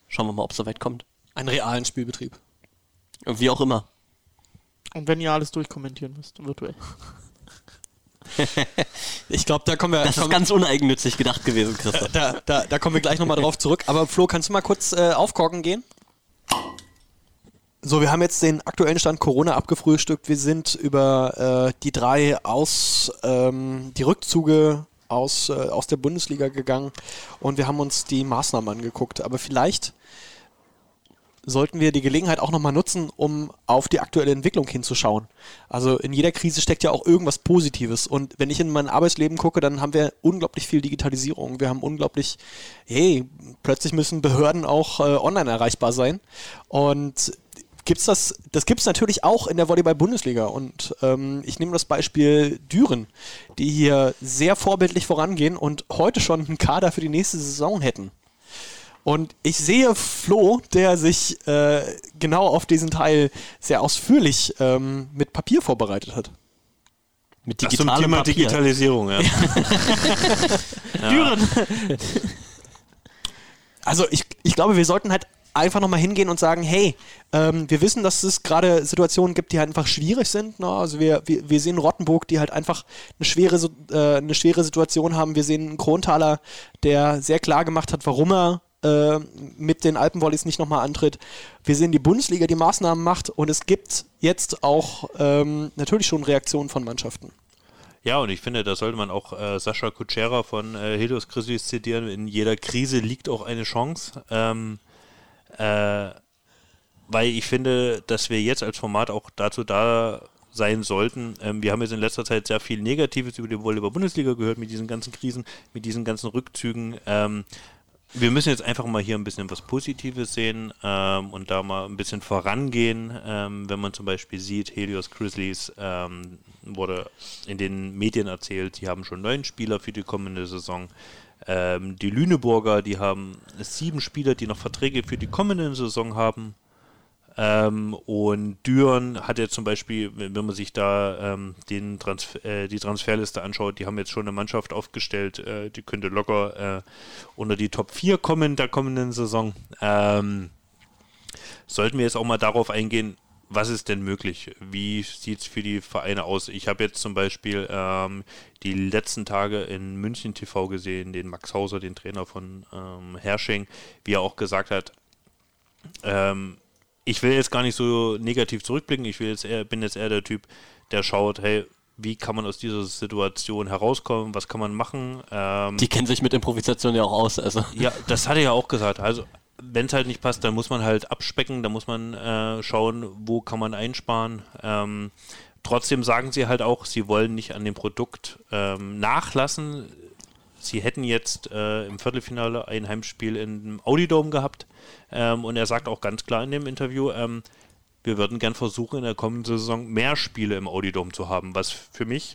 Schauen wir mal, ob es soweit kommt. einen realen Spielbetrieb. Wie auch immer. Und wenn ihr alles durchkommentieren müsst, virtuell. Ich glaube, da kommen wir. Das ist ganz uneigennützig gedacht gewesen, Christoph. da, da, da kommen wir gleich nochmal drauf zurück. Aber Flo, kannst du mal kurz äh, aufkorken gehen? So, wir haben jetzt den aktuellen Stand Corona abgefrühstückt. Wir sind über äh, die drei aus, ähm, die Rückzüge aus, äh, aus der Bundesliga gegangen und wir haben uns die Maßnahmen angeguckt. Aber vielleicht sollten wir die Gelegenheit auch nochmal nutzen, um auf die aktuelle Entwicklung hinzuschauen. Also in jeder Krise steckt ja auch irgendwas Positives. Und wenn ich in mein Arbeitsleben gucke, dann haben wir unglaublich viel Digitalisierung. Wir haben unglaublich, hey, plötzlich müssen Behörden auch äh, online erreichbar sein. Und gibt's das, das gibt es natürlich auch in der Volleyball-Bundesliga. Und ähm, ich nehme das Beispiel Düren, die hier sehr vorbildlich vorangehen und heute schon einen Kader für die nächste Saison hätten. Und ich sehe Flo, der sich äh, genau auf diesen Teil sehr ausführlich ähm, mit Papier vorbereitet hat. Mit Das zum digitalem Thema Papier. Digitalisierung, ja. Düren. Also ich, ich glaube, wir sollten halt einfach nochmal hingehen und sagen, hey, ähm, wir wissen, dass es gerade Situationen gibt, die halt einfach schwierig sind. Ne? Also wir, wir, wir sehen Rottenburg, die halt einfach eine schwere, äh, eine schwere Situation haben. Wir sehen einen Kronthaler, der sehr klar gemacht hat, warum er äh, mit den Alpenvolleys nicht nochmal antritt. Wir sehen die Bundesliga, die Maßnahmen macht und es gibt jetzt auch ähm, natürlich schon Reaktionen von Mannschaften. Ja, und ich finde, da sollte man auch äh, Sascha Kutschera von äh, Helios Grizzlies zitieren. In jeder Krise liegt auch eine Chance. Ähm, äh, weil ich finde, dass wir jetzt als Format auch dazu da sein sollten. Ähm, wir haben jetzt in letzter Zeit sehr viel Negatives über die Volleyball-Bundesliga gehört mit diesen ganzen Krisen, mit diesen ganzen Rückzügen. Ähm, wir müssen jetzt einfach mal hier ein bisschen was Positives sehen ähm, und da mal ein bisschen vorangehen. Ähm, wenn man zum Beispiel sieht, Helios Grizzlies ähm, wurde in den Medien erzählt, die haben schon neun Spieler für die kommende Saison. Ähm, die Lüneburger, die haben sieben Spieler, die noch Verträge für die kommende Saison haben. Ähm, und Düren hat jetzt zum Beispiel, wenn man sich da ähm, den Transfer, äh, die Transferliste anschaut, die haben jetzt schon eine Mannschaft aufgestellt, äh, die könnte locker äh, unter die Top 4 kommen der kommenden Saison. Ähm, sollten wir jetzt auch mal darauf eingehen, was ist denn möglich? Wie sieht es für die Vereine aus? Ich habe jetzt zum Beispiel ähm, die letzten Tage in München TV gesehen, den Max Hauser, den Trainer von ähm, Hersching, wie er auch gesagt hat, ähm, ich will jetzt gar nicht so negativ zurückblicken. Ich will jetzt eher, bin jetzt eher der Typ, der schaut, hey, wie kann man aus dieser Situation herauskommen? Was kann man machen? Ähm, Die kennen sich mit Improvisation ja auch aus. Also. ja, das hat er ja auch gesagt. Also, wenn es halt nicht passt, dann muss man halt abspecken, dann muss man äh, schauen, wo kann man einsparen. Ähm, trotzdem sagen sie halt auch, sie wollen nicht an dem Produkt ähm, nachlassen. Sie hätten jetzt äh, im Viertelfinale ein Heimspiel im Audidome gehabt. Ähm, und er sagt auch ganz klar in dem Interview, ähm, wir würden gern versuchen, in der kommenden Saison mehr Spiele im Audidome zu haben, was für mich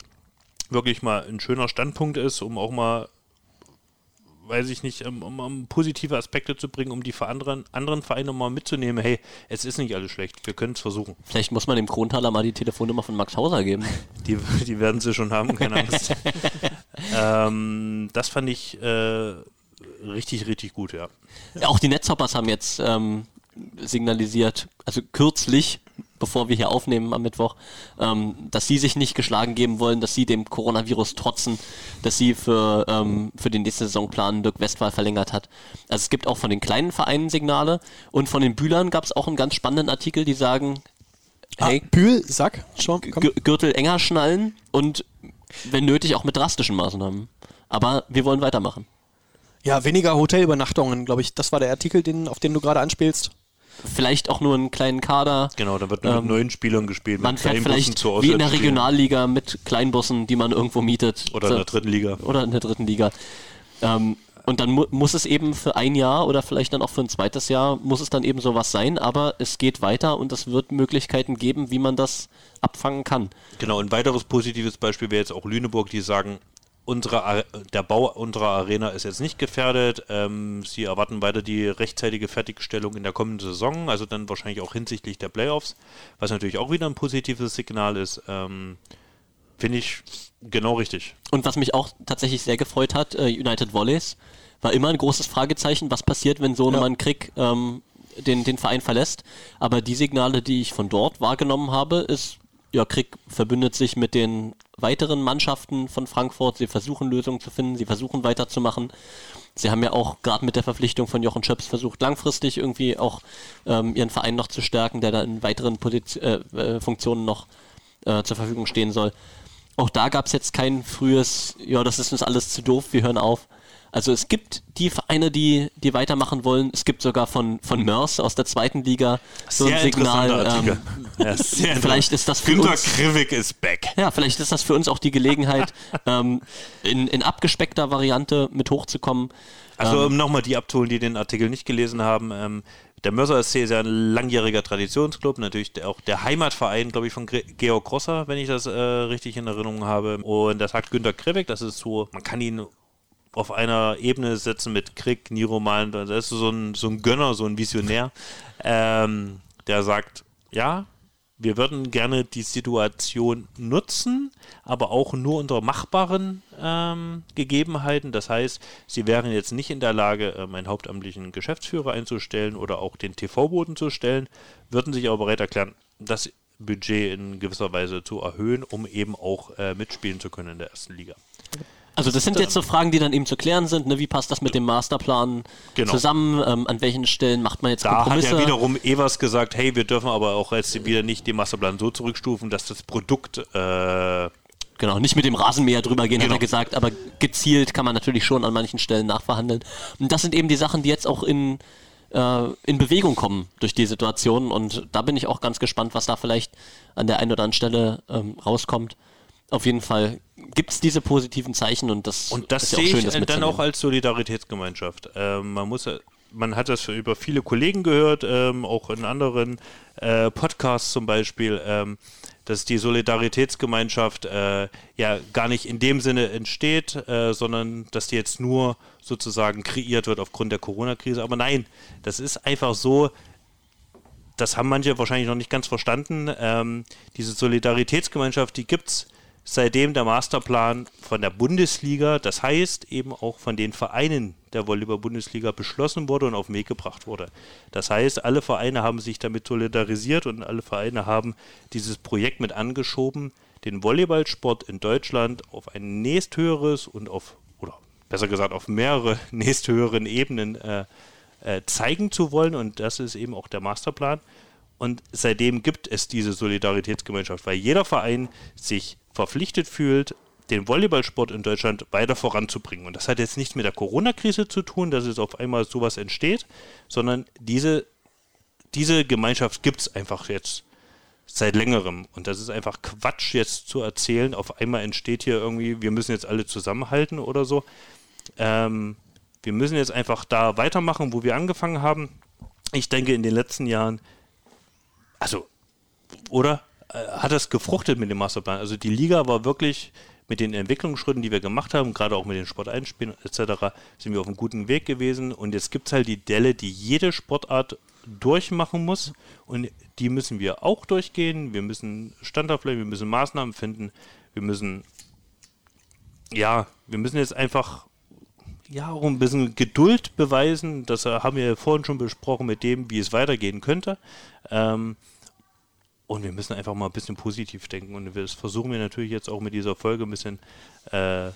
wirklich mal ein schöner Standpunkt ist, um auch mal weiß ich nicht, um, um, um positive Aspekte zu bringen, um die anderen, anderen Vereine mal mitzunehmen, hey, es ist nicht alles schlecht, wir können es versuchen. Vielleicht muss man dem Krontaler mal die Telefonnummer von Max Hauser geben. Die, die werden sie schon haben, keine Angst. Ähm, das fand ich äh, richtig, richtig gut, ja. Ja, auch die Netzhoppers haben jetzt ähm, signalisiert, also kürzlich, bevor wir hier aufnehmen am Mittwoch, ähm, dass sie sich nicht geschlagen geben wollen, dass sie dem Coronavirus trotzen, dass sie für, ähm, für den nächsten Saisonplan Dirk Westphal verlängert hat. Also es gibt auch von den kleinen Vereinen Signale und von den Bühlern gab es auch einen ganz spannenden Artikel, die sagen, hey, Ah, Bühl, sag, schon, Gürtel enger schnallen und wenn nötig auch mit drastischen Maßnahmen. Aber wir wollen weitermachen. Ja, weniger Hotelübernachtungen, glaube ich. Das war der Artikel, den, auf den du gerade anspielst. Vielleicht auch nur einen kleinen Kader. Genau, da wird nur mit Ähm, neuen Spielern gespielt, Man mit fährt Kleinbussen vielleicht zu wie in der. Regionalliga mit Kleinbussen, die man irgendwo mietet. Oder in der dritten Liga. Oder in der dritten Liga. Ähm, und dann mu muss es eben für ein Jahr oder vielleicht dann auch für ein zweites Jahr, muss es dann eben sowas sein, aber es geht weiter und es wird Möglichkeiten geben, wie man das abfangen kann. Genau, ein weiteres positives Beispiel wäre jetzt auch Lüneburg, die sagen, unsere, der Bau unserer Arena ist jetzt nicht gefährdet. Ähm, sie erwarten weiter die rechtzeitige Fertigstellung in der kommenden Saison, also dann wahrscheinlich auch hinsichtlich der Playoffs, was natürlich auch wieder ein positives Signal ist. Ähm, Finde ich genau richtig. Und was mich auch tatsächlich sehr gefreut hat, äh, United Volleys, war immer ein großes Fragezeichen, was passiert, wenn Sohnemann Krieg ähm, den, den Verein verlässt. Aber die Signale, die ich von dort wahrgenommen habe, ist, ja, Krieg verbündet sich mit den weiteren Mannschaften von Frankfurt. Sie versuchen Lösungen zu finden, sie versuchen weiterzumachen. Sie haben ja auch gerade mit der Verpflichtung von Jochen Schöps versucht, langfristig irgendwie auch ähm, ihren Verein noch zu stärken, der da in weiteren Posiz äh, äh, Funktionen noch äh, zur Verfügung stehen soll. Auch da gab es jetzt kein frühes, ja, das ist uns alles zu doof, wir hören auf. Also es gibt die Vereine, die, die weitermachen wollen. Es gibt sogar von, von Mörs aus der zweiten Liga so ein Sehr Signal. Ähm, Ja, vielleicht ist das für Günter uns, Krivik ist back. ja, vielleicht ist das für uns auch die Gelegenheit, ähm, in, in abgespeckter Variante mit hochzukommen. Also Ähm, um nochmal die abzuholen, die den Artikel nicht gelesen haben, ähm, der Mörser SC ist ja ein langjähriger Traditionsclub, natürlich auch der Heimatverein, glaube ich, von Georg Grosser, wenn ich das äh, richtig in Erinnerung habe. Und das sagt Günter Krivik, das ist so, man kann ihn auf einer Ebene setzen mit Krieg, Niroman, das ist so ein, so ein Gönner, so ein Visionär, ähm, der sagt, ja, wir würden gerne die Situation nutzen, aber auch nur unter machbaren ähm, Gegebenheiten. Das heißt, sie wären jetzt nicht in der Lage, ähm, einen hauptamtlichen Geschäftsführer einzustellen oder auch den TV-Boden zu stellen, würden sich aber bereit erklären, das Budget in gewisser Weise zu erhöhen, um eben auch äh, mitspielen zu können in der ersten Liga. Also das sind jetzt so Fragen, die dann eben zu klären sind. Ne? Wie passt das mit dem Masterplan Genau. zusammen? Ähm, an welchen Stellen macht man jetzt Da hat Kompromisse? ja wiederum Evers gesagt, hey, wir dürfen aber auch jetzt wieder nicht den Masterplan so zurückstufen, dass das Produkt äh, Genau, nicht mit dem Rasenmäher drüber gehen, hat Genau. er gesagt, aber gezielt kann man natürlich schon an manchen Stellen nachverhandeln. Und das sind eben die Sachen, die jetzt auch in, äh, in Bewegung kommen durch die Situation. Und da bin ich auch ganz gespannt, was da vielleicht an der einen oder anderen Stelle ähm, rauskommt. Auf jeden Fall gibt es diese positiven Zeichen und das, Und das ist ja auch schön, ich das dann auch als Solidaritätsgemeinschaft. Ähm, man muss, man hat das über viele Kollegen gehört, ähm, auch in anderen äh, Podcasts zum Beispiel, ähm, dass die Solidaritätsgemeinschaft äh, ja gar nicht in dem Sinne entsteht, äh, sondern dass die jetzt nur sozusagen kreiert wird aufgrund der Corona-Krise. Aber nein, das ist einfach so, das haben manche wahrscheinlich noch nicht ganz verstanden. Ähm, diese Solidaritätsgemeinschaft, die gibt es seitdem der Masterplan von der Bundesliga, das heißt eben auch von den Vereinen der Volleyball-Bundesliga beschlossen wurde und auf den Weg gebracht wurde. Das heißt, alle Vereine haben sich damit solidarisiert und alle Vereine haben dieses Projekt mit angeschoben, den Volleyballsport in Deutschland auf ein nächsthöheres und auf, oder besser gesagt auf mehrere nächsthöheren Ebenen äh, äh, zeigen zu wollen und das ist eben auch der Masterplan. Und seitdem gibt es diese Solidaritätsgemeinschaft, weil jeder Verein sich verpflichtet fühlt, den Volleyballsport in Deutschland weiter voranzubringen. Und das hat jetzt nichts mit der Corona-Krise zu tun, dass es auf einmal sowas entsteht, sondern diese, diese Gemeinschaft gibt es einfach jetzt seit längerem. Und das ist einfach Quatsch jetzt zu erzählen. Auf einmal entsteht hier irgendwie, wir müssen jetzt alle zusammenhalten oder so. Ähm, wir müssen jetzt einfach da weitermachen, wo wir angefangen haben. Ich denke, in den letzten Jahren, also, oder? Hat das gefruchtet mit dem Masterplan? Also die Liga war wirklich mit den Entwicklungsschritten, die wir gemacht haben, gerade auch mit den Sporteinspielen etc., sind wir auf einem guten Weg gewesen. Und jetzt gibt es halt die Delle, die jede Sportart durchmachen muss. Und die müssen wir auch durchgehen. Wir müssen standhaft bleiben, wir müssen Maßnahmen finden. Wir müssen, ja, wir müssen jetzt einfach ja, auch ein bisschen Geduld beweisen. Das haben wir vorhin schon besprochen mit dem, wie es weitergehen könnte. Ähm, und wir müssen einfach mal ein bisschen positiv denken. Und das versuchen wir natürlich jetzt auch mit dieser Folge ein bisschen äh,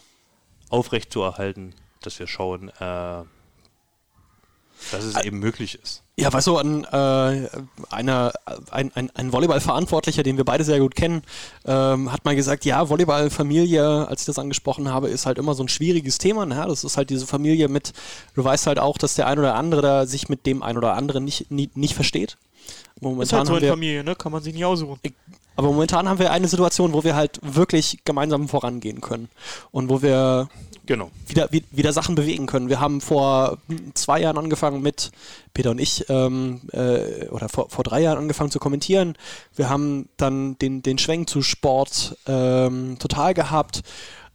aufrecht zu erhalten, dass wir schauen, äh, dass es eben möglich ist. Ja, weißt du, ein, äh, einer, ein, ein, ein Volleyball-Verantwortlicher, den wir beide sehr gut kennen, ähm, hat mal gesagt, ja, Volleyball-Familie, als ich das angesprochen habe, ist halt immer so ein schwieriges Thema. Ne? Das ist halt diese Familie mit, du weißt halt auch, dass der ein oder andere da sich mit dem ein oder anderen nicht, nicht, nicht versteht. Momentan Ist halt so in wir, Familie, ne? Kann man sich nicht aussuchen. aber momentan haben wir eine Situation, wo wir halt wirklich gemeinsam vorangehen können und wo wir Genau. wieder, wie- wieder Sachen bewegen können. Wir haben vor zwei Jahren angefangen mit, Peter und ich, ähm, äh, oder vor, vor drei Jahren angefangen zu kommentieren. Wir haben dann den, den Schwenk zu Sport ähm, total gehabt.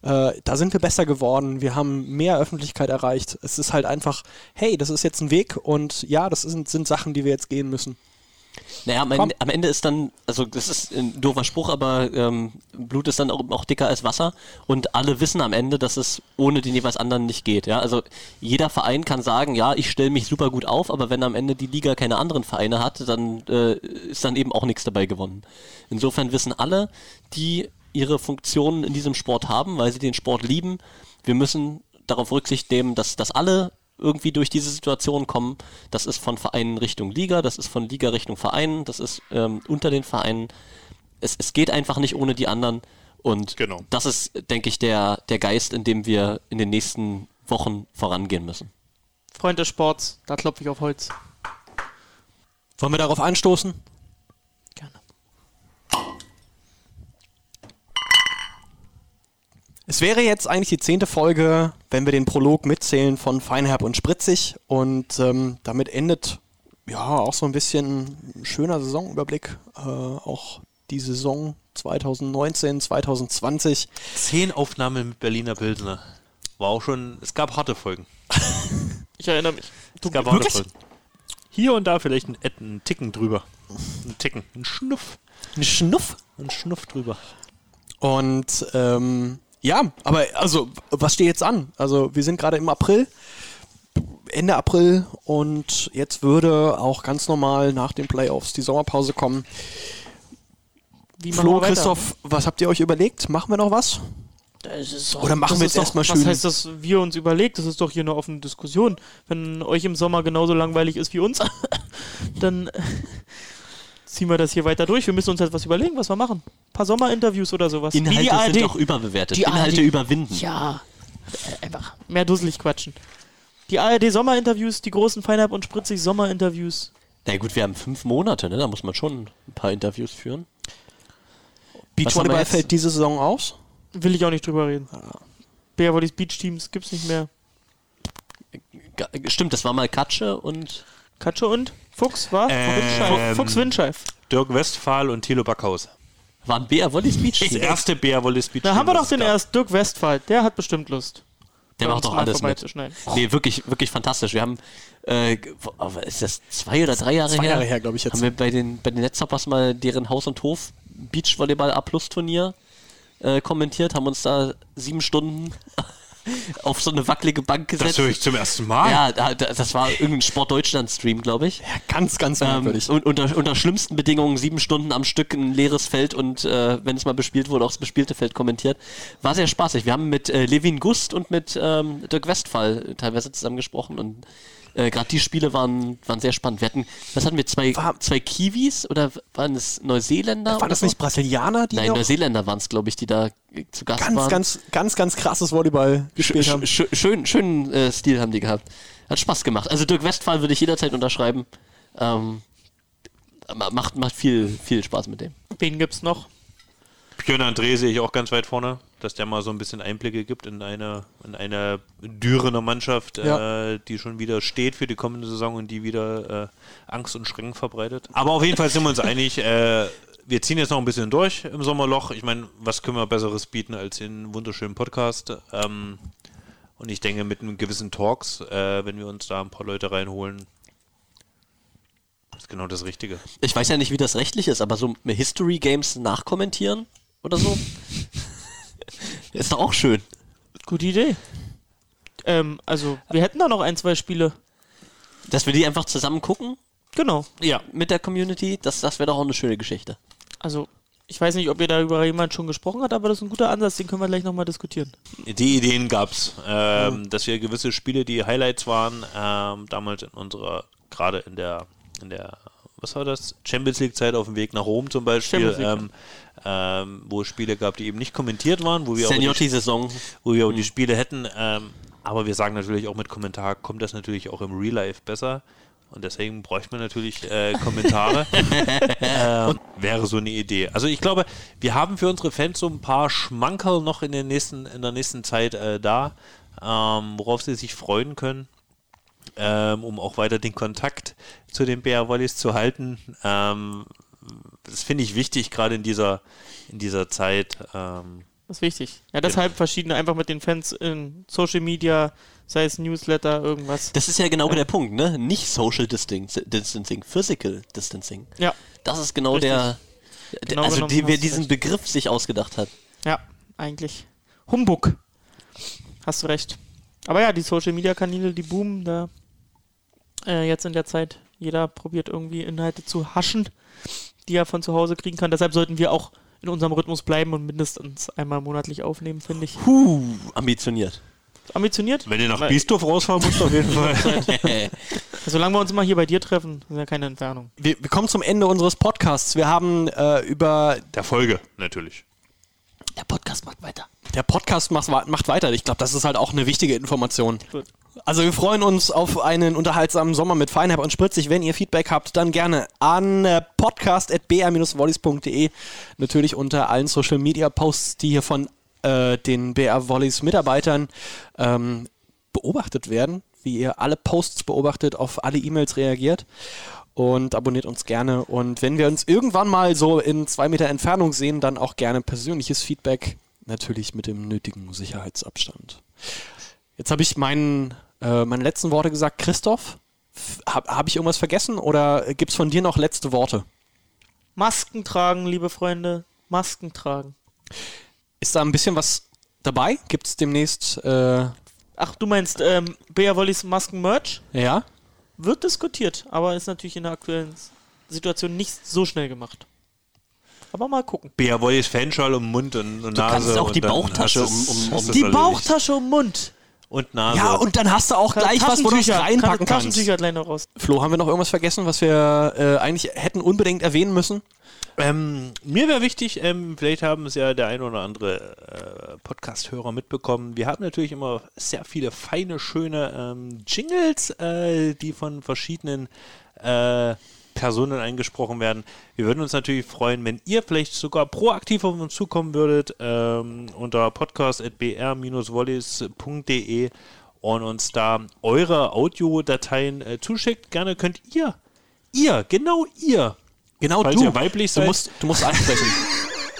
Äh, da sind wir besser geworden. Wir haben mehr Öffentlichkeit erreicht. Es ist halt einfach, hey, das ist jetzt ein Weg und ja, das sind, sind Sachen, die wir jetzt gehen müssen. Naja, am. Ende, am Ende ist dann, also das ist ein doofer Spruch, aber ähm, Blut ist dann auch, auch dicker als Wasser und alle wissen am Ende, dass es ohne den jeweils anderen nicht geht. Ja? Also jeder Verein kann sagen, ja, ich stelle mich super gut auf, aber wenn am Ende die Liga keine anderen Vereine hat, dann äh, ist dann eben auch nichts dabei gewonnen. Insofern wissen alle, die ihre Funktionen in diesem Sport haben, weil sie den Sport lieben, wir müssen darauf Rücksicht nehmen, dass, dass alle irgendwie durch diese Situation kommen. Das ist von Vereinen Richtung Liga, das ist von Liga Richtung Vereinen, das ist ähm, unter den Vereinen. Es, es geht einfach nicht ohne die anderen. Und Genau. das ist, denke ich, der, der Geist, in dem wir in den nächsten Wochen vorangehen müssen. Freund des Sports, da klopfe ich auf Holz. Wollen wir darauf anstoßen? Es wäre jetzt eigentlich die zehnte Folge, wenn wir den Prolog mitzählen von Feinherb und Spritzig. Und ähm, damit endet ja auch so ein bisschen ein schöner Saisonüberblick. Äh, auch die Saison 2019, 2020. Zehn Aufnahmen mit Berliner Pilsner. War auch schon, es gab harte Folgen. Ich erinnere mich. Es gab harte wirklich? Folgen. Hier und da vielleicht ein, ein Ticken drüber. Ein Ticken. Ein Schnuff. Ein Schnuff? Ein Schnuff drüber. Und ähm, ja, aber also, was steht jetzt an? Also, wir sind gerade im April, Ende April und jetzt würde auch ganz normal nach den Playoffs die Sommerpause kommen. Wie Flo? Christoph, was habt ihr euch überlegt? Machen wir noch was? Doch- Oder machen wir jetzt erstmal Was schön- heißt das, wir uns überlegt? Das ist doch hier eine offene Diskussion. Wenn euch im Sommer genauso langweilig ist wie uns, dann ziehen wir das hier weiter durch. Wir müssen uns jetzt was überlegen, was wir machen. Ein paar Sommerinterviews oder sowas. Inhalte ARD. sind doch überbewertet. Die Inhalte ARD. überwinden. Ja, äh, einfach mehr dusselig quatschen. Die ARD Sommerinterviews, die großen Feinab und spritzig Sommerinterviews. Na gut, wir haben fünf Monate, ne? Da muss man schon ein paar Interviews führen. Beachvolleyball fällt diese Saison aus. Will ich auch nicht drüber reden. Bär Volleys Beach Teams gibt's nicht mehr. Stimmt, das war mal Katsche und Katsche und Fuchs war? Ähm, Fuchs Windscheif. Dirk Westphal und Thilo Backhaus. waren BR Volleys Beach Das erste Bär Wolle Speech. Da haben wir doch den erst Dirk Westphal. Der hat bestimmt Lust. Der macht doch alles mit. Nee, wirklich, wirklich fantastisch. Wir haben, äh, aber ist das zwei oder drei Jahre Zwei her? Jahre her, glaub ich jetzt. Haben wir bei den, bei den Netzhoppers mal deren Haus- und Hof Beachvolleyball A-Plus-Turnier äh, kommentiert, haben uns da sieben Stunden auf so eine wackelige Bank gesetzt. Das höre ich zum ersten Mal. Ja, da, da, das war irgendein Sport-Deutschland-Stream, glaube ich. Ganz, ganz Ähm, merkwürdig. und unter, unter schlimmsten Bedingungen sieben Stunden am Stück ein leeres Feld und äh, wenn es mal bespielt wurde, auch das bespielte Feld kommentiert. War sehr spaßig. Wir haben mit äh, Levin Gust und mit ähm, Dirk Westphal teilweise zusammen gesprochen und äh, gerade die Spiele waren, waren sehr spannend. Wir hatten, was hatten wir, zwei, War- zwei Kiwis oder waren es Neuseeländer? Waren oder das so? nicht Brasilianer, die Nein, Neuseeländer waren es, glaube ich, die da äh, zu Gast ganz, waren. ganz, ganz, ganz krasses Volleyball gespielt Sch- haben? sch- schön, schönen äh, Stil haben die gehabt. Hat Spaß gemacht. Also Dirk Westphal würde ich jederzeit unterschreiben. Ähm, ma- macht, macht viel, viel Spaß mit dem. Wen gibt's noch? Björn André sehe ich auch ganz weit vorne, dass der mal so ein bisschen Einblicke gibt in eine, in eine Dürener Mannschaft, Ja. äh, die schon wieder steht für die kommende Saison und die wieder äh, Angst und Schrecken verbreitet. Aber auf jeden Fall sind wir uns einig, äh, wir ziehen jetzt noch ein bisschen durch im Sommerloch. Ich meine, was können wir Besseres bieten als den wunderschönen Podcast? Ähm, und ich denke, mit einem gewissen Talks, äh, wenn wir uns da ein paar Leute reinholen, ist genau das Richtige. Ich weiß ja nicht, wie das rechtlich ist, aber so History Games nachkommentieren oder so ist doch auch schön. Gute Idee. Ähm, also, wir hätten da noch ein, zwei Spiele. Dass wir die einfach zusammen gucken Genau. Ja, mit der Community, das, das wäre doch auch eine schöne Geschichte. Also, ich weiß nicht, ob ihr darüber jemand schon gesprochen hat, aber das ist ein guter Ansatz, den können wir gleich nochmal diskutieren. Die Ideen gab's, ähm, dass wir gewisse Spiele, die Highlights waren, ähm, damals in unserer, gerade in der, in der, was war das? Champions League Zeit auf dem Weg nach Rom zum Beispiel, Champions League, ähm, ähm, wo es Spiele gab, die eben nicht kommentiert waren, wo wir auch die, Seniotti-Saison. wo wir auch die Spiele hätten. Ähm, aber wir sagen natürlich auch mit Kommentar kommt das natürlich auch im Real Life besser. Und deswegen bräuchte man natürlich äh, Kommentare. ähm, wäre so eine Idee. Also ich glaube, wir haben für unsere Fans so ein paar Schmankerl noch in, den nächsten, in der nächsten Zeit äh, da, ähm, worauf sie sich freuen können, ähm, um auch weiter den Kontakt zu den BR Volleys zu halten. Das finde ich wichtig, gerade in dieser, in dieser Zeit. Ähm, Das ist wichtig. Ja, deshalb verschiedene einfach mit den Fans in Social Media, sei es Newsletter, irgendwas. Das ist ja genau der Punkt, ne? Nicht Social Distan- Distancing, Physical Distancing. Ja, Das ist genau Richtig. der, Genau also die, wer diesen recht. Begriff sich ausgedacht hat. ja, eigentlich. Humbug. Hast du recht. Aber ja, die Social Media Kanäle, die boomen da äh, jetzt in der Zeit. Jeder probiert irgendwie Inhalte zu haschen, die er von zu Hause kriegen kann. Deshalb sollten wir auch in unserem Rhythmus bleiben und mindestens einmal monatlich aufnehmen, finde ich. Puh, ambitioniert. Ambitioniert? wenn ihr nach Weil- Biesdorf rausfahren müsst, auf jeden Fall. Solange wir uns immer hier bei dir treffen, ist ja keine Entfernung. Wir, wir kommen zum Ende unseres Podcasts. Wir haben äh, über Der Folge, natürlich. Der Podcast macht weiter. Der Podcast macht, macht weiter. Ich glaube, das ist halt auch eine wichtige Information. Also wir freuen uns auf einen unterhaltsamen Sommer mit Feinherb und Spritzig. Wenn ihr Feedback habt, dann gerne an äh, podcast.br-volleys.de. Natürlich unter allen Social Media Posts, die hier von äh, den BR Volleys Mitarbeitern ähm, beobachtet werden. Wie ihr alle Posts beobachtet, auf alle E-Mails reagiert. Und abonniert uns gerne. Und wenn wir uns irgendwann mal so in zwei Meter Entfernung sehen, dann auch gerne persönliches Feedback. Natürlich mit dem nötigen Sicherheitsabstand. Jetzt habe ich meinen, äh, meine letzten Worte gesagt. Christoph, Habe hab ich irgendwas vergessen oder gibt es von dir noch letzte Worte? Masken tragen, liebe Freunde. Masken tragen. Ist da ein bisschen was dabei? Gibt es demnächst. Äh, Ach, du meinst ähm, Bea Wollis Masken-Merch? ja? Wird diskutiert, aber ist natürlich in der aktuellen Situation nicht so schnell gemacht. Aber mal gucken. Bea Wollis Fanschal um Mund und, und Du Nase. kannst auch und die dann Bauchtasche um- um- um- Die. Bauchtasche um Mund. Und Nase. Ja, und dann hast du auch gleich was, wo du Taschentücher. reinpacken kannst. Taschentücher gleich noch raus. Flo, haben wir noch irgendwas vergessen, was wir äh, eigentlich hätten unbedingt erwähnen müssen? Ähm, mir wäre wichtig, ähm, vielleicht haben es ja der ein oder andere äh, Podcast-Hörer mitbekommen. Wir haben natürlich immer sehr viele feine, schöne ähm, Jingles, äh, die von verschiedenen äh, Personen eingesprochen werden. Wir würden uns natürlich freuen, wenn ihr vielleicht sogar proaktiv auf uns zukommen würdet ähm, unter podcast.br-wollies.de und uns da eure Audiodateien äh, zuschickt. Gerne könnt ihr, ihr, genau ihr, Genau Falls du. ihr weiblich du seid. musst, du musst ansprechen.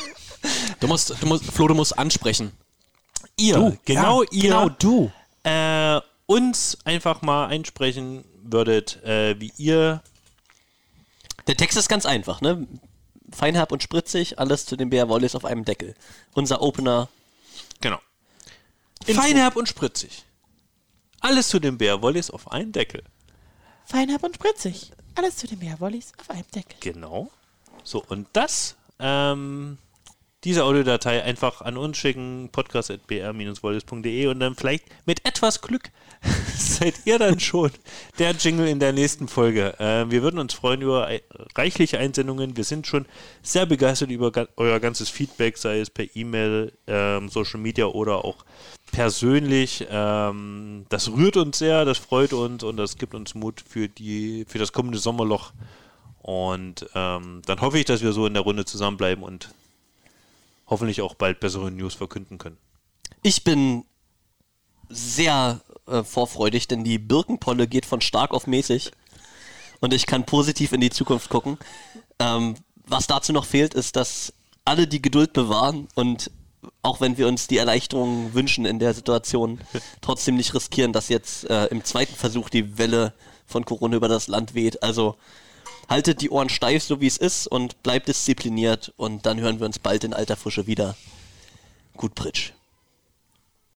du musst, du musst, Flo, du musst ansprechen. ihr, Du, genau ja, ihr, genau du. Äh, uns einfach mal einsprechen würdet, äh, wie ihr. Der Text ist ganz einfach, ne? Feinherb und spritzig, alles zu den Bär Wallis auf einem Deckel. Unser Opener. Genau. Feinherb und spritzig. Alles zu den Bär Wollis auf einen Deckel. Feinherb und spritzig. Alles zu den Meerwollis auf einem Deckel. Genau. So, und das, ähm, diese Audiodatei einfach an uns schicken, podcast.br-wollis.de und dann vielleicht mit etwas Glück seid ihr dann schon der Jingle in der nächsten Folge. Äh, wir würden uns freuen über ei- reichliche Einsendungen. Wir sind schon sehr begeistert über ga euer ganzes Feedback, sei es per E-Mail, ähm, Social Media oder auch persönlich. Ähm, das rührt uns sehr, das freut uns und das gibt uns Mut für, die, für das kommende Sommerloch. Und ähm, dann hoffe ich, dass wir so in der Runde zusammenbleiben und hoffentlich auch bald bessere News verkünden können. Ich bin sehr äh, vorfreudig, denn die Birkenpolle geht von stark auf mäßig. Und ich kann positiv in die Zukunft gucken. Ähm, was dazu noch fehlt, ist, dass alle die Geduld bewahren und auch wenn wir uns die Erleichterung wünschen in der Situation, trotzdem nicht riskieren, dass jetzt äh, im zweiten Versuch die Welle von Corona über das Land weht. Also haltet die Ohren steif, so wie es ist und bleibt diszipliniert und dann hören wir uns bald in alter Frische wieder. Gut, Pritsch.